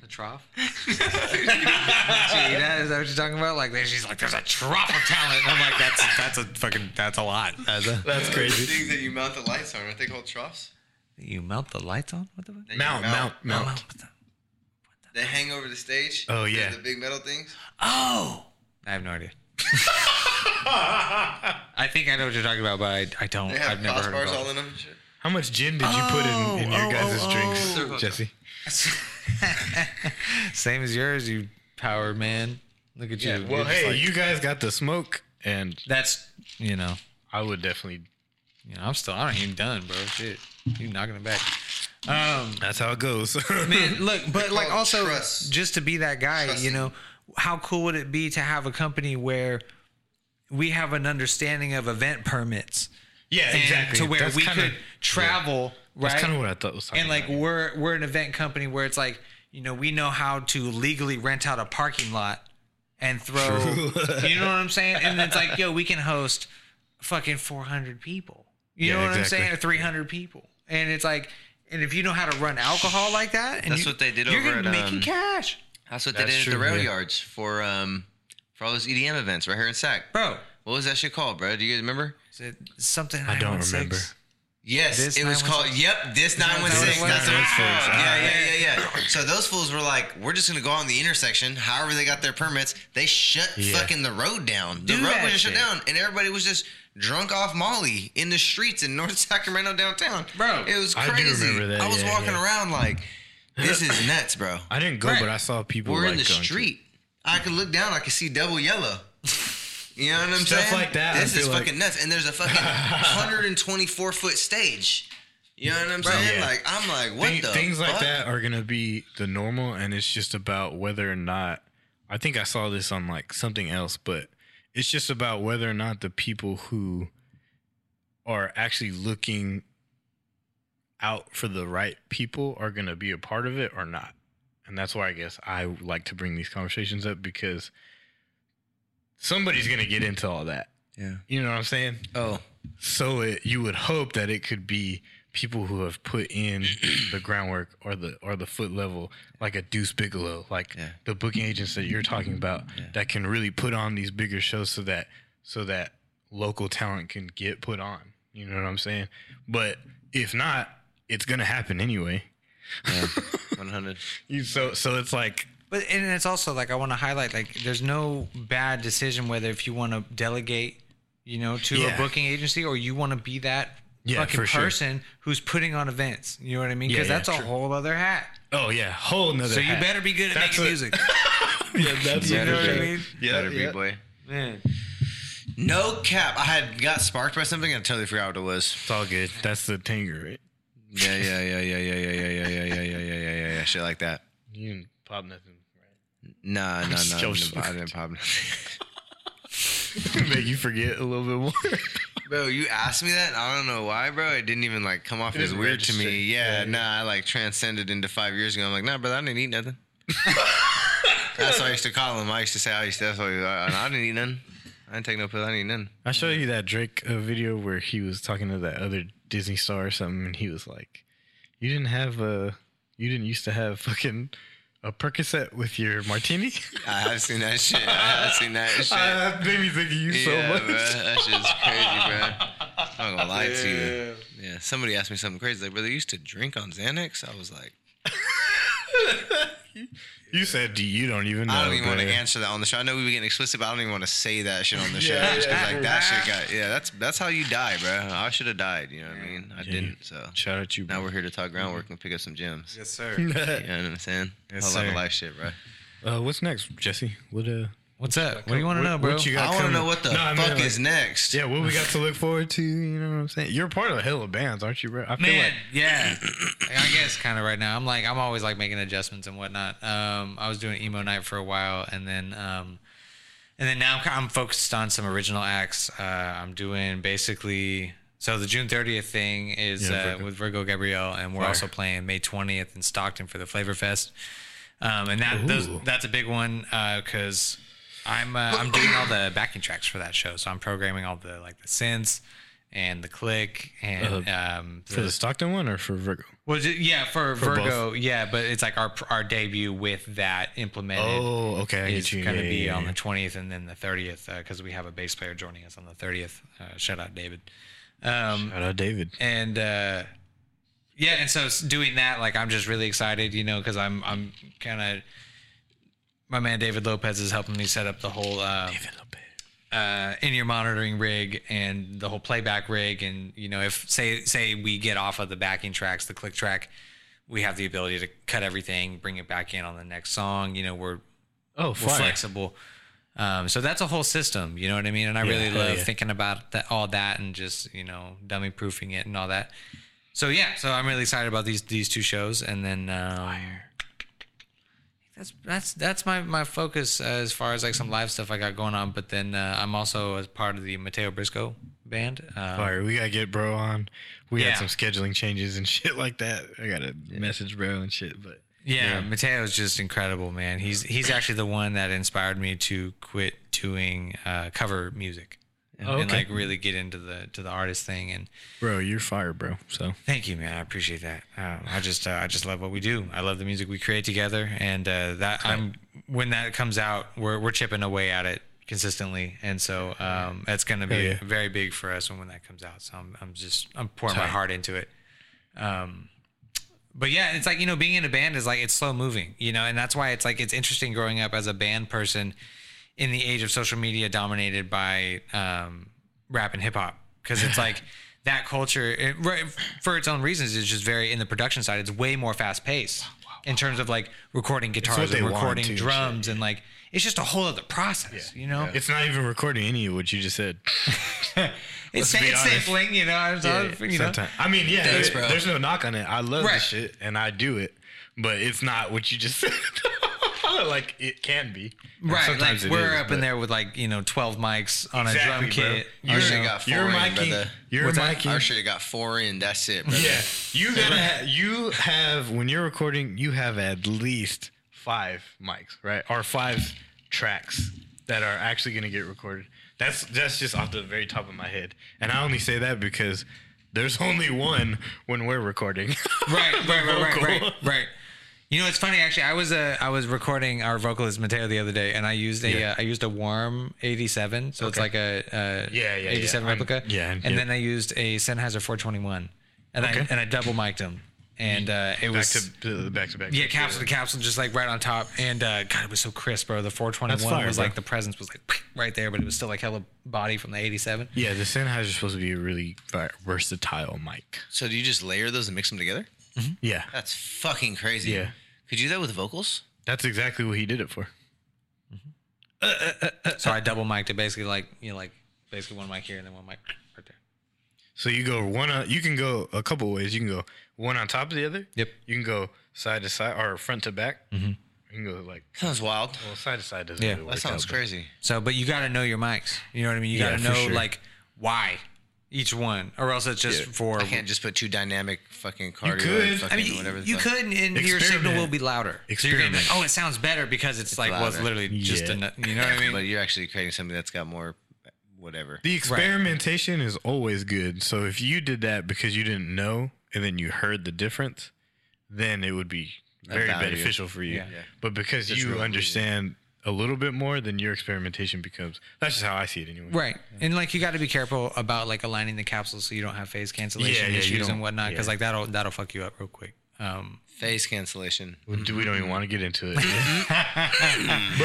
The trough. *laughs* Gee, that, is that what you're talking about? Like, she's like, "There's a trough of talent." I'm like, "That's that's a fucking that's a lot." That's a, that's *laughs* crazy. things that you mount the lights on, aren't they called troughs? You mount the lights on? What the fuck? That you Mount, mount, mount. What the- They hang over the stage. Oh, yeah. the big metal things. Oh, I have no idea. *laughs* *laughs* I think I know what you're talking about, but I, I don't. They have I've never heard crossbars of all in them. And shit. How much gin did you put in, in your Oh, guys' oh, drinks, oh. Jesse? *laughs* Same as yours, you power man. Look at you. Well, You're just hey, like- you guys got the smoke, and That's you know, I would definitely. you know. I'm still. I ain't even done, bro. Shit, you knocking it back. Um, That's how it goes. *laughs* man, look, but like called also trust. just to be that guy, you know, how cool would it be to have a company where we have an understanding of event permits yeah, and exactly. to where That's we kinda- could travel, right? That's kind of what I thought was. and like we're we're an event company where it's like you know we know how to legally rent out a parking lot and throw you know what i'm saying and it's like *laughs* yo we can host fucking 400 people you Yeah, know what exactly. i'm saying or 300 people and it's like and if you know how to run alcohol like that and That's you- what they did you're over gonna be at, making um, cash That's what That's they did true, at the rail yeah. yards for um for all those EDM events right here in Sac. bro What was that shit called, bro? Do you guys remember? is it something I don't 916? remember. Yes, This it was called. Yep, this that nine what one it six. was? That's what it's Those fools. Yeah, yeah, yeah, yeah. So those fools were like, "We're just gonna go on the intersection." However, they got their permits. They shut Yeah. fucking the road down. The Do road was just shut down, and everybody was just drunk off Molly in the streets in North *laughs* Sacramento downtown. Bro, it was I do crazy. remember that, I was yeah, walking yeah. around like, "This is nuts, bro." *laughs* I didn't go, Right. but I saw people. We're like, in the going to- street. I could look down. I could see double yellow. You know what I'm Stuff saying? Stuff like that, This is like- fucking nuts. And there's a fucking *laughs* 124 foot stage. You know what I'm saying? yeah. Like I'm like, what the things like that are gonna be the normal, and it's just about whether or not. I think I saw this on like something else, but it's just about whether or not the people who are actually looking out for the right people are gonna be a part of it or not. And that's why I guess I like to bring these conversations up because somebody's gonna get into all that. Yeah. You know what I'm saying? Oh, So it, you would hope that it could be people who have put in *clears throat* the groundwork or the or the foot level, like a Deuce Bigelow, like Yeah. the booking agents that you're talking about, Yeah. that can really put on these bigger shows so that so that local talent can get put on. You know what I'm saying? But if not, it's gonna happen anyway. Yeah. *laughs* 100. You so so it's like But and it's also like I want to highlight like there's no bad decision whether if you want to delegate, you know, to Yeah. a booking agency or you want to be that Yeah, fucking for sure. person who's putting on events. You know what I mean? Because yeah, that's a true. whole other hat. oh yeah, whole another. So you better be good at That's making what- music. *laughs* yeah, that's You what know it what I mean? Yeah, Better be, boy. Man. No cap. I had got sparked by something. and I totally forgot what it was. It's all good. That's the Tanger, right? Yeah, yeah, yeah, yeah, yeah, yeah, yeah, yeah, yeah, yeah, yeah, yeah, yeah, yeah, yeah. Shit like that. You didn't pop nothing, right? Nah, nah, nah. joking. I didn't pop nothing. Make you forget a little bit more. Bro, you asked me that. I don't know why, bro. It didn't even like come off as didn't weird to me. Yeah, Yeah, yeah. nah. I like transcended into five years ago. I'm like, nah, brother, I didn't eat nothing. that's what I used to call him. I used to say I used to. That's what I, I didn't eat nothing. I didn't take no pill. I didn't eat nothing. I showed you that Drake uh, video where he was talking to that other Disney star or something, and he was like, "You didn't have a, you didn't used to have fucking a Percocet with your martini." *laughs* I have seen that shit. I have seen that *laughs* shit. that made me think of you yeah, so much. bro. That shit's crazy, bro. I'm not gonna lie to you. Yeah, somebody asked me something crazy. Like, brother, you used to drink on Xanax? I was like, *laughs* You said you don't even know. I don't even want to answer that on the show. I know we were getting explicit, but I don't even want to say that shit on the show. Yeah, just 'cause, yeah. like that shit got yeah. That's that's how you die, bro. I should have died. You know what I mean? I Yeah. didn't. So Shout out you. now we're here to talk groundwork and pick up some gems. Yes, sir. You know what I'm saying? Yes, Whole lot of sir. life shit, bro. uh, what's next, Jesse? What uh? What's up? What do you want to know, bro? what you got I want to coming? know what the No, I mean, fuck like- is next. Yeah, what we got to look forward to? You know what I'm saying? You're part of a hell of bands, aren't you, bro? I feel Man, like yeah. I guess kind of right now. I'm like I'm always like making adjustments and whatnot. Um, I was doing emo night for a while, and then um, and then now I'm focused on some original acts. Uh, I'm doing basically. So the June 30th thing is Yeah, uh, Virgo. with Virgo Gabrielle, and we're Fire. also playing May 20th in Stockton for the Flavor Fest. Um, and that those, Ooh. that's a big one because I'm uh, I'm doing all the backing tracks for that show. So I'm programming all the like the synths and the click and um, for the Stockton one or for Virgo. well, yeah, for, For Virgo, yeah, but it's like our our debut with that implemented. Oh, okay, I is get you. going to Yeah, be yeah, on yeah. the twentieth and then the thirtieth because we have a bass player joining us on the thirtieth. Uh, shout out David. Um, Shout out David. and uh, yeah, and so doing that, like, I'm just really excited, you know, because I'm I'm kind of my man David Lopez is helping me set up the whole uh, uh, in-ear monitoring rig and the whole playback rig, and you know, if say say we get off of the backing tracks, the click track, we have the ability to cut everything, bring it back in on the next song. You know, we're Oh, we're fire. flexible. Um, so that's a whole system, you know what I mean? And I Yeah, really love yeah. thinking about that, all that, and just you know, dummy proofing it and all that. So yeah, so I'm really excited about these these two shows, and then um, that's that's that's my my focus uh, as far as like some live stuff I got going on. But then uh, I'm also as part of the Mateo Briscoe band. Um, Fire. We gotta get bro on. We Yeah. had some scheduling changes and *laughs* shit like that. I gotta message bro and shit, but Yeah, Mateo is just incredible, man. He's he's actually the one that inspired me to quit doing uh, cover music and, Oh, and like really get into the to the artist thing. And bro, you're fire, bro. So thank you, man. I appreciate that. Uh, I just uh, I just love what we do. I love the music we create together, and uh, that I'm when that comes out, we're we're chipping away at it consistently, and so um, that's going to be yeah. very big for us when, when that comes out. So I'm, I'm just I'm pouring my heart into it. Um, but yeah, it's like you know, being in a band is like it's slow moving, you know, and that's why it's like it's interesting growing up as a band person in the age of social media dominated by um, rap and hip hop because it's like *laughs* that culture it, right, for its own reasons is just very in the production side. It's way more fast paced in terms of like recording guitars and recording too, drums and like it's just a whole other process, you know. It's not even recording any of what you just said. *laughs* It's, Let's it's honest. sampling, you know. I'm sorry, you know. Sometimes. I mean, yeah, Thanks, there- bro. there's no knock on it. I love Right. this shit and I do it, but it's not what you just *laughs* said. Like it can be. And Right, like sometimes it we're is, up in but- there with like you know twelve mics on a drum bro. kit. Our you shit know. got 4 You're in, miking. brother. You're What's that? miking. Our shit got four in. That's it, brother. Yeah, you gotta. Ha- you have when you're recording, you have at least five mics, right, or five tracks that are actually gonna get recorded. That's that's just off the very top of my head, and I only say that because there's *laughs* only one when we're recording. right, right, right, right, *laughs* right, right. You know, it's funny actually. I was uh, I was recording our vocalist Mateo the other day, and I used a Yeah. uh, I used a Warm 87, so it's like a, a Yeah, yeah, 87 yeah. I'm- replica. yeah, and yeah. then I used a Sennheiser 421, and I and I double mic'd them, and uh, it back was to back to back. yeah, capsule to capsule, just like right on top. And uh, God, it was so crisp, bro. The 421 fire, was bro. like the presence was like *laughs* right there, but it was still like hella body from the 87. Yeah, the Sennheiser is supposed to be a really versatile mic. So do you just layer those and mix them together? Yeah, That's fucking crazy. Yeah. Could you do that with vocals? that's exactly what he did it for. So I double mic'd it, basically like you know, like basically one mic here and then one mic right there. So you go one. On, you can go a couple ways. You can go one on top of the other. Yep. You can go side to side or front to back. Mm-hmm. You can go like Sounds wild. well, side to side doesn't Yeah. really work That sounds out, but- crazy. So, but you got to know your mics. You know what I mean? You got to for know sure. like why each one, or else it's just Yeah. for. I can't just put two dynamic fucking cardio. You could. fucking I mean, whatever you fuck. could, and your signal will be louder. So you're be like, oh, it sounds better because it's, like well, it's louder. literally just Yeah. a, you know what I mean? But you're actually creating something that's got more, whatever. The experimentation is always good. So if you did that because you didn't know and then you heard the difference, then it would be very beneficial for you. Yeah. Yeah. But because Just you understand a little bit more, then your experimentation becomes. That's just how I see it anyway. Right, and like you got to be careful about like aligning the capsules so you don't have phase cancellation Yeah, yeah, issues and whatnot, because like that'll that'll fuck you up real quick. Um, Phase cancellation. We, we don't even want to get into it. *laughs* Bro,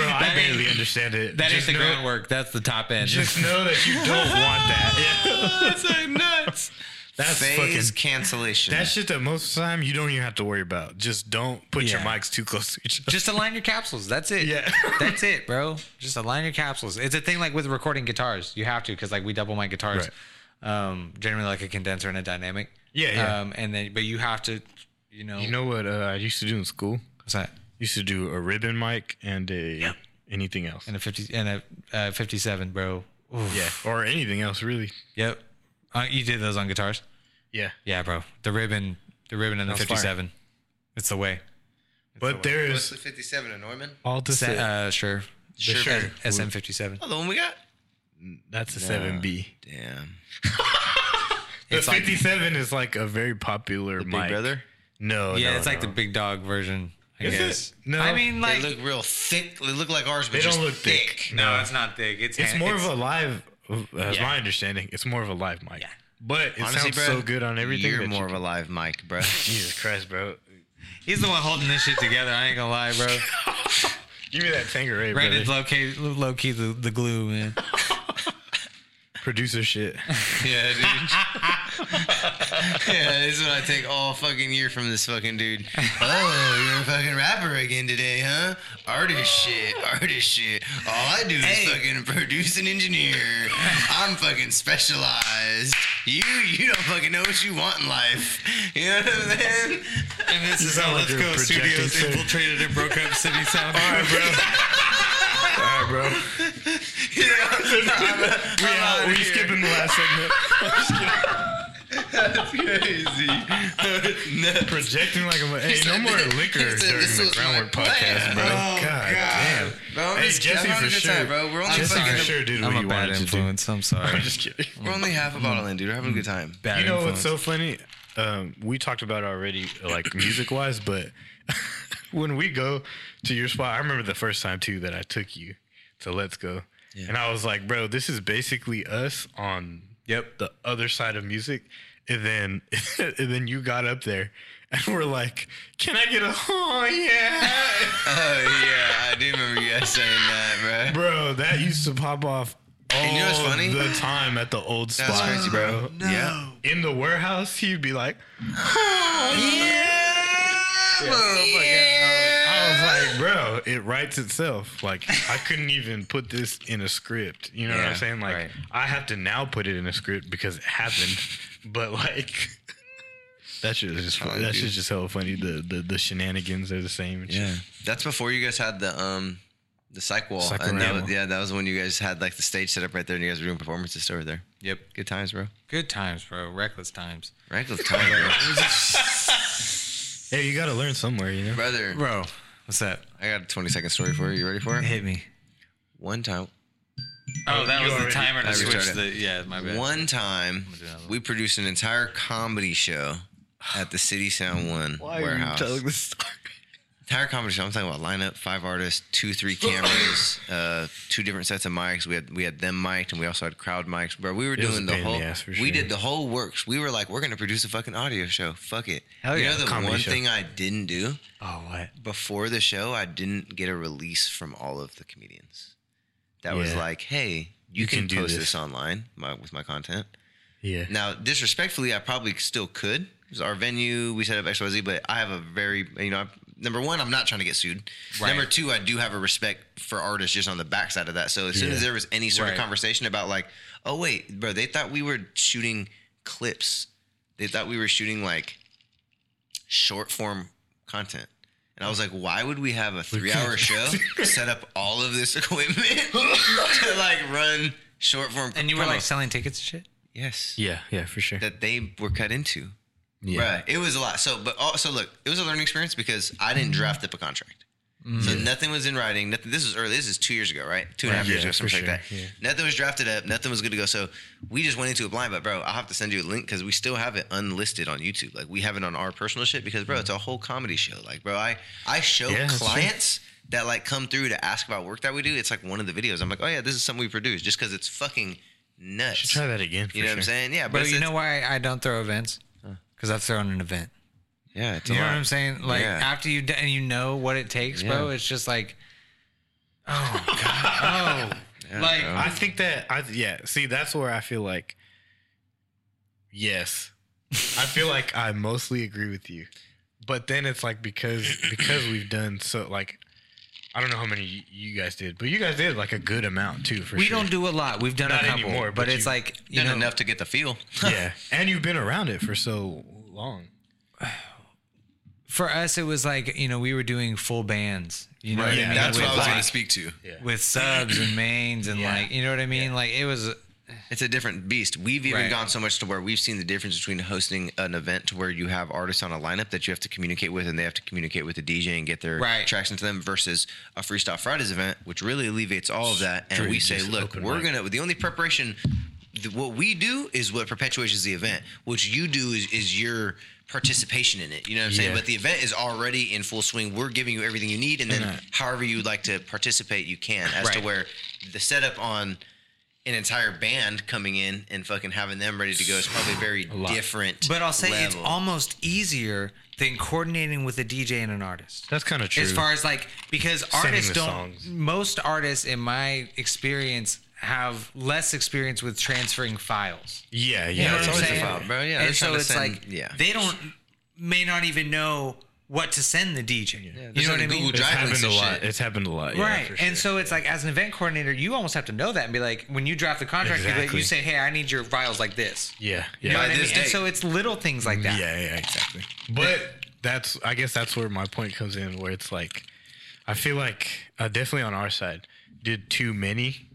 I barely ain't- understand it. that Just is the know- groundwork. That's the top end. Just know that you don't want that. Yeah. *laughs* That's like nuts. That's Phase fucking. cancellation. That shit that most of the time you don't even have to worry about. Just don't put your mics too close to each other. Just align your capsules. That's it. Yeah. *laughs* That's it, bro. Just align your capsules. It's a thing like with recording guitars. You have to because like we double my guitars. Um, generally like a condenser and a dynamic. Yeah, yeah. Um, and then but you have to, you know. You know what uh, I used to do in school? what's that? Used to do a ribbon mic and a anything else. And a fifty and a uh, fifty-seven, bro. Oof. yeah, or anything else really. Yep. Uh, you did those on guitars. Yeah, Yeah, bro. The ribbon, the ribbon, and the That's fire. fifty-seven. It's the way. but there What's is the 57 in Norman? all to Se- say. uh, sure. Sure. SM fifty-seven. Oh, the one we got? that's a seven B. Damn. *laughs* The It's like- fifty seven is like a very popular Big mic. brother? No, Yeah, no, it's like the big dog version. I Is it? No. I mean, like they look real thick. They look like ours, but They just don't look thick. no, it's not thick. It's It's hand- more of a live. As Yeah. my understanding, it's more of a live mic. Yeah. But it Honestly, sounds bro, so good on everything. You're more you- of a live mic, bro. *laughs* Jesus Christ, bro. He's the one holding this shit together. I ain't gonna lie, bro. *laughs* Give me that Tanqueray, Brandon's brother. low key, low key the, the glue, man. *laughs* Producer shit. *laughs* yeah, dude. *laughs* yeah, this is what I take all fucking year from this fucking dude. Oh, you're a fucking rapper again today, huh? Artist shit, artist shit. All I do is Hey. fucking produce and engineer. I'm fucking specialized. You, you don't fucking know what you want in life. You know what I'm saying? And this You is how like Let's Go Studios infiltrated and broke up CitySound. All right, bro. *laughs* All right, bro. You know, I'm, We I'm out. We skipping the last segment. That's crazy. no. *laughs* Projecting like a. Hey, no more liquor said during the Ground Wrk podcast, bro. Oh, God, damn. Bro, I'm Hey, just Jesse having for a sure. time, bro. We're only Jesse fucking. for sure did what I'm you a bad wanted to influence. I'm sorry. *laughs* I'm just kidding. We're only half a bottle in, dude. We're having a good time. Bad You know influence. what's so funny? Um, we talked about it already, like music wise, but *laughs* when we go to your spot, I remember the first time too that I took you to Let's Go. And I was like, bro, this is basically us on Yep. the other side of music. And then *laughs* and then you got up there and we're like, Can I get a *laughs* oh yeah? Oh yeah, I do remember you guys saying that, bro. bro, that used to pop off all And you know what's funny? the time at the old spot, That's crazy, bro. Yeah. In the warehouse, he'd be like, *laughs* I was it writes itself. Like, I couldn't even put this in a script. You know what I'm saying? Like, right. I have to now put it in a script because it happened. *laughs* but like, *laughs* that shit is just Fine, that shit's just hella funny. The, the the shenanigans are the same. and shit. Yeah, that's before you guys had the um the psych wall. and that was, yeah, that was when you guys had like the stage set up right there, and you guys were doing performances over there. Yep. Good times, bro. Good times, bro. Reckless times. Reckless *laughs* times. bro. Hey, you got to learn somewhere, you know. brother. Bro, what's that? I got a 20 second story for you. You ready for it? Hit me. One time, Oh, that you was the timer to I switch restarted. the. Yeah, my bad. one time, do another one. we produced an entire comedy show at the CitySound One warehouse. Why are you telling this story? Entire comedy show. I'm talking about lineup, five artists, two, three *laughs* cameras, uh, two different sets of mics. We had we had them mic'd, and we also had crowd mics. Bro, we were It doing the whole. the ass We sure. did the whole works. We were like, we're gonna produce a fucking audio show. Fuck it. Hell you yeah. know the Comedy one show. thing I didn't do Oh, what? before the show, I didn't get a release from all of the comedians. That was like, hey, you, You can, can post this, this. online my, with my content. Yeah. Now, disrespectfully, I probably still could. It was our venue. We set up XYZ, but I have a very, you know, number one, I'm not trying to get sued. Right. Number two, I do have a respect for artists just on the backside of that. So as soon Yeah. as there was any sort Right. of conversation about like, oh wait, bro, they thought we were shooting clips. They thought we were shooting like short form content. And I was like, why would we have a three hour show *laughs* set up all of this *laughs* equipment to like run short form? And you were like selling tickets and shit? yes, Yeah. Yeah. For sure. that they were cut into. Yeah. Right. It was a lot. So, but also look, it was a learning experience because I didn't mm-hmm. draft up a contract. Mm-hmm. So nothing was in writing. Nothing. This was early. This is two years ago, right? Two and a half Right. years Yeah, ago, something for like that. yeah. Nothing was drafted up. Nothing was good to go. So we just went into it blind. But bro, I'll have to send you a link because we still have it unlisted on YouTube. Like we have it on our personal shit because bro, it's a whole comedy show. Like bro, I I show Yeah, clients that like come through to ask about work that we do. It's like one of the videos. I'm like, oh yeah, this is something we produce just because it's fucking nuts. Should try that again. You know sure. what I'm saying? Yeah, but Bro, you know why I don't throw events? Because I've thrown an event. yeah, it's You know lot. what I'm saying? Like Yeah. after you d- and you know what it takes, bro. It's just like, oh *laughs* god, oh, Yeah, like. I think that I yeah. See, that's where I feel like yes. I feel like I mostly agree with you. But then it's like because because we've done so like I don't know how many you- you guys did, but you guys did like a good amount too for we sure. don't do a lot. We've done Not a couple, anymore, but, but it's you- like you know, enough to get the feel. *laughs* yeah, and you've been around it for so long. for us, it was like you know we were doing full bands. You know Right. what I mean? That's with, what I was like, going to speak to. with subs and mains and Yeah. like you know what I mean. Like it was. It's a different beast. We've even Right. gone so much to where we've seen the difference between hosting an event to where you have artists on a lineup that you have to communicate with and they have to communicate with the DJ and get their Right. tracks into them versus a Freestyle Fridays event, which really alleviates all of that. And we say, look, we're going to, the only preparation, what we do is what perpetuates the event. What you do is, is your participation in it. You know what I'm saying? Yeah. But the event is already in full swing. We're giving you everything you need. And then however you'd like to participate, you can. As to where the setup on an entire band coming in and fucking having them ready to go is probably very different. But I'll say it's almost easier than coordinating with a DJ and an artist. That's kind of true. As far as like because artists don't songs. most artists in my experience have less experience with transferring files. yeah, yeah, You know it's what I'm always a file, bro. Yeah, and so it's send- like yeah. they don't may not even know what to send the DJ. you they're know what I mean? Google It's happened a lot. shit. It's happened a lot. Yeah, right. for And so it's like as an event coordinator, you almost have to know that and be like, when you draft the contract, you like- you say, Hey, I need your files like this. yeah, You know yeah. what I mean? this And so it's little things like that. Yeah, yeah, exactly. But that's I guess that's where my point comes in, where it's like I feel like uh, definitely on our side did too many,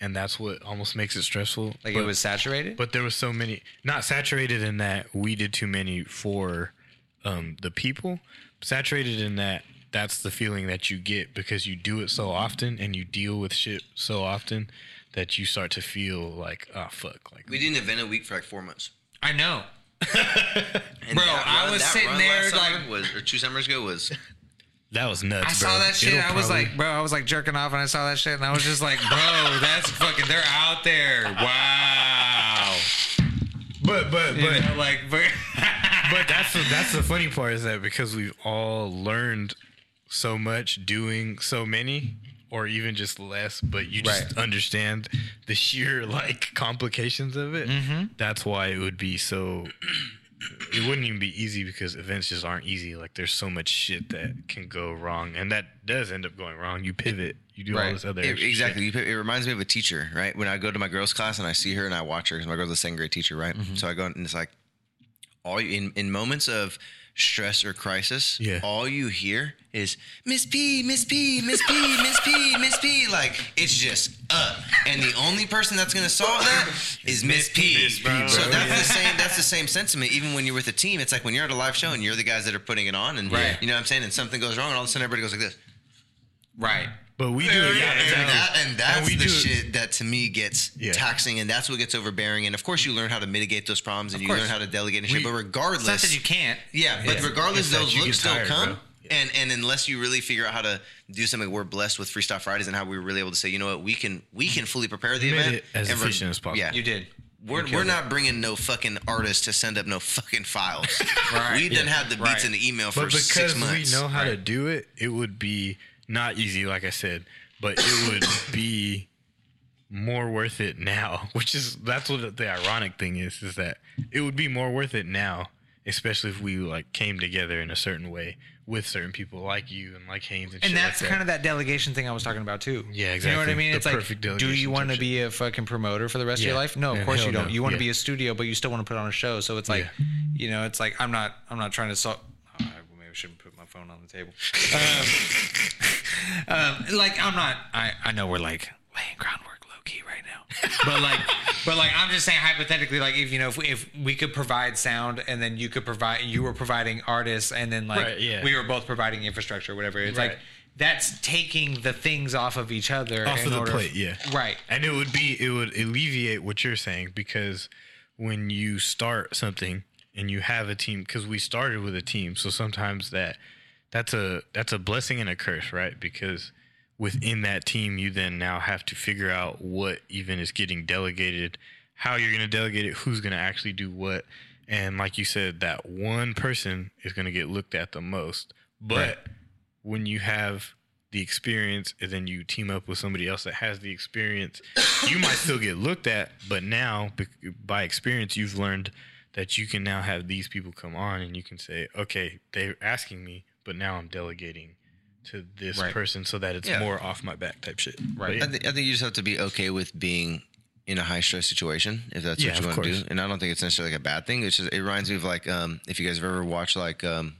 and that's what almost makes it stressful. Like but, it was saturated. but there was so many not saturated in that we did too many for um, the people. Saturated in that that's the feeling that you get because you do it so often and you deal with shit so often that you start to feel like oh fuck like we did an event a week for like four months. I know. Bro, that I run- was sitting there, like- was or two summers ago was *laughs* That was nuts. I saw bro. that shit. It'll I was probably- like, bro, I was like jerking off, and I saw that shit, and I was just like, bro, that's fucking. They're out there. Wow. but but You but know, like, *laughs* but, but that's the that's the funny part is that because we've all learned so much doing so many or even just less but you just Right. understand the sheer like complications of it Mm-hmm. that's why it would be so it wouldn't even be easy because events just aren't easy like there's so much shit that can go wrong and that does end up going wrong you pivot you do all this other It- exactly. shit. It reminds me of a teacher, right? When I go to my girls' class and I see her and I watch her because my girl's a second grade teacher, right? Mm-hmm. So I go and it's like all you, in in moments of stress or crisis, Yeah. all you hear is Miss P, Miss P, Miss P, Miss P, Miss P. Like it's just up, and the only person that's gonna solve that is Miss P. Miss P, bro. So that's Yeah. the same. That's the same sentiment. Even when you're with a team, it's like when you're at a live show and you're the guys that are putting it on, and Right. you know what I'm saying, and something goes wrong, and all of a sudden everybody goes like this. right. But we do it yeah, and, that, and that's we the do it- shit that to me gets Yeah. taxing, and that's what gets overbearing. And of course, you learn how to mitigate those problems, and you learn how to delegate and shit. We- but regardless, It's not that you can't. yeah, but Yeah. regardless, It's those looks get still come. bro. And and unless you really figure out how to do something, we're blessed with Freestyle Fridays and how we were really able to say, you know what, we can we can fully prepare the Made event it as efficient as possible. Yeah, You did. We're, we're not bringing no fucking artists to send up no fucking files. *laughs* Right, We didn't yeah, have the beats right. in the email for but because six months. we know how to do it, it would be not easy, like I said, but it would *coughs* be more worth it now. *laughs* Which is that's what the ironic thing is, is that it would be more worth it now, especially if we like came together in a certain way with certain people like you and like Haynes and, And that's like kind that. of that delegation thing I was talking about too. Yeah, exactly. You know what I mean? The it's like, do you want to be a fucking promoter for the rest of your life? No, of course you don't. no. You want to Yeah. be a studio, but you still want to put on a show. So it's like, Yeah. you know, it's like I'm not, I'm not trying to solve. Oh, maybe I shouldn't phone on the table. Um, *laughs* um, like I'm not. I I know we're like laying groundwork low key right now, but like, but like I'm just saying hypothetically, like if you know if we, if we could provide sound and then you could provide, you were providing artists and then like Right, yeah. we were both providing infrastructure, whatever. It's like that's taking the things off of each other off in of the order- plate, yeah. right. And it would be it would alleviate what you're saying because when you start something and you have a team because we started with a team, so sometimes that that's a that's a blessing and a curse, right? Because within that team you then now have to figure out what even is getting delegated, how you're going to delegate it, who's going to actually do what. And like you said, that one person is going to get looked at the most. But Right. when you have the experience and then you team up with somebody else that has the experience, you might still get looked at, but now by experience, you've learned that you can now have these people come on and you can say, okay, they're asking me, but now I'm delegating to this Right. person so that it's Yeah. more off my back type shit. Right. But I, th- I think you just have to be okay with being in a high stress situation if that's Yeah, what you want to do. And I don't think it's necessarily like a bad thing. It's just it reminds me of like um, if you guys have ever watched like um,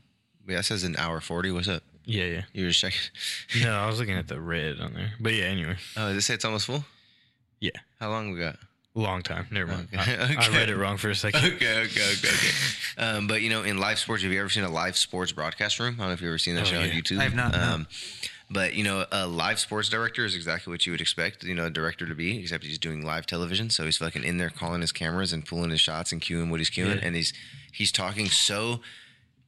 yeah, it says an hour forty. What's up? yeah, yeah. You were just checking. No, I was looking at the red on there. But yeah, anyway. Oh, does it say it's almost full? Yeah. How long we got? Long time. Never mind. Okay. I, I *laughs* read it wrong for a second. Okay, okay, okay, okay. Um, but you know, in live sports, have you ever seen a live sports broadcast room? I don't know if you've ever seen that Oh, show on. YouTube. I have not, no. Um, but you know, a live sports director is exactly what you would expect, you know, a director to be, except he's doing live television. So he's fucking in there calling his cameras and pulling his shots and cueing what he's cueing, Yeah. and he's he's talking so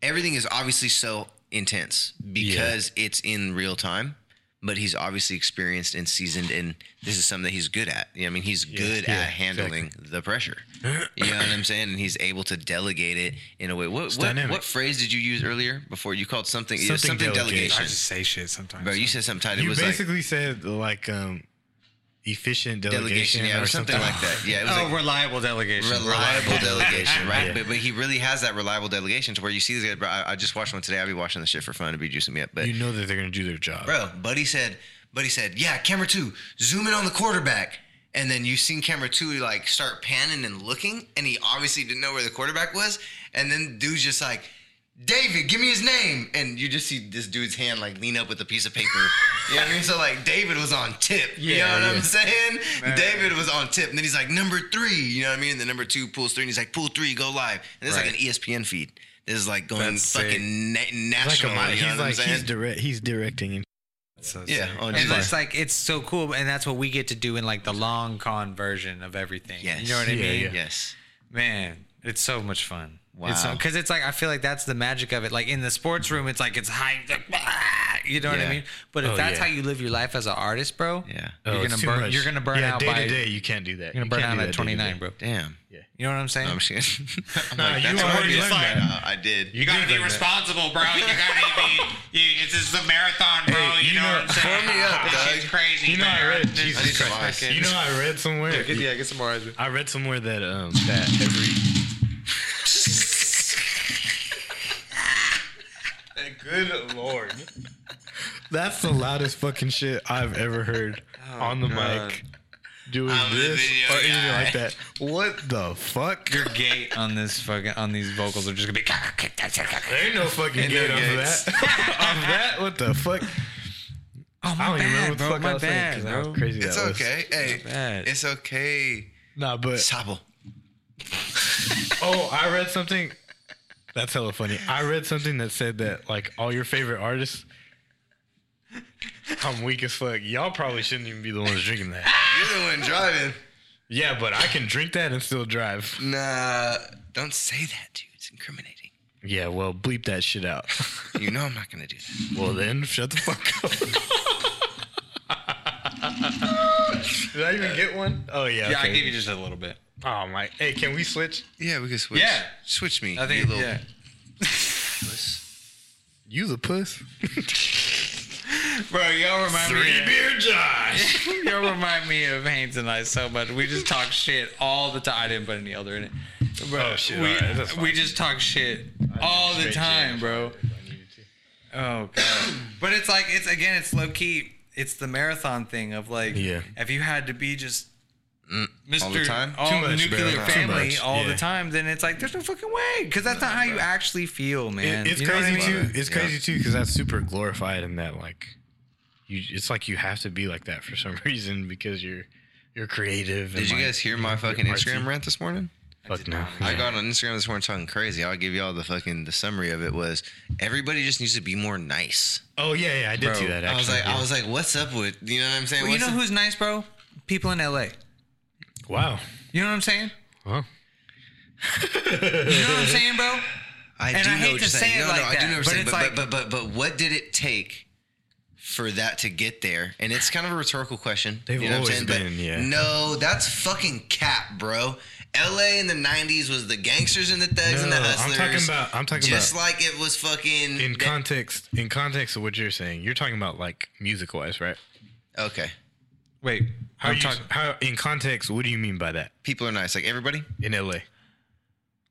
everything is obviously so intense because it's in real time. But he's obviously experienced and seasoned, and this is something that he's good at. You know, I mean, he's good yeah, at handling the pressure. You know what I'm saying? And he's able to delegate it in a way. What what, what phrase did you use earlier before you called something something, Something something delegation? I just say shit sometimes. Bro, you said something tight. It You was like basically said like um efficient delegation, delegation, yeah, or or something like that. Yeah, it was oh, like reliable delegation. reliable delegation, *laughs* right? Yeah. But but he really has that reliable delegation to where you see this guy. Bro, I, I just watched one today. I'll be watching the shit for fun to be juicing me up. But You know that they're gonna do their job. bro, Buddy said, Buddy said, yeah, camera two, zoom in on the quarterback. And then you seen camera two like start panning and looking, and he obviously didn't know where the quarterback was. And then dude's just like, David, give me his name. And you just see this dude's hand like lean up with a piece of paper. You know what I mean? So like David was on tip. you Yeah, know what yeah. I'm saying? Man. David was on tip. And then he's like, number three. You know what I mean? And the number two pulls three, and he's like, pull three, go live. And it's is like an ESPN feed. This is like going That's fucking na- Like a, you know he's what I'm like saying? he's direct. He's directing. him. So Yeah, and July. it's like it's so cool, and that's what we get to do in like the long con version of everything. Yes. You know what I Yeah, mean? yeah. Yes. Man, it's so much fun. Wow. Because it's, like I feel like that's the magic of it. Like in the sports room, it's like it's hyped. Like, "Ah," You know what I mean? But if Oh, that's yeah. how you live your life as an artist, bro, Yeah. you're Oh, gonna burn. You're gonna burn yeah, out day by. to day. You can't do that. You're gonna You burn out at that day 29, day. bro. Damn. Yeah. You know what I'm saying? No, I'm just kidding. *laughs* I'm Nah, you that's already learned it's that. Uh, I did. You gotta did be learn that. responsible, bro. You gotta be. You, it's just a marathon, bro. Hey, you, you know, know- what I'm saying? Warm me up, This Doug. shit's crazy. You know, I read- Jesus I need is some fucking- ice. You know, I read somewhere. yeah, get some more. I read somewhere that um that every. *laughs* Good lord. That's the loudest fucking shit I've ever heard oh, on the God. mic. Doing I'm this video or anything guy. like that. What the fuck? Your gate on this fucking on these vocals are just gonna be. There ain't no fucking Ain't gate no off of that. *laughs* off that? What the fuck? Oh my I don't even remember bad, what the bro. fuck I My was saying bad, 'cause how bro. crazy It's that was. okay. Hey, bad. it's okay. Nah, but Szabo. Oh, I read something. That's hella funny. I read something that said that like all your favorite artists. I'm weak as fuck. Y'all probably shouldn't even be the ones drinking that. You're the one driving. Yeah, but I can drink that and still drive. Nah, don't say that, dude. It's incriminating. Yeah, well, bleep that shit out. *laughs* You know I'm not gonna do that. well, then shut the fuck up. *laughs* Did I even get one? Oh yeah. Yeah, I gave you just a little bit. Oh my. Hey, can we switch? Yeah, we can switch. Yeah. switch me. I think. you little Yeah. puss. You the puss. *laughs* Bro, y'all remind me. Three of- beer Josh. *laughs* Y'all remind me of Haynes and I so much. We just talk shit all the time. I didn't put any other in it. Bro, Oh, shit, We, alright, that's we just talk shit all the time, bro. Oh god. *clears throat* but it's like it's again, it's low key. It's the marathon thing of like, Yeah. if you had to be just Mr. Mm, all the time? all Too much, nuclear bro. Too family much, all yeah. the time, then it's like there's no fucking way because that's not how you actually feel, man. It- it's You know what I crazy mean? too. It's Yeah. crazy too because that's super glorified in that like, you. It's like you have to be like that for some *laughs* reason because you're you're creative. and, Did you like, guys hear my fucking. Instagram rant this morning? Fuck no. I got on Instagram this morning talking crazy. I'll give you all the fucking the summary of it was everybody just needs to be more nice. Oh yeah, yeah. I did Bro, see that. Actually. I was like, yeah. I was like, what's up with you know what I'm saying? Well, you know the- who's nice, bro? People in LA. Wow. You know what I'm saying? Well, *laughs* You know what I'm saying, bro? I And do I know hate what to you're say saying. it no, like no, I do that, know what you're but saying. it's But, like- but, but, but, but what did it take for that to get there? And it's kind of a rhetorical question. They've you know what I'm always saying? been, but yeah. No, that's fucking cap, bro. LA in the 90s was the gangsters and the thugs and the No, I'm hustlers. talking about- I'm talking about just about- like it was fucking. in context, in context of what you're saying, you're talking about like music wise, right? okay. Wait, How, I'm you, talking. how in context? What do you mean by that People are nice. Like everybody. in LA?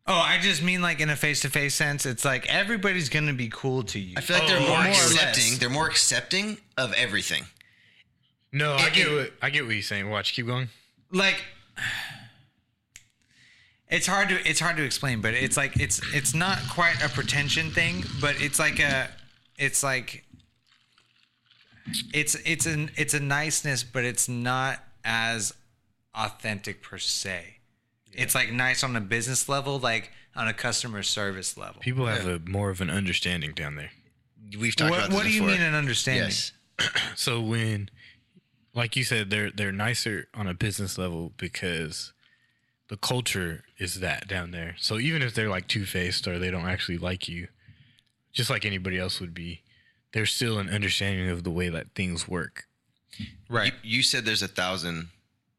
Oh, I just mean like in a face-to-face sense. It's like everybody's gonna be cool to you. I feel like Oh, they're more more or accepting. less. They're more accepting of everything. No, I It- get it- what I get what you're saying. Watch, keep going. like it's hard to it's hard to explain but it's like it's it's not quite a pretension thing but it's like a it's like it's it's an it's a niceness but it's not as authentic per se it's like nice on a business level like on a customer service level People have a more of an understanding down there. We've talked what, about this before. what do you before. mean an understanding Yes. *clears throat* So when, like you said, they're they're nicer on a business level because the culture is that down there. So even if they're like two faced or they don't actually like you, just like anybody else would be, there's still an understanding of the way that things work. right You, you said there's a thousand.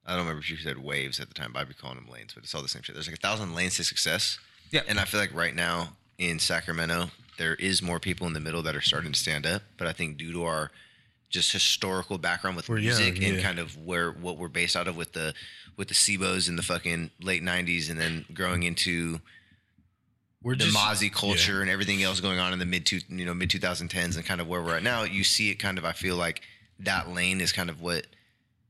I don't remember if you said waves at the time, but I'd be calling them lanes, but it's all the same shit. There's like a thousand lanes to success. Yeah. And I feel like right now in Sacramento, there is more people in the middle that are starting to stand up. But I think due to our just historical background with We're young, music and yeah. kind of where what we're based out of with the with the C-Bos in the fucking late '90s, and then growing into We're the Mozzy culture and everything else going on in the mid two you know mid 2010s and kind of where we're at now you see it kind of i feel like that lane is kind of what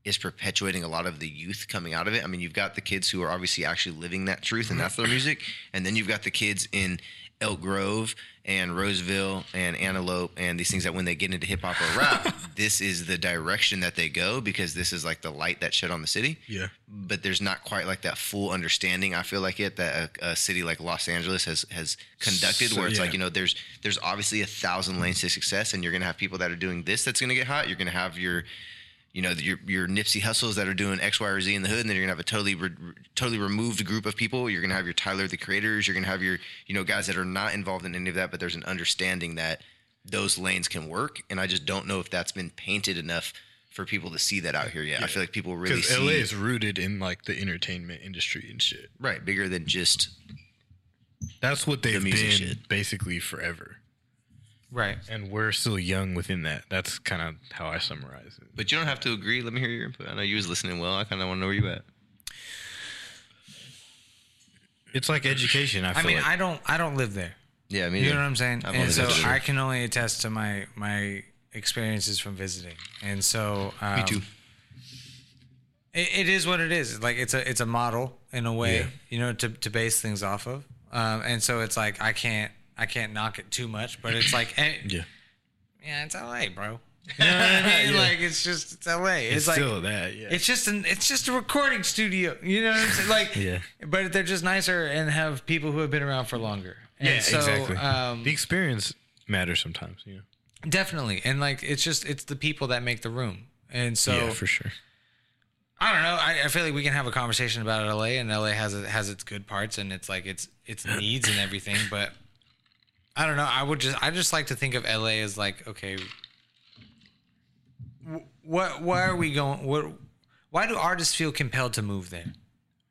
is perpetuating a lot of the youth coming out of it. I mean you've got the kids who are obviously actually living that truth and that's their music. And then you've got the kids in elk grove and roseville and antelope and these things that when they get into hip-hop or rap *laughs* this is the direction that they go because this is like the light that shed on the city Yeah. but there's not quite like that full understanding. I feel like it that a, a city like Los Angeles has has conducted, So, where it's yeah. like you know there's there's obviously a thousand lanes to success, and you're gonna have people that are doing this that's gonna get hot. You're gonna have your you know your your Nipsey Hussles that are doing X, Y, or Z in the hood, and then you're gonna have a totally re- totally removed group of people. You're gonna have your Tyler the creators. You're gonna have your you know guys that are not involved in any of that, but there's an understanding that those lanes can work, and I just don't know if that's been painted enough for people to see that out here yet. I feel like people really Because see LA is rooted in like the entertainment industry and shit. right bigger than just That's what they've music been shit. basically forever. Right. And we're still young within that. That's kind of how I summarize it. But you don't have to agree. Let me hear your input. I know you was listening well. I kind of want to know where you at. It's like education. I I feel mean, like. I don't I don't live there. Yeah, me You know what I'm saying? I've and so visited. I can only attest to my my experiences from visiting. And so um, Me too. It, it is what it is. Like it's a it's a model in a way, Yeah. you know, to, to base things off of. Um, and so it's like I can't I can't knock it too much, but it's like eh, yeah. yeah, it's LA, bro. *laughs* You know what I mean? Yeah. Like it's just it's LA. It's, It's, like still that. Yeah. it's just an it's just a recording studio. You know what I'm saying? Like Yeah. But they're just nicer and have people who have been around for longer. And yeah, so, exactly. Um, the experience matters sometimes. You know. definitely. And like it's just it's the people that make the room. And so yeah, for sure. I don't know. I, I feel like we can have a conversation about LA, and LA has it has its good parts, and it's like its its *laughs* needs and everything. But I don't know. I would just I just like to think of LA as like okay, what why are we going? What why do artists feel compelled to move there?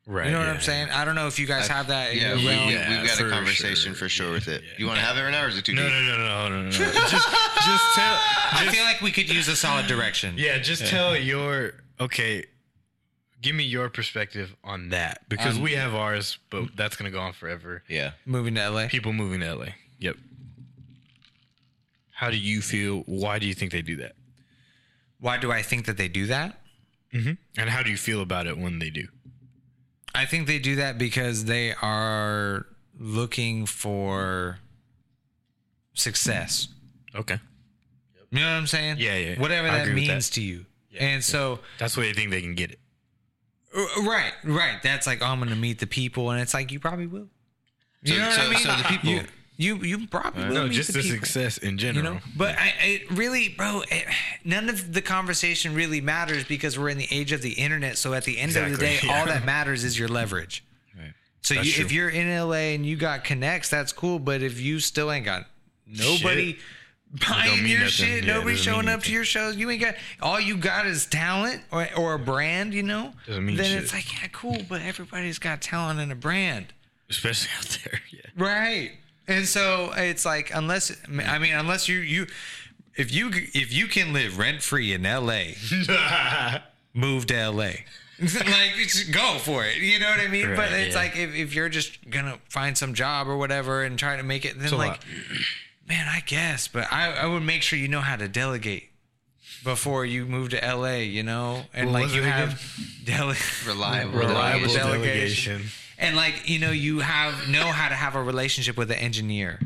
Right. You know what yeah, I'm saying? I don't know if you guys have that. Yeah, your we, realm. we, Yeah, we've got a conversation sure. for sure with it. Yeah. You want to have it right now, or is it too No, deep? no, no, no, no, no, no. *laughs* just, just tell. I feel like we could use a solid direction. Yeah, just tell your okay. Give me your perspective on that because Um, we have ours, but that's gonna go on forever. Yeah. Moving to LA. People moving to LA. How do you feel? Why do you think they do that? Why do I think that they do that? Mm-hmm. And how do you feel about it when they do? I think they do that because they are looking for success. Okay. You know what I'm saying? Yeah, yeah. Whatever I that means that. to you. and so, That's where they think they can get it. right, right. That's like, oh, I'm going to meet the people. And it's like, you probably will. You So- know what so- I mean? so the people- You, you, you probably will No, meet just the the people. success in You general. know, but I, I really, bro, it, none of the conversation really matters because we're in the age of the internet. So at the end of the day, *laughs* yeah. all that matters is your leverage. Right. So you, if you're in LA and you got connects, that's cool. But if you still ain't got nobody buying your nothing. shit, Yeah, nobody showing up to your shows, you ain't got all you got is talent or, or a brand, you know. Mean then shit. it's like yeah, cool, but everybody's got talent and a brand. Especially *laughs* out there. Yeah. Right. And so it's like unless I mean unless you you if you if you can live rent free in LA, *laughs* move to LA. *laughs* like just go for it. You know what I mean? but it's yeah. like if, if you're just gonna find some job or whatever and try to make it then a like lot. *clears throat* man, I guess. But I, I would make sure you know how to delegate before you move to LA, you know? And What like you it again? have dele- *laughs* Reliable. reliable delegation. delegation. And like, you know, you have know how to have a relationship with an engineer.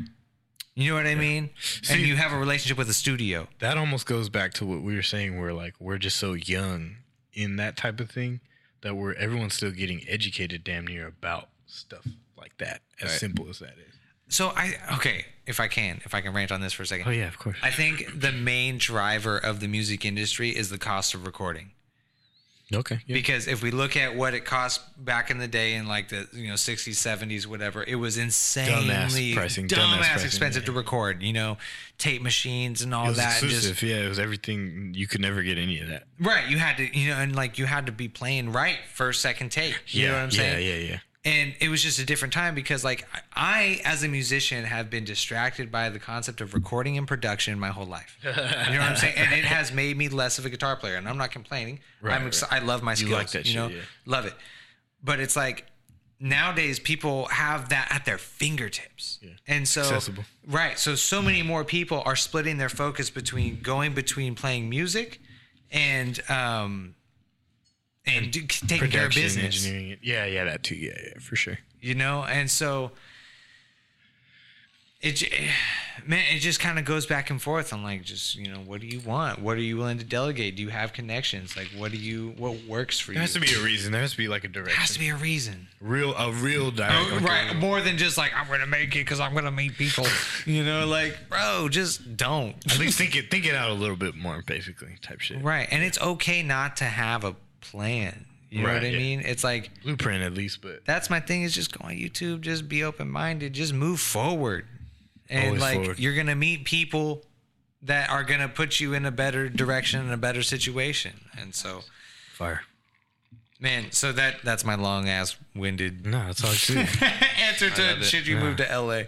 You know what I mean? and you have a relationship with a studio. that almost goes back to what we were saying where like we're just so young in that type of thing that we're everyone's still getting educated damn near about stuff like that as Right. simple as that is So I okay, if I can, if I can rant on this for a second. oh yeah of course I think the main driver of the music industry is the cost of recording. Okay yeah. Because if we look at what it cost back in the day in like the you know 60s, 70s, whatever, it was insanely pricing, dumbass, dumbass pricing, expensive to record. You know, tape machines and all that. exclusive Just, yeah it was everything you could never get any of that right, you had to you know, and like you had to be playing right first, second take. You know what I'm saying? yeah yeah yeah and it was just a different time because like I as a musician have been distracted by the concept of recording and production my whole life. You know what I'm saying? And it has made me less of a guitar player and I'm not complaining. Right, I'm ex- right. I love my skills, you, like that you shit, know? yeah. Love it. But it's like nowadays people have that at their fingertips. And so Accessible. right, so so many more people are splitting their focus between going between playing music and um and, do, taking care of business. engineering yeah yeah that too yeah yeah for sure. You know and so it man it just kind of goes back and forth. On like just you know what do you want? What are you willing to delegate? Do you have connections? Like what do you what works for there you? There has to be a reason. There has to be like a direction. There has to be a reason. Real a real direction. Oh, right. more than just like i'm gonna make it because i'm gonna meet people. *laughs* You know like bro just don't. At least *laughs* think it think it out a little bit more basically type shit. Right. And it's okay not to have a plan you know Right, what i yeah. mean it's like blueprint at least but that's my thing is just go on YouTube, just be open minded, just move forward. And Always like forward. you're gonna meet people that are gonna put you in a better direction and a better situation. And so, Fire. man, so that that's my long ass winded No, that's all good. *laughs* answer to should you move to LA?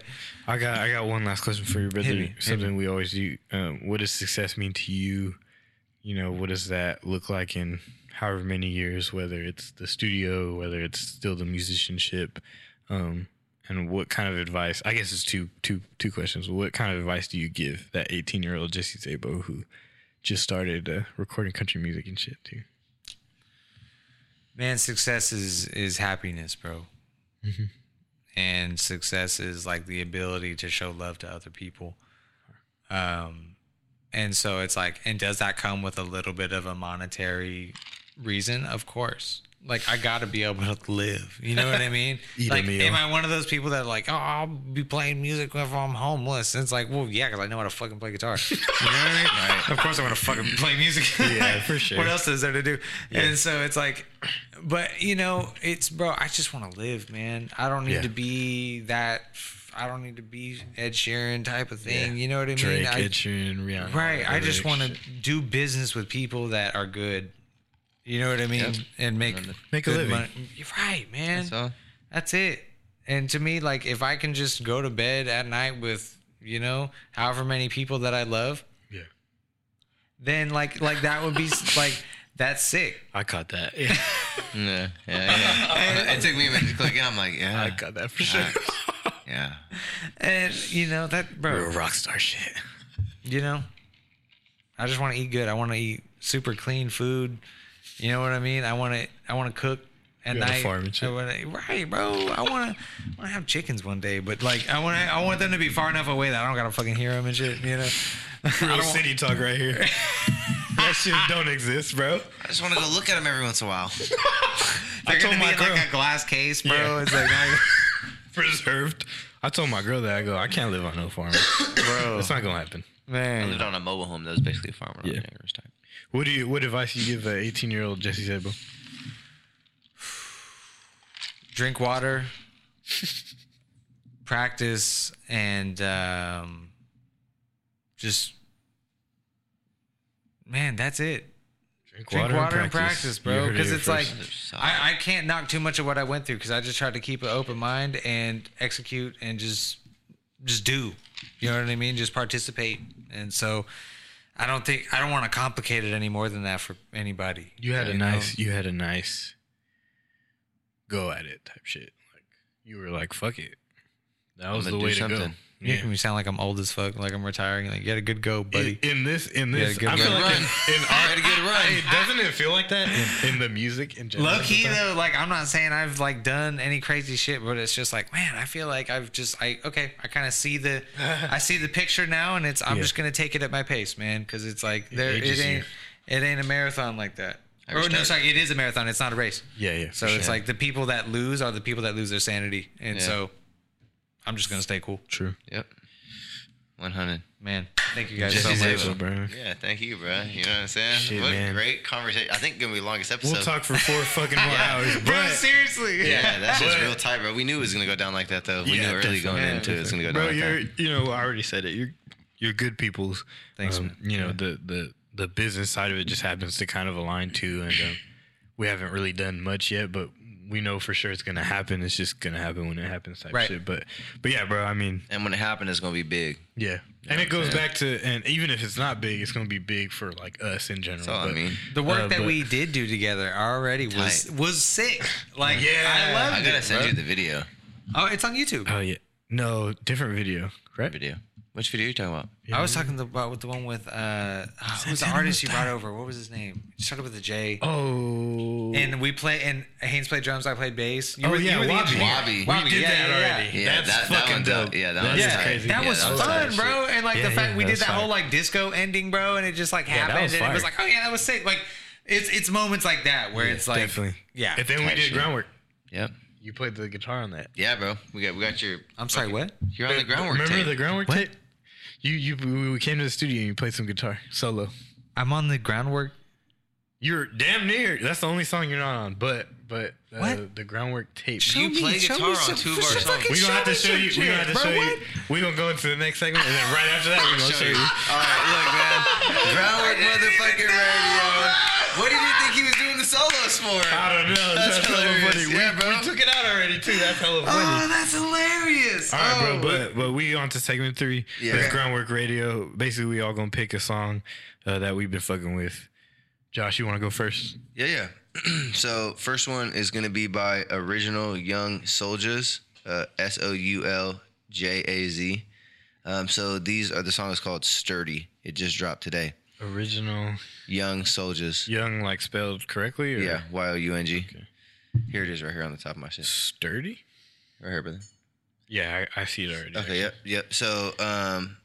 I got I got one last question for you, brother. Me, Something we always do. Um, what does success mean to you? You know, what does that look like in however many years? Whether it's the studio, whether it's still the musicianship, um, and what kind of advice? I guess it's two two two questions. What kind of advice do you give that eighteen year old Jesse Szabo who just started uh, recording country music and shit too? Man, success is is happiness, bro. And success is like the ability to show love to other people. Um, and so it's like, and does that come with a little bit of a monetary reason? Of course. Like I got to be able to live. You know what I mean? *laughs* Like, am I one of those people that like, oh, I'll be playing music if I'm homeless? And it's like, well, yeah, because I know how to fucking play guitar. You know what I mean? *laughs* Of course, I want to fucking play music. *laughs* Yeah, for sure. what else is there to do? And so it's like, but you know, it's bro. I just want to live, man. I don't need Yeah. to be that. I don't need to be Ed Sheeran type of thing. Yeah. You know what I mean? Drake, I, Ed Sheeran, Rihanna. right. I just want to do business with people that are good. You know what I mean? Yep. And make Make a living. money. You're right, man. So That's it. And to me, like if I can just go to bed at night with, you know, however many people that I love, Yeah, then like like that would be *laughs* like that's sick. I caught that. *laughs* Yeah, yeah, yeah, yeah. it took me a minute to click in. I'm like, yeah, I got that for sure. yeah. And you know that bro, Real rock star shit. you know, I just want to eat good. I want to eat super clean food. You know what I mean? I want to I want to cook at You gotta night. farm and shit. I wanna, right, bro. I want to want to have chickens one day, but like I want to I want them to be far enough away that I don't gotta fucking hear them and shit. You know. *laughs* Real don't want- city talk right here. *laughs* that shit don't exist, bro. I just want to go look at them every once in a while. *laughs* They're told gonna my in girl. like a glass case, bro. Yeah. It's like, I, Preserved. I told my girl that I go, I can't live on no farm. bro, It's not gonna happen. Man, I lived on a mobile home that was basically a farm. Yeah. Yeah. Type. What do you? What advice do you give an 18 year old Jesse Szabo? drink water, *laughs* practice, and um, just man, that's it. Drink water, and practice, You bro. heard it Because it's like. I, I can't knock too much of what I went through because I just tried to keep an open mind and execute and just just do. You know what I mean? Just participate. And so I don't think I don't want to complicate it any more than that for anybody. you had a You know? nice, you had a nice go at it type shit. Like you were like, fuck it. That was gonna the do way to go. Something. You making me sound like I'm old as fuck, like I'm retiring. Like you had a good go, buddy. In, in this, in this, I feel run. like in, in *laughs* our, Had a good run. Hey, doesn't it feel like that in, in the music in general? Low key though, like I'm not saying I've like done any crazy shit, but it's just like, man, I feel like I've just I okay, I kind of see the I see the picture now, and it's I'm Yeah. just gonna take it at my pace, man, because it's like there it ages you. ain't it ain't a marathon like that. I Or no, respect. sorry, it is a marathon. It's not a race. Yeah, yeah. So it's sure. like the people that lose are the people that lose their sanity, and Yeah. so I'm just gonna stay cool, true. Yep. 100. man. Thank you guys Jesse so much. Szabo, bro. Yeah, thank you, bro. You know what I'm saying? Shit, what man. a great conversation. I think gonna be the longest episode. We'll talk for four *laughs* fucking more hours, Bro, but seriously. Yeah, that's just real tight, bro. We knew it was gonna go down like that, though. We Yeah, knew early going definitely. into it, it was gonna go bro, down like you're that. you know I already said it. You're you're good people's. Thanks, Um, man. you know the the the business side of it just happens to kind of align too, and um, we haven't really done much yet, but we know for sure it's gonna happen. It's just gonna happen when it happens, type Right. shit. But but yeah, bro. I mean, And when it happens, it's gonna be big. yeah, and it goes Yeah. back to and even if it's not big, it's gonna be big for like us in general. That's all I mean. The work Uh, that but- we did do together already was Tight. was sick. Like *laughs* Yeah. I loved it. I gotta it. send bro. you the video. Oh, it's on YouTube. Oh yeah, no different video, right? Video. Which video are you talking about? I was talking about with the one with uh, oh, who's the artist you brought over? What was his name? It started with a J. Oh, And we play, and Haynes played drums. I played bass. You Oh, were, yeah, you were the Wobby. engineer. Wobby. Wobby, we did yeah, that yeah, yeah. already. Yeah, That's that- that fucking one's dope. dope. Yeah, that That's Yeah, tight. crazy. that Yeah, was that was fun, tight. bro. And like Yeah, the fact yeah, we did that fire. whole like disco ending, bro, and it just like that happened, was and it was like, oh yeah, that was sick. Like it's it's moments like that where it's like, definitely. yeah. And then we did groundwork. Yep. You played the guitar on that. Yeah, bro. We got we got your. I'm sorry, what? You're on the groundwork. Remember the groundwork tape? You you we came to the studio and you played some guitar solo. I'm on the groundwork. You're damn near. That's the only song you're not on. But but uh, What? the Ground Wrk tape. You play guitar on two of our songs. We gonna have to show you. We gonna have to Bro, show you. what? We gonna go into the next segment, and then right after that, we're gonna show you. All right, look, man. *laughs* Ground Wrk motherfucking radio. What did you think he was doing the solos for? I don't know. That's That's, hella hilarious. funny. Yeah, we, bro. we took it out already too. That's hella funny. Oh, that's hilarious. All right, oh, bro. But but we on to segment three. Yeah. That's groundwork radio. Basically, we all gonna pick a song uh, that we've been fucking with. Josh, you want to go first? Yeah, yeah. *clears throat* so first one is gonna be by Original Young Souljaz, uh, S O U L J A Z. Um, so these are the song is called Sturdy. It just dropped today. Original Young Souljaz. young, like spelled correctly. Or Yeah, Y O U N G. Here it is, right here on the top of my shit. Sturdy. Right here, brother. Yeah, I, I see it already. Okay, yep, yep. So, um,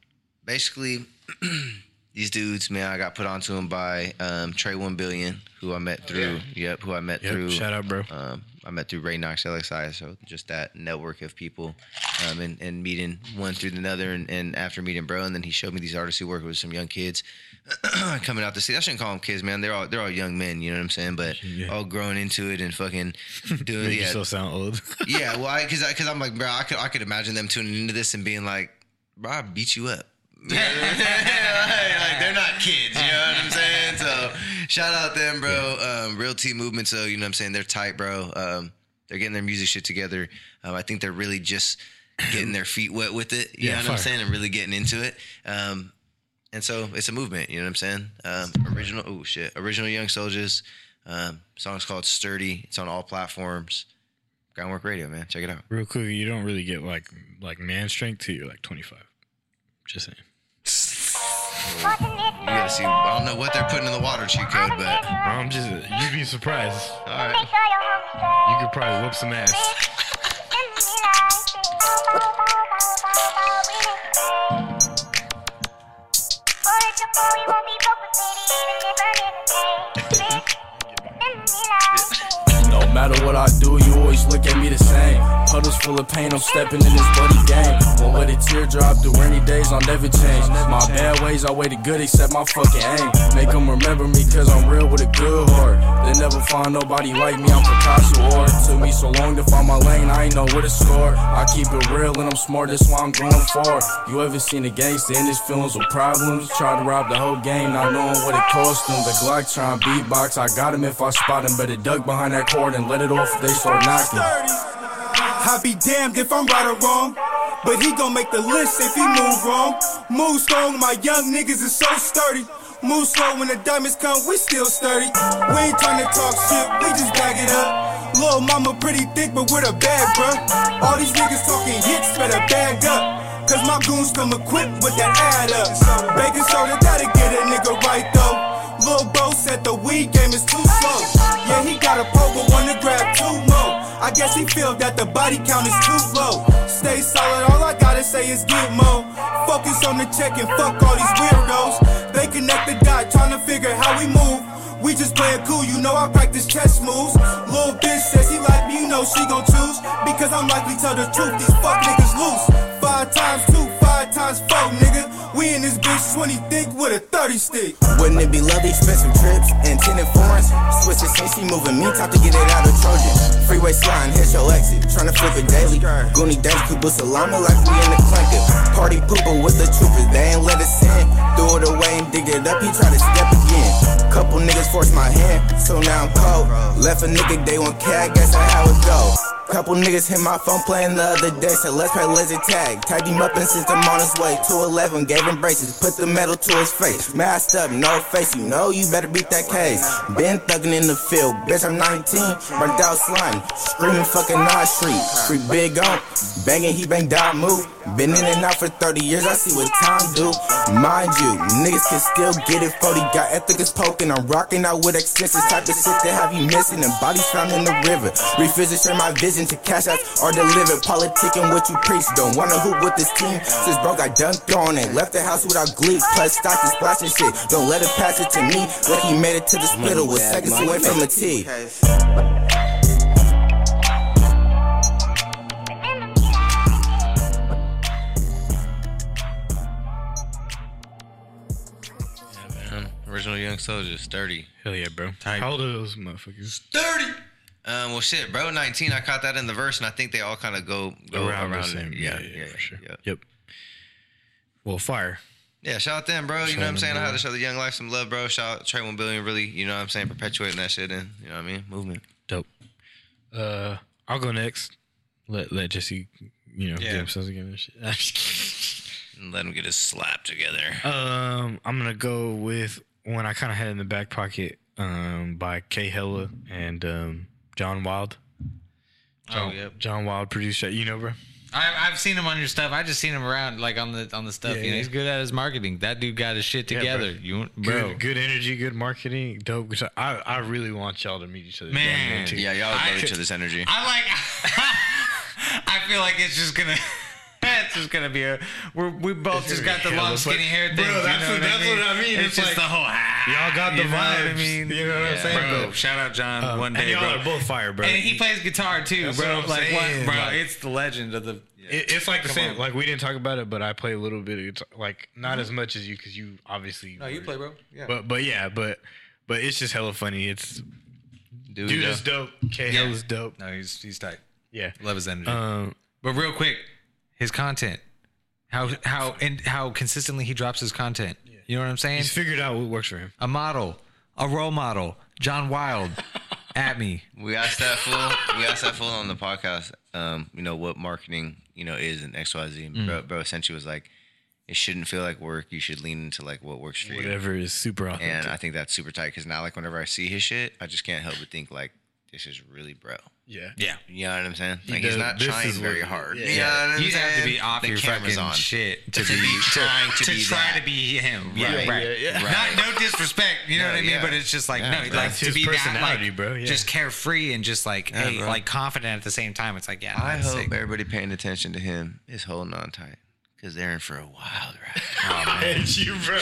basically, *clears throat* these dudes, man, I got put onto them by um, Trey One Billion, who I met through. Yep, who I met Yep, through. shout out, bro. Um, I met through Ray Knox LXI, so just that network of people, um, and, and meeting one through another, and, and after meeting bro, and then he showed me these artists who work with some young kids *clears throat* coming out to see. I shouldn't call them kids, man. They're all they're all young men. You know what I'm saying? But Yeah. all growing into it and fucking *laughs* doing yeah, yourself sound old. yeah, *laughs* well, because I, because I'm like, bro, I could I could imagine them tuning into this and being like, bro, I beat you up. *laughs* like they're not kids, you know what I'm saying? So shout out them, bro. Um, Real T movement. So you know what I'm saying? They're tight, bro. Um, they're getting their music shit together. Um, I think they're really just getting their feet wet with it. You Yeah, know what I'm fire. saying? And really getting into it. Um, and so it's a movement. You know what I'm saying? Um, original. Oh shit. Original Young Souljaz. Um, song's called Sturdy. It's on all platforms. Ground Wrk Radio, man. Check it out. Real quick, you don't really get like like man strength till you're like 25. Just saying. You gotta see. I don't know what they're putting in the water cheat code, but I'm just you'd be surprised. all right. You could probably whoop some ass. *laughs* Matter what I do, you always look at me the same. Puddles full of pain, I'm stepping in this bloody game. Won't let a teardrop through rainy days, I'll never change. My bad ways, I way to good, except my fucking aim. Make them remember me, cause I'm real with a good heart. They never find nobody like me, I'm Picasso Or Took me so long to find my lane, I ain't know where to score. I keep it real and I'm smart, that's why I'm going far. You ever seen a gangster in his feelings with problems? Try to rob the whole game, not knowing what it cost them. The Glock trying to beatbox, I got him if I spot him. Better duck behind that cord let it off they start knocking. I be damned if I'm right or wrong. But he gon' make the list if he move wrong. Move strong, my young niggas is so sturdy. Move slow when the diamonds come, we still sturdy. We ain't trying to talk shit, we just bag it up. Lil' mama pretty thick, but with a bag, bruh. All these niggas talking hits, better bag up. Cause my goons come equipped with that add up. Baking soda, gotta get a nigga right though. Lil' bro said the weed game is too slow. Yeah, he got a pro, but wanna grab two more. I guess he feel that the body count is too low. Stay solid, all I gotta say is get more. Focus on the check and fuck all these weirdos. They connect the dot, trying to figure how we move. We just playing cool, you know I practice chess moves. Lil' bitch says he like me, you know she gon' choose. Because I'm likely tell the truth, these fuck niggas loose. Five times two, five times four, nigga. We in this bitch 20 thick with a 30 stick. Wouldn't it be lovely, expensive trips and tenant foreigns? Switch the scene, she moving me, time to get it out of Trojan. Freeway sliding, hit your exit, tryna flip it daily. Goonie days, Kubu Salama like we in the clanker. Party pooper with the troopers, they ain't let us in. Threw it away and dig it up, he try to step again. Couple niggas forced my hand, so now I'm cold. Left a nigga day one I guess that's how it go. Couple niggas hit my phone playing the other day, said let's play laser tag. Tagged him up and sent him on his way. 211, gave him braces, put the metal to his face. Masked up, no face, you know you better beat that case. Been thugging in the field, bitch, I'm 19, burnt out slime, screaming fucking Nod Street. Free big on, banging, he bang down move. Been in and out for 30 years, I see what time do. Mind you, niggas can still get it 40, got ethicus poking. I'm rocking out with extensions, type of shit that have you missing. And bodies found in the river. Revisit, share my vision to cash out or deliver. Politicking what you preach, don't wanna hoop with this team. Since bro got dunked on and left the house without glee. Plus stocks and splashing shit, don't let it pass it to me. Like he made it to the spittle with seconds away from a T. Original Young Soldier, sturdy. Hell yeah, bro. Tight. How old are those motherfuckers? Thirty. Um, well, shit, bro. Nineteen. I caught that in the verse, and I think they all kind of go go around, the same. Yeah, yeah, for sure. Yeah. Yep. Well, fire. Yeah, shout out them, bro. You know what I'm them, saying? I had to show the young life some love, bro. Shout out Trey One Billion, really. You know what I'm saying? Perpetuating that shit and you know what I mean? Movement. Dope. Uh, I'll go next. Let let Jesse, you know, Yeah. get themselves together. and shit. *laughs* I'm just kidding. And let him get his slap together. Um, I'm gonna go with one I kind of had in the back pocket. Um, by K Hella and um John Wild. John, Oh, yep. John Wild produced that. You know, bro. I, I've seen him on your stuff. I just seen him around, like on the on the stuff. Yeah, you know, yeah. he's good at his marketing. That dude got his shit Yeah, bro. together. you, bro, Good, good energy, good marketing, dope. Which I, I really want y'all to meet each other. Man. down there, too. Yeah, y'all I love each other's energy. I like. *laughs* I feel like it's just gonna. It's just gonna be a. We're, we both just got the *laughs* long, skinny hair thing. Bro, you that's know what- what, that's I mean? what I mean. It's, It's just like, the whole. y'all got the you know what I mean, You know what I'm saying, bro? bro? Shout out John Um, one and day, y'all bro. are both fire, bro. And he plays guitar too, That's bro. what I'm like saying, what, bro? like- it's the legend of the. It, it's like the same. on. Like we didn't talk about it, but I play a little bit. It's like not as much as you because you obviously. No, you play, bro. Yeah. But but yeah, but but it's just hella funny. It's Dude, dude is dope. K Yeah. Hell is dope. no, he's he's tight. Yeah. Love his energy. Um. But real quick, his content, how how and how consistently he drops his content. You know what I'm saying? He's figured out what works for him. A model, a role model, John Wild, *laughs* at me. We asked that fool. We asked that fool on the podcast. Um, you know what marketing, you know, is in X Y Z. Bro, bro, essentially was like, it shouldn't feel like work. You should lean into like what works for you. Whatever is super authentic. And I think that's super tight because now, like, whenever I see his shit, I just can't help but think like, this is really bro. Yeah. Yeah. You know what I'm saying? He Like he's not this trying is very what- hard. yeah. You know what I'm You have to be off The your camera's fucking on. shit to, To be, be *laughs* trying to to be try that. to be him. Yeah, Right. right. Yeah, yeah. Right. Not no disrespect, you know No, what I mean. yeah. But it's just like Yeah, no, bro. like That's to his be that personality, like bro, yeah. just carefree and just like Yeah, hey, bro. like confident at the same time. It's like yeah, I that's hope sick. everybody paying attention to him is holding on tight because they're in for a wild ride. Oh, *laughs* hate you, bro.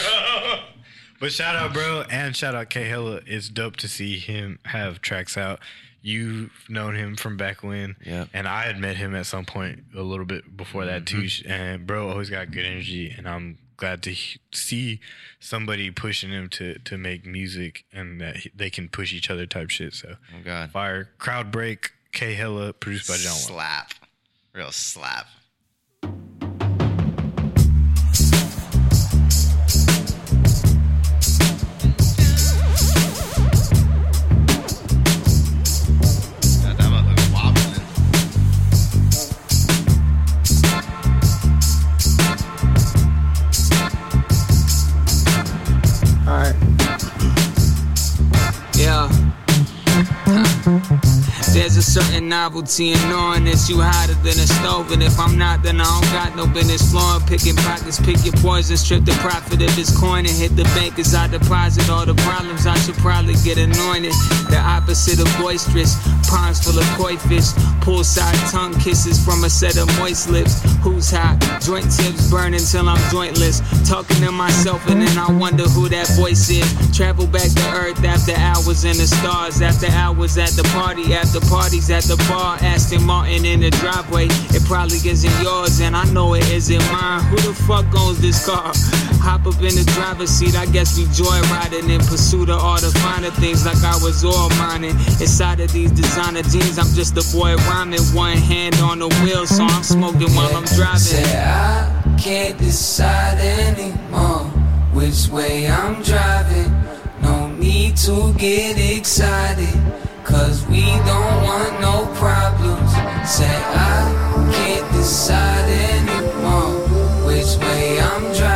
But shout out, bro, and shout out K Hella. It's dope to see him have tracks out. You've known him from back when, Yep. and I had met him at some point a little bit before that too. Mm-hmm. And bro always got good energy, and I'm glad to he- see somebody pushing him to to make music and that he, they can push each other type shit. So Oh God. fire, crowd break, K Hella, produced by John Slap. Real slap. There's novelty in knowing that you hotter than a stove. And if I'm not, then I don't got no business flowing. Picking pockets, pick your poison, strip the profit of his coin and hit the bank as I deposit all the problems. I should probably get anointed. The opposite of boisterous. Ponds full of koi fish. Poolside tongue kisses from a set of moist lips. Who's hot? Joint tips burn until I'm jointless. Talking to myself and then I wonder who that voice is. Travel back to earth after hours in the stars. After hours at the party. After parties at the bar. Aston Martin in the driveway. It probably isn't yours and I know it isn't mine. Who the fuck owns this car? Hop up in the driver's seat. I guess we joyriding in pursuit of all the finer things like I was all mining. Inside of these designer jeans, I'm just a boy rhyming. One hand on the wheel, so I'm smoking while I'm driving. Say I can't decide anymore which way I'm driving. No need to get excited, cause we don't want no problems. Say I can't decide anymore which way I'm driving.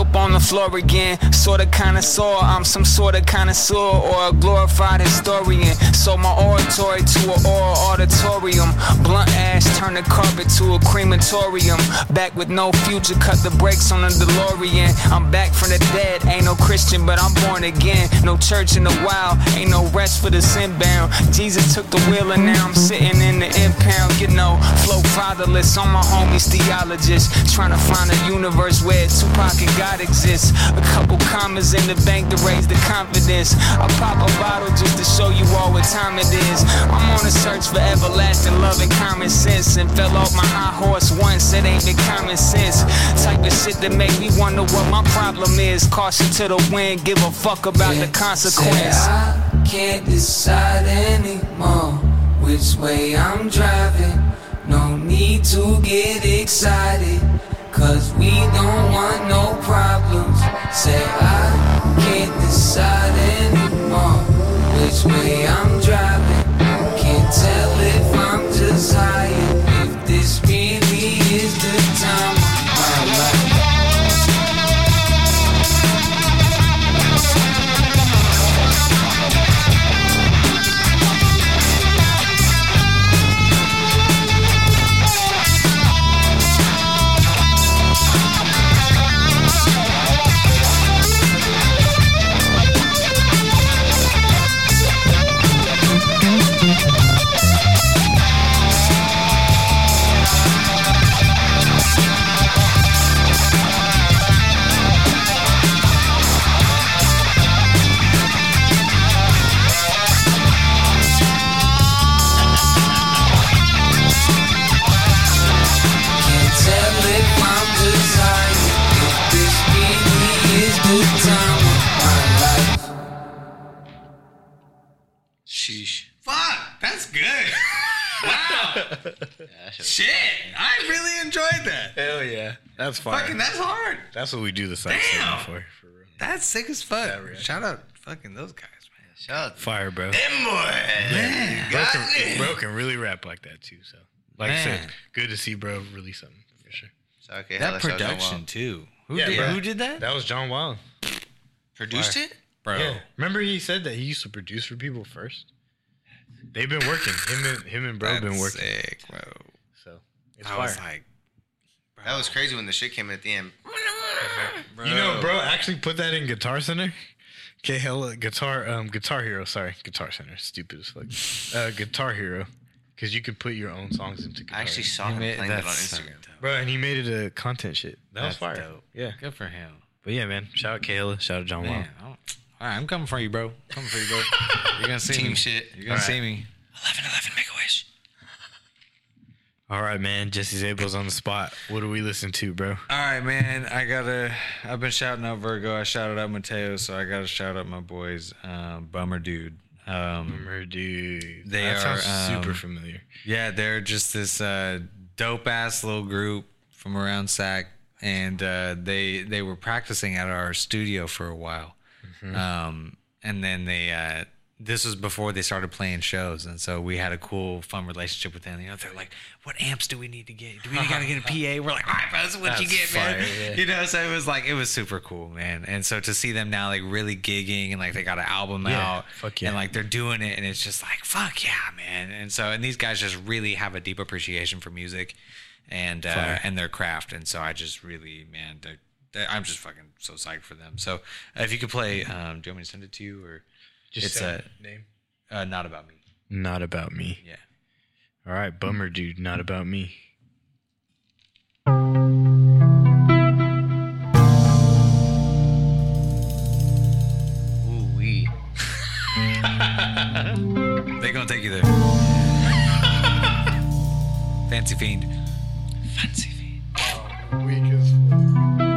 Up on the floor again, sorta kinda sore. I'm some sorta connoisseur or a glorified historian. Sold my oratory to an oral auditorium. Blunt ash turned the carpet to a crematorium. Back with no future, cut the brakes on the DeLorean. I'm back from the dead, ain't no Christian, but I'm born again. No church in the wild, ain't no rest for the sin bound. Jesus took the wheel and now I'm sitting in the impound. You know, flow fatherless on my homies theologists. Trying to find a universe where Tupac and God exists. A couple commas in the bank to raise the confidence. I pop a bottle just to show you all what time it is. I'm on a search for everlasting love and common sense. And fell off my high horse once, it ain't been common sense. Type of shit that make me wonder what my problem is. Caution to the wind, give a fuck about the consequence. Say I can't decide anymore which way I'm driving. No need to get excited, cause we don't want no problems. Say I can't decide anymore which way I'm driving. Can't tell if I'm just high, if this really Shit, I really enjoyed that. Hell yeah. That's fire. Fucking, that's hard. That's what we do the site Damn. for. For real. That's sick as fuck. Shout out, fucking those guys, man. Shout out. Fire, bro. Them boy. Man, Bro can, bro can really rap like that too. So, like I said, good to see bro release something for sure. So, okay, that hella shout out John production too. Who Yeah, did? bro. Who did that? That was John Wild. Produced it? Bro, Yeah. Remember he said that he used to produce for people first. They've been working. Him and him and bro that's been working. sick, bro. So it's I fire. was like, That was crazy when the shit came in at the end. bro. you know, bro actually put that in Guitar Center. Okay, hella guitar, um, Guitar Hero. Sorry, Guitar Center. Stupid as fuck. Uh, Guitar Hero, because you could put your own songs into. Guitar I actually Hero. saw him made- playing that on that's so Instagram. bro, and he made it a content shit. That That's was fire. dope. Yeah, Good for him. but yeah, man. Shout out K Hella. Shout out John Wild. Man, I don't- all right, I'm coming for you, bro. Coming for you, bro. You're gonna see Team me. shit. You're gonna All see right. me. 11 11 Make a Wish. All right, man. Jesse Szabo's on the spot. What do we listen to, bro? All right, man. I gotta. I've been shouting out Virgo. I shouted out Mateo, so I gotta shout out my boys, um, Bummer Dude. Um, Bummer, dude. They that are, sounds super um, familiar. yeah, they're just this uh, dope ass little group from around SAC, and uh, they they were practicing at our studio for a while, um, and then they. Uh, this was before they started playing shows, and so we had a cool, fun relationship with them. You know, they're like, "What amps do we need to get? Do we gotta get a *laughs* PA?" We're like, "All right, bro, this is what you That's get, man." fire, yeah. *laughs* You know, so it was like it was super cool, man. And so to see them now, like really gigging, and like they got an album Yeah, out, fuck yeah. and like they're doing it, and it's just like, fuck yeah, man. And so, and these guys just really have a deep appreciation for music, and uh, Fire. and their craft. And so I just really, man, they're- I'm just fucking so psyched for them. So uh, if you could play, um, do you want me to send it to you or Just it's a name. uh, not about me? Not about me. Yeah. All right, bummer, dude. Not about me. Ooh, wee. *laughs* They gonna take you there. *laughs* Fancy fiend. Fancy feet. Weak as I'm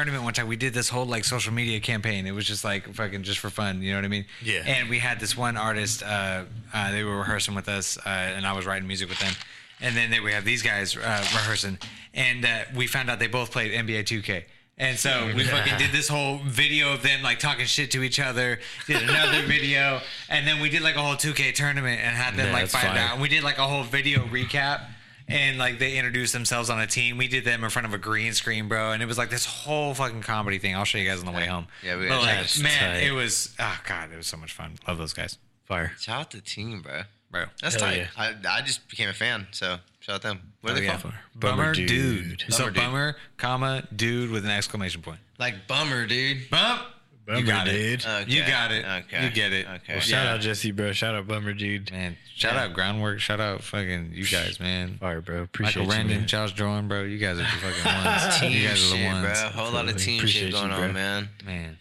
tournament one time. We did this whole like social media campaign. It was just like fucking just for fun. You know what I mean? Yeah. And we had this one artist. Uh, uh, they were rehearsing with us, uh, and I was writing music with them. And then they, we have these guys uh, rehearsing, and uh, we found out they both played NBA 2K. And so we fucking did this whole video of them like talking shit to each other. Did another *laughs* video, and then we did like a whole 2K tournament and had them Yeah, like find fight out. And we did like a whole video recap, and like they introduced themselves on a team. We did them in front of a green screen, bro, and it was like this whole fucking comedy thing. I'll show you guys on the way home. Yeah, we but like, this man, tight. it was oh god, it was so much fun. Love those guys, Fire. Shout out to the team, bro. bro. That's Hell tight. yeah. I, I just became a fan, so shout out them. What are Oh, they yeah. called? Bummer, Bummer dude. dude. So Bummer dude. bummer, comma, dude with an exclamation point. Like bummer, dude. Bump. Bummer, you got dude. it. Okay. You got it. Okay. You get it. Okay. Well, shout Yeah. out Jesse, bro. Shout out Bummer, dude. Man, shout out Ground Wrk. Shout out fucking you guys, man. Fire, bro. Appreciate Michael you, Randon, man. Charles Jordan, bro. You guys are the fucking *laughs* ones. Team you guys are the shit, ones. bro. Whole lot of team Appreciate shit going bro. on, man. Man.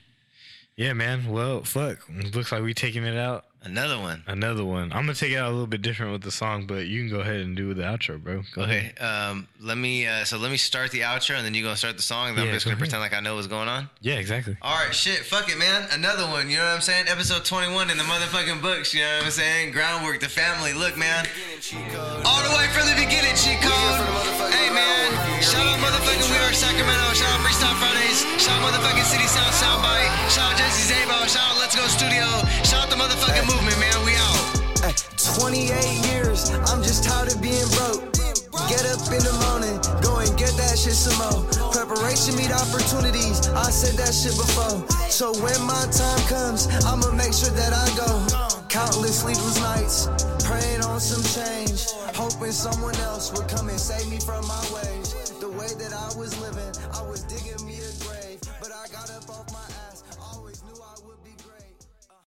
Yeah, man. Well, fuck. Looks like we taking it out. Another one. Another one. I'm gonna take it out a little bit different with the song, but you can go ahead and do the outro, bro. Go Okay. ahead. Um. Let me. Uh, so let me start the outro, and then you're gonna start the song. And Yeah, I'm just go gonna ahead. pretend like I know what's going on. Yeah, exactly. All right, shit, fuck it, man. Another one. You know what I'm saying? Episode 21 in the motherfucking books. You know what I'm saying? Ground Wrk, the family. Look, man. All the way from the beginning, cheat code. Hey, man. Shout out motherfucking We Are Sacramento. Shout out Freestyle Fridays. Shout out motherfucking CitySound Soundbyte. Shout out Jesse Szabo. Shout out Let's Go Studio. Shout out the motherfucking movement, man. We out. Ay, 28 years, I'm just tired of being broke. Get up in the morning, go and get that shit some more. Preparation meet opportunities, I said that shit before. So when my time comes, I'ma make sure that I go. Countless sleepless nights, praying on some change. Hoping someone else would come and save me from my ways. The way that I was living.